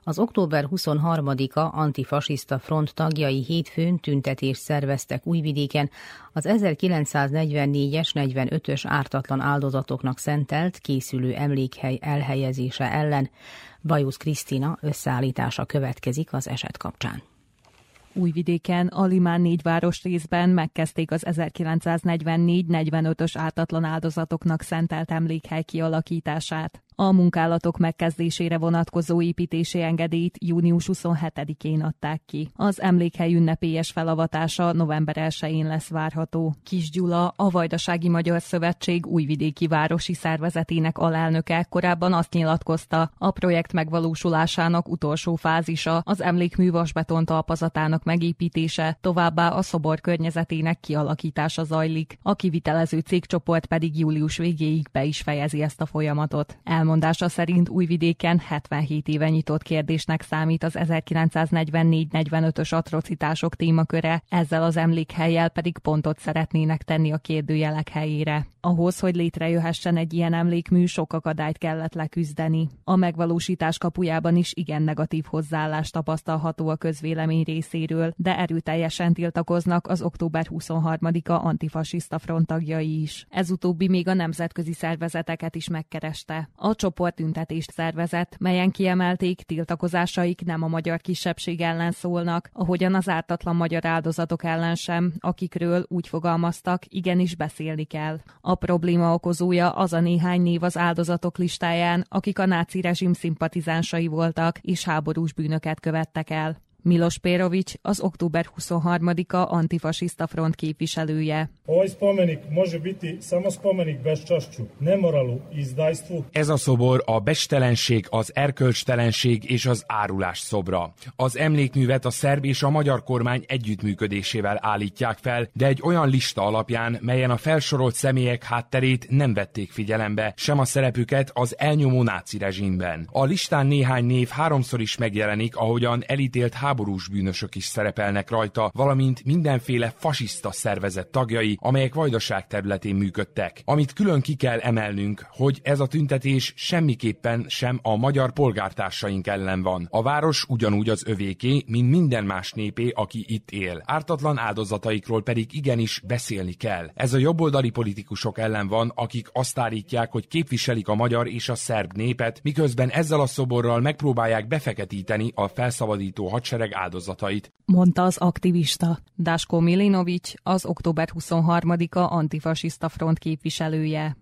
Az október 23-a antifasiszta front tagjai hétfőn tüntetést szerveztek Újvidéken az 1944-es 45-ös ártatlan áldozatoknak szentelt készülő emlékhely elhelyezése ellen. Bajusz Krisztina összeállítása következik az eset kapcsán. Újvidéken, a Limán négy város részben megkezdték az 1944-45-ös ártatlan áldozatoknak szentelt emlékhely kialakítását. A munkálatok megkezdésére vonatkozó építési engedélyt június 27-én adták ki. Az emlékhely ünnepélyes felavatása november 1-én lesz várható. Kis Gyula, a Vajdasági Magyar Szövetség újvidéki városi szervezetének alelnöke korábban azt nyilatkozta, a projekt megvalósulásának utolsó fázisa az emlékmű vasbeton talpazatának megépítése, továbbá a szobor környezetének kialakítása zajlik. A kivitelező cégcsoport pedig július végéig be is fejezi ezt a folyamatot. Elmondása szerint Újvidéken 77 éve nyitott kérdésnek számít az 1944-45-ös atrocitások témaköre, ezzel az emlékhelyjel pedig pontot szeretnének tenni a kérdőjelek helyére. Ahhoz, hogy létrejöhessen egy ilyen emlékmű, sok akadályt kellett leküzdeni. A megvalósítás kapujában is igen negatív hozzáállás tapasztalható a közvélemény részéről, de erőteljesen tiltakoznak az október 23-a antifasiszta front tagjai is. Ez utóbbi még a nemzetközi szervezeteket is megkereste. A csoport tüntetést szervezett, melyen kiemelték, tiltakozásaik nem a magyar kisebbség ellen szólnak, ahogyan az ártatlan magyar áldozatok ellen sem, akikről úgy fogalmaztak, igenis beszélni kell. A probléma okozója az a néhány név az áldozatok listáján, akik a náci rezsim szimpatizánsai voltak és háborús bűnöket követtek el. Milos Pérovics, az október 23-a antifasiszta front képviselője. Ez a szobor a bestelenség, az erkölcstelenség és az árulás szobra. Az emlékművet a szerb és a magyar kormány együttműködésével állítják fel, de egy olyan lista alapján, melyen a felsorolt személyek hátterét nem vették figyelembe, sem a szerepüket az elnyomó náci rezsimben. A listán néhány név háromszor is megjelenik, ahogyan elítélt háborús bűnösök is szerepelnek rajta, valamint mindenféle fasiszta szervezet tagjai, amelyek vajdaság területén működtek. Amit külön ki kell emelnünk, hogy ez a tüntetés semmiképpen sem a magyar polgártársaink ellen van. A város ugyanúgy az övéké, mint minden más népé, aki itt él. Ártatlan áldozataikról pedig igenis beszélni kell. Ez a jobboldali politikusok ellen van, akik azt állítják, hogy képviselik a magyar és a szerb népet, miközben ezzel a szoborral megpróbálják befeketíteni a felszabadító hadsereg áldozatait. Mondta az aktivista. Dasko Milinovic, az október 23-a antifasiszta front képviselője.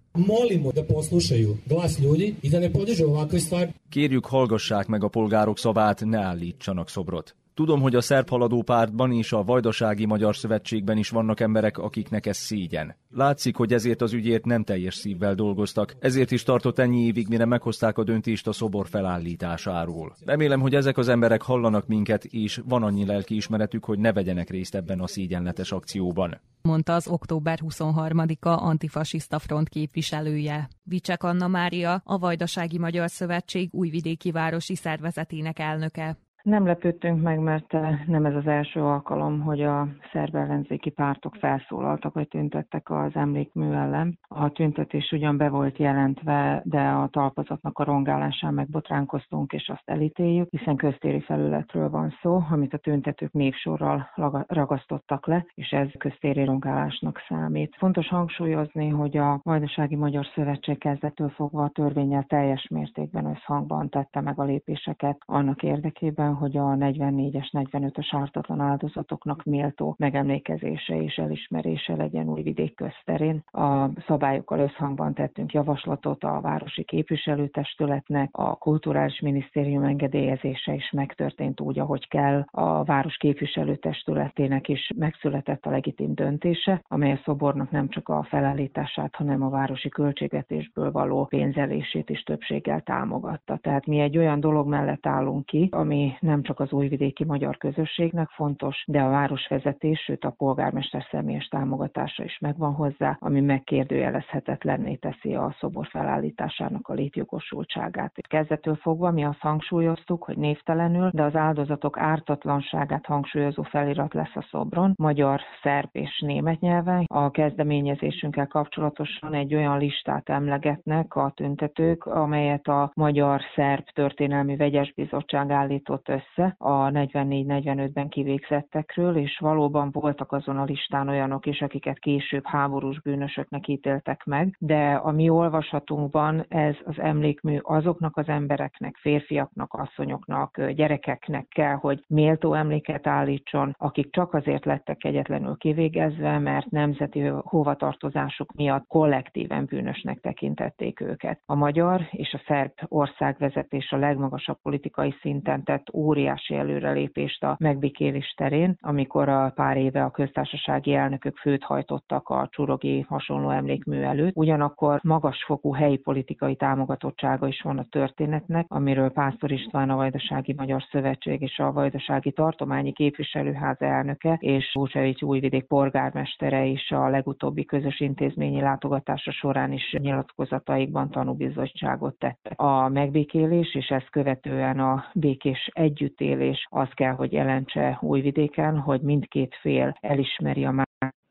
Kérjük, hallgassák meg a polgárok szavát, ne állítsanak szobrot. Tudom, hogy a szerb haladó pártban és a Vajdasági Magyar Szövetségben is vannak emberek, akiknek ez szégyen. Látszik, hogy ezért az ügyért nem teljes szívvel dolgoztak, ezért is tartott ennyi évig, mire meghozták a döntést a szobor felállításáról. Remélem, hogy ezek az emberek hallanak minket, és van annyi lelkiismeretük, hogy ne vegyenek részt ebben a szégyenletes akcióban. Mondta az október 23-a antifasiszta front képviselője. Vicsek Anna Mária, a Vajdasági Magyar Szövetség újvidéki városi szervezetének elnöke. Nem lepődtünk meg, mert eh, nem ez az első alkalom, hogy a szerb ellenzéki pártok felszólaltak, vagy tüntettek az emlékmű ellen. A tüntetés ugyan be volt jelentve, de a talpazatnak a rongálásán megbotránkoztunk, és azt elítéljük, hiszen köztéri felületről van szó, amit a tüntetők névsorral ragasztottak le, és ez köztéri rongálásnak számít. Fontos hangsúlyozni, hogy a Vajdasági Magyar Szövetség kezdettől fogva a törvényel teljes mértékben összhangban tette meg a lépéseket annak érdekében, hogy a 44-es, 45-ös ártatlan áldozatoknak méltó megemlékezése és elismerése legyen Újvidék közterén. A szabályokkal összhangban tettünk javaslatot a városi képviselőtestületnek, a kulturális minisztérium engedélyezése is megtörtént úgy, ahogy kell. A város képviselőtestületének is megszületett a legitim döntése, amely a szobornak nem csak a felállítását, hanem a városi költségvetésből való pénzelését is többséggel támogatta. Tehát mi egy olyan dolog mellett állunk ki, ami nem csak az újvidéki magyar közösségnek fontos, de a városvezetés, sőt a polgármester személyes támogatása is megvan hozzá, ami megkérdőjelezhetetlenné teszi a szobor felállításának a létjogosultságát. Kezdetől fogva mi azt hangsúlyoztuk, hogy névtelenül, de az áldozatok ártatlanságát hangsúlyozó felirat lesz a szobron, magyar, szerb és német nyelven. A kezdeményezésünkkel kapcsolatosan egy olyan listát emlegetnek a tüntetők, amelyet a Magyar-Szerb Történelmi Vegyes Bizottság állított össze a 44-45-ben kivégzettekről, és valóban voltak azon a listán olyanok is, akiket később háborús bűnösöknek ítéltek meg, de a mi olvasatunkban ez az emlékmű azoknak az embereknek, férfiaknak, asszonyoknak, gyerekeknek kell, hogy méltó emléket állítson, akik csak azért lettek egyetlenül kivégezve, mert nemzeti hovatartozásuk miatt kollektíven bűnösnek tekintették őket. A magyar és a szerb országvezetés a legmagasabb politikai szinten tett óriási előrelépést a megbékélés terén, amikor a pár éve a köztársasági elnökök főt hajtottak a csurogi hasonló emlékmű előtt. Ugyanakkor magasfokú helyi politikai támogatottsága is van a történetnek, amiről Pásztor István a Vajdasági Magyar Szövetség és a Vajdasági Tartományi Képviselőház elnöke és Búcsevics újvidék polgármestere is a legutóbbi közös intézményi látogatása során is nyilatkozataikban tanúbizottságot tettek. A megbékélés és ezt követően a békés együttélés. Azt kell, hogy jelentse Újvidéken, hogy mindkét fél elismeri a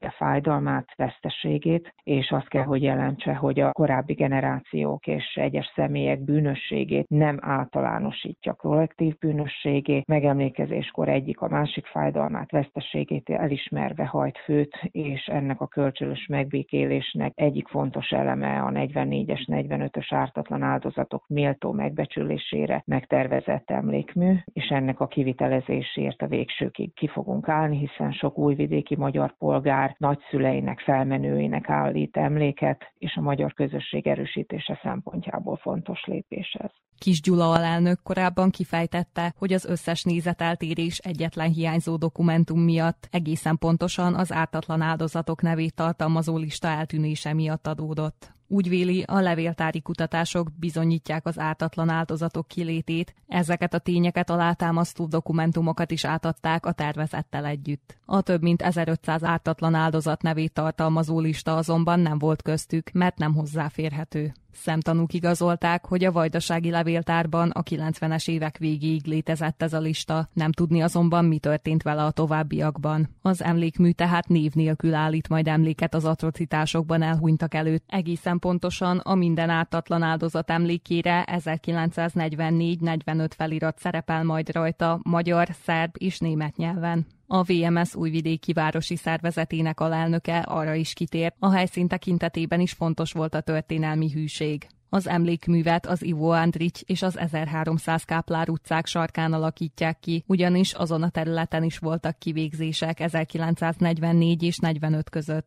a fájdalmát, veszteségét, és azt kell, hogy jelentse, hogy a korábbi generációk és egyes személyek bűnösségét nem általánosítja kollektív bűnösségé, megemlékezéskor egyik a másik fájdalmát, veszteségét elismerve hajt főt, és ennek a kölcsönös megbékélésnek egyik fontos eleme a 44-es, 45-ös ártatlan áldozatok méltó megbecsülésére megtervezett emlékmű, és ennek a kivitelezésért a végsőkig ki fogunk állni, hiszen sok újvidéki magyar polgár akár nagyszüleinek, felmenőinek állít emléket, és a magyar közösség erősítése szempontjából fontos lépés ez. Kis Gyula alelnök korábban kifejtette, hogy az összes nézeteltérés egyetlen hiányzó dokumentum miatt egészen pontosan az ártatlan áldozatok nevét tartalmazó lista eltűnése miatt adódott. Úgy véli, a levéltári kutatások bizonyítják az ártatlan áldozatok kilétét, ezeket a tényeket alátámasztó dokumentumokat is átadták a tervezettel együtt. A több mint 1500 ártatlan áldozat nevét tartalmazó lista azonban nem volt köztük, mert nem hozzáférhető. Szemtanúk igazolták, hogy a vajdasági levéltárban a 90-es évek végéig létezett ez a lista, nem tudni azonban, mi történt vele a továbbiakban. Az emlékmű tehát név nélkül állít majd emléket az atrocitásokban elhunytak előtt. Egészen pontosan a minden ártatlan áldozat emlékére 1944-45 felirat szerepel majd rajta magyar, szerb és német nyelven. A VMS újvidéki városi szervezetének alelnöke arra is kitért, a helyszín tekintetében is fontos volt a történelmi hűség. Az emlékművet az Ivo Andrics és az 1300 Káplár utcák sarkán alakítják ki, ugyanis azon a területen is voltak kivégzések 1944 és 45 között.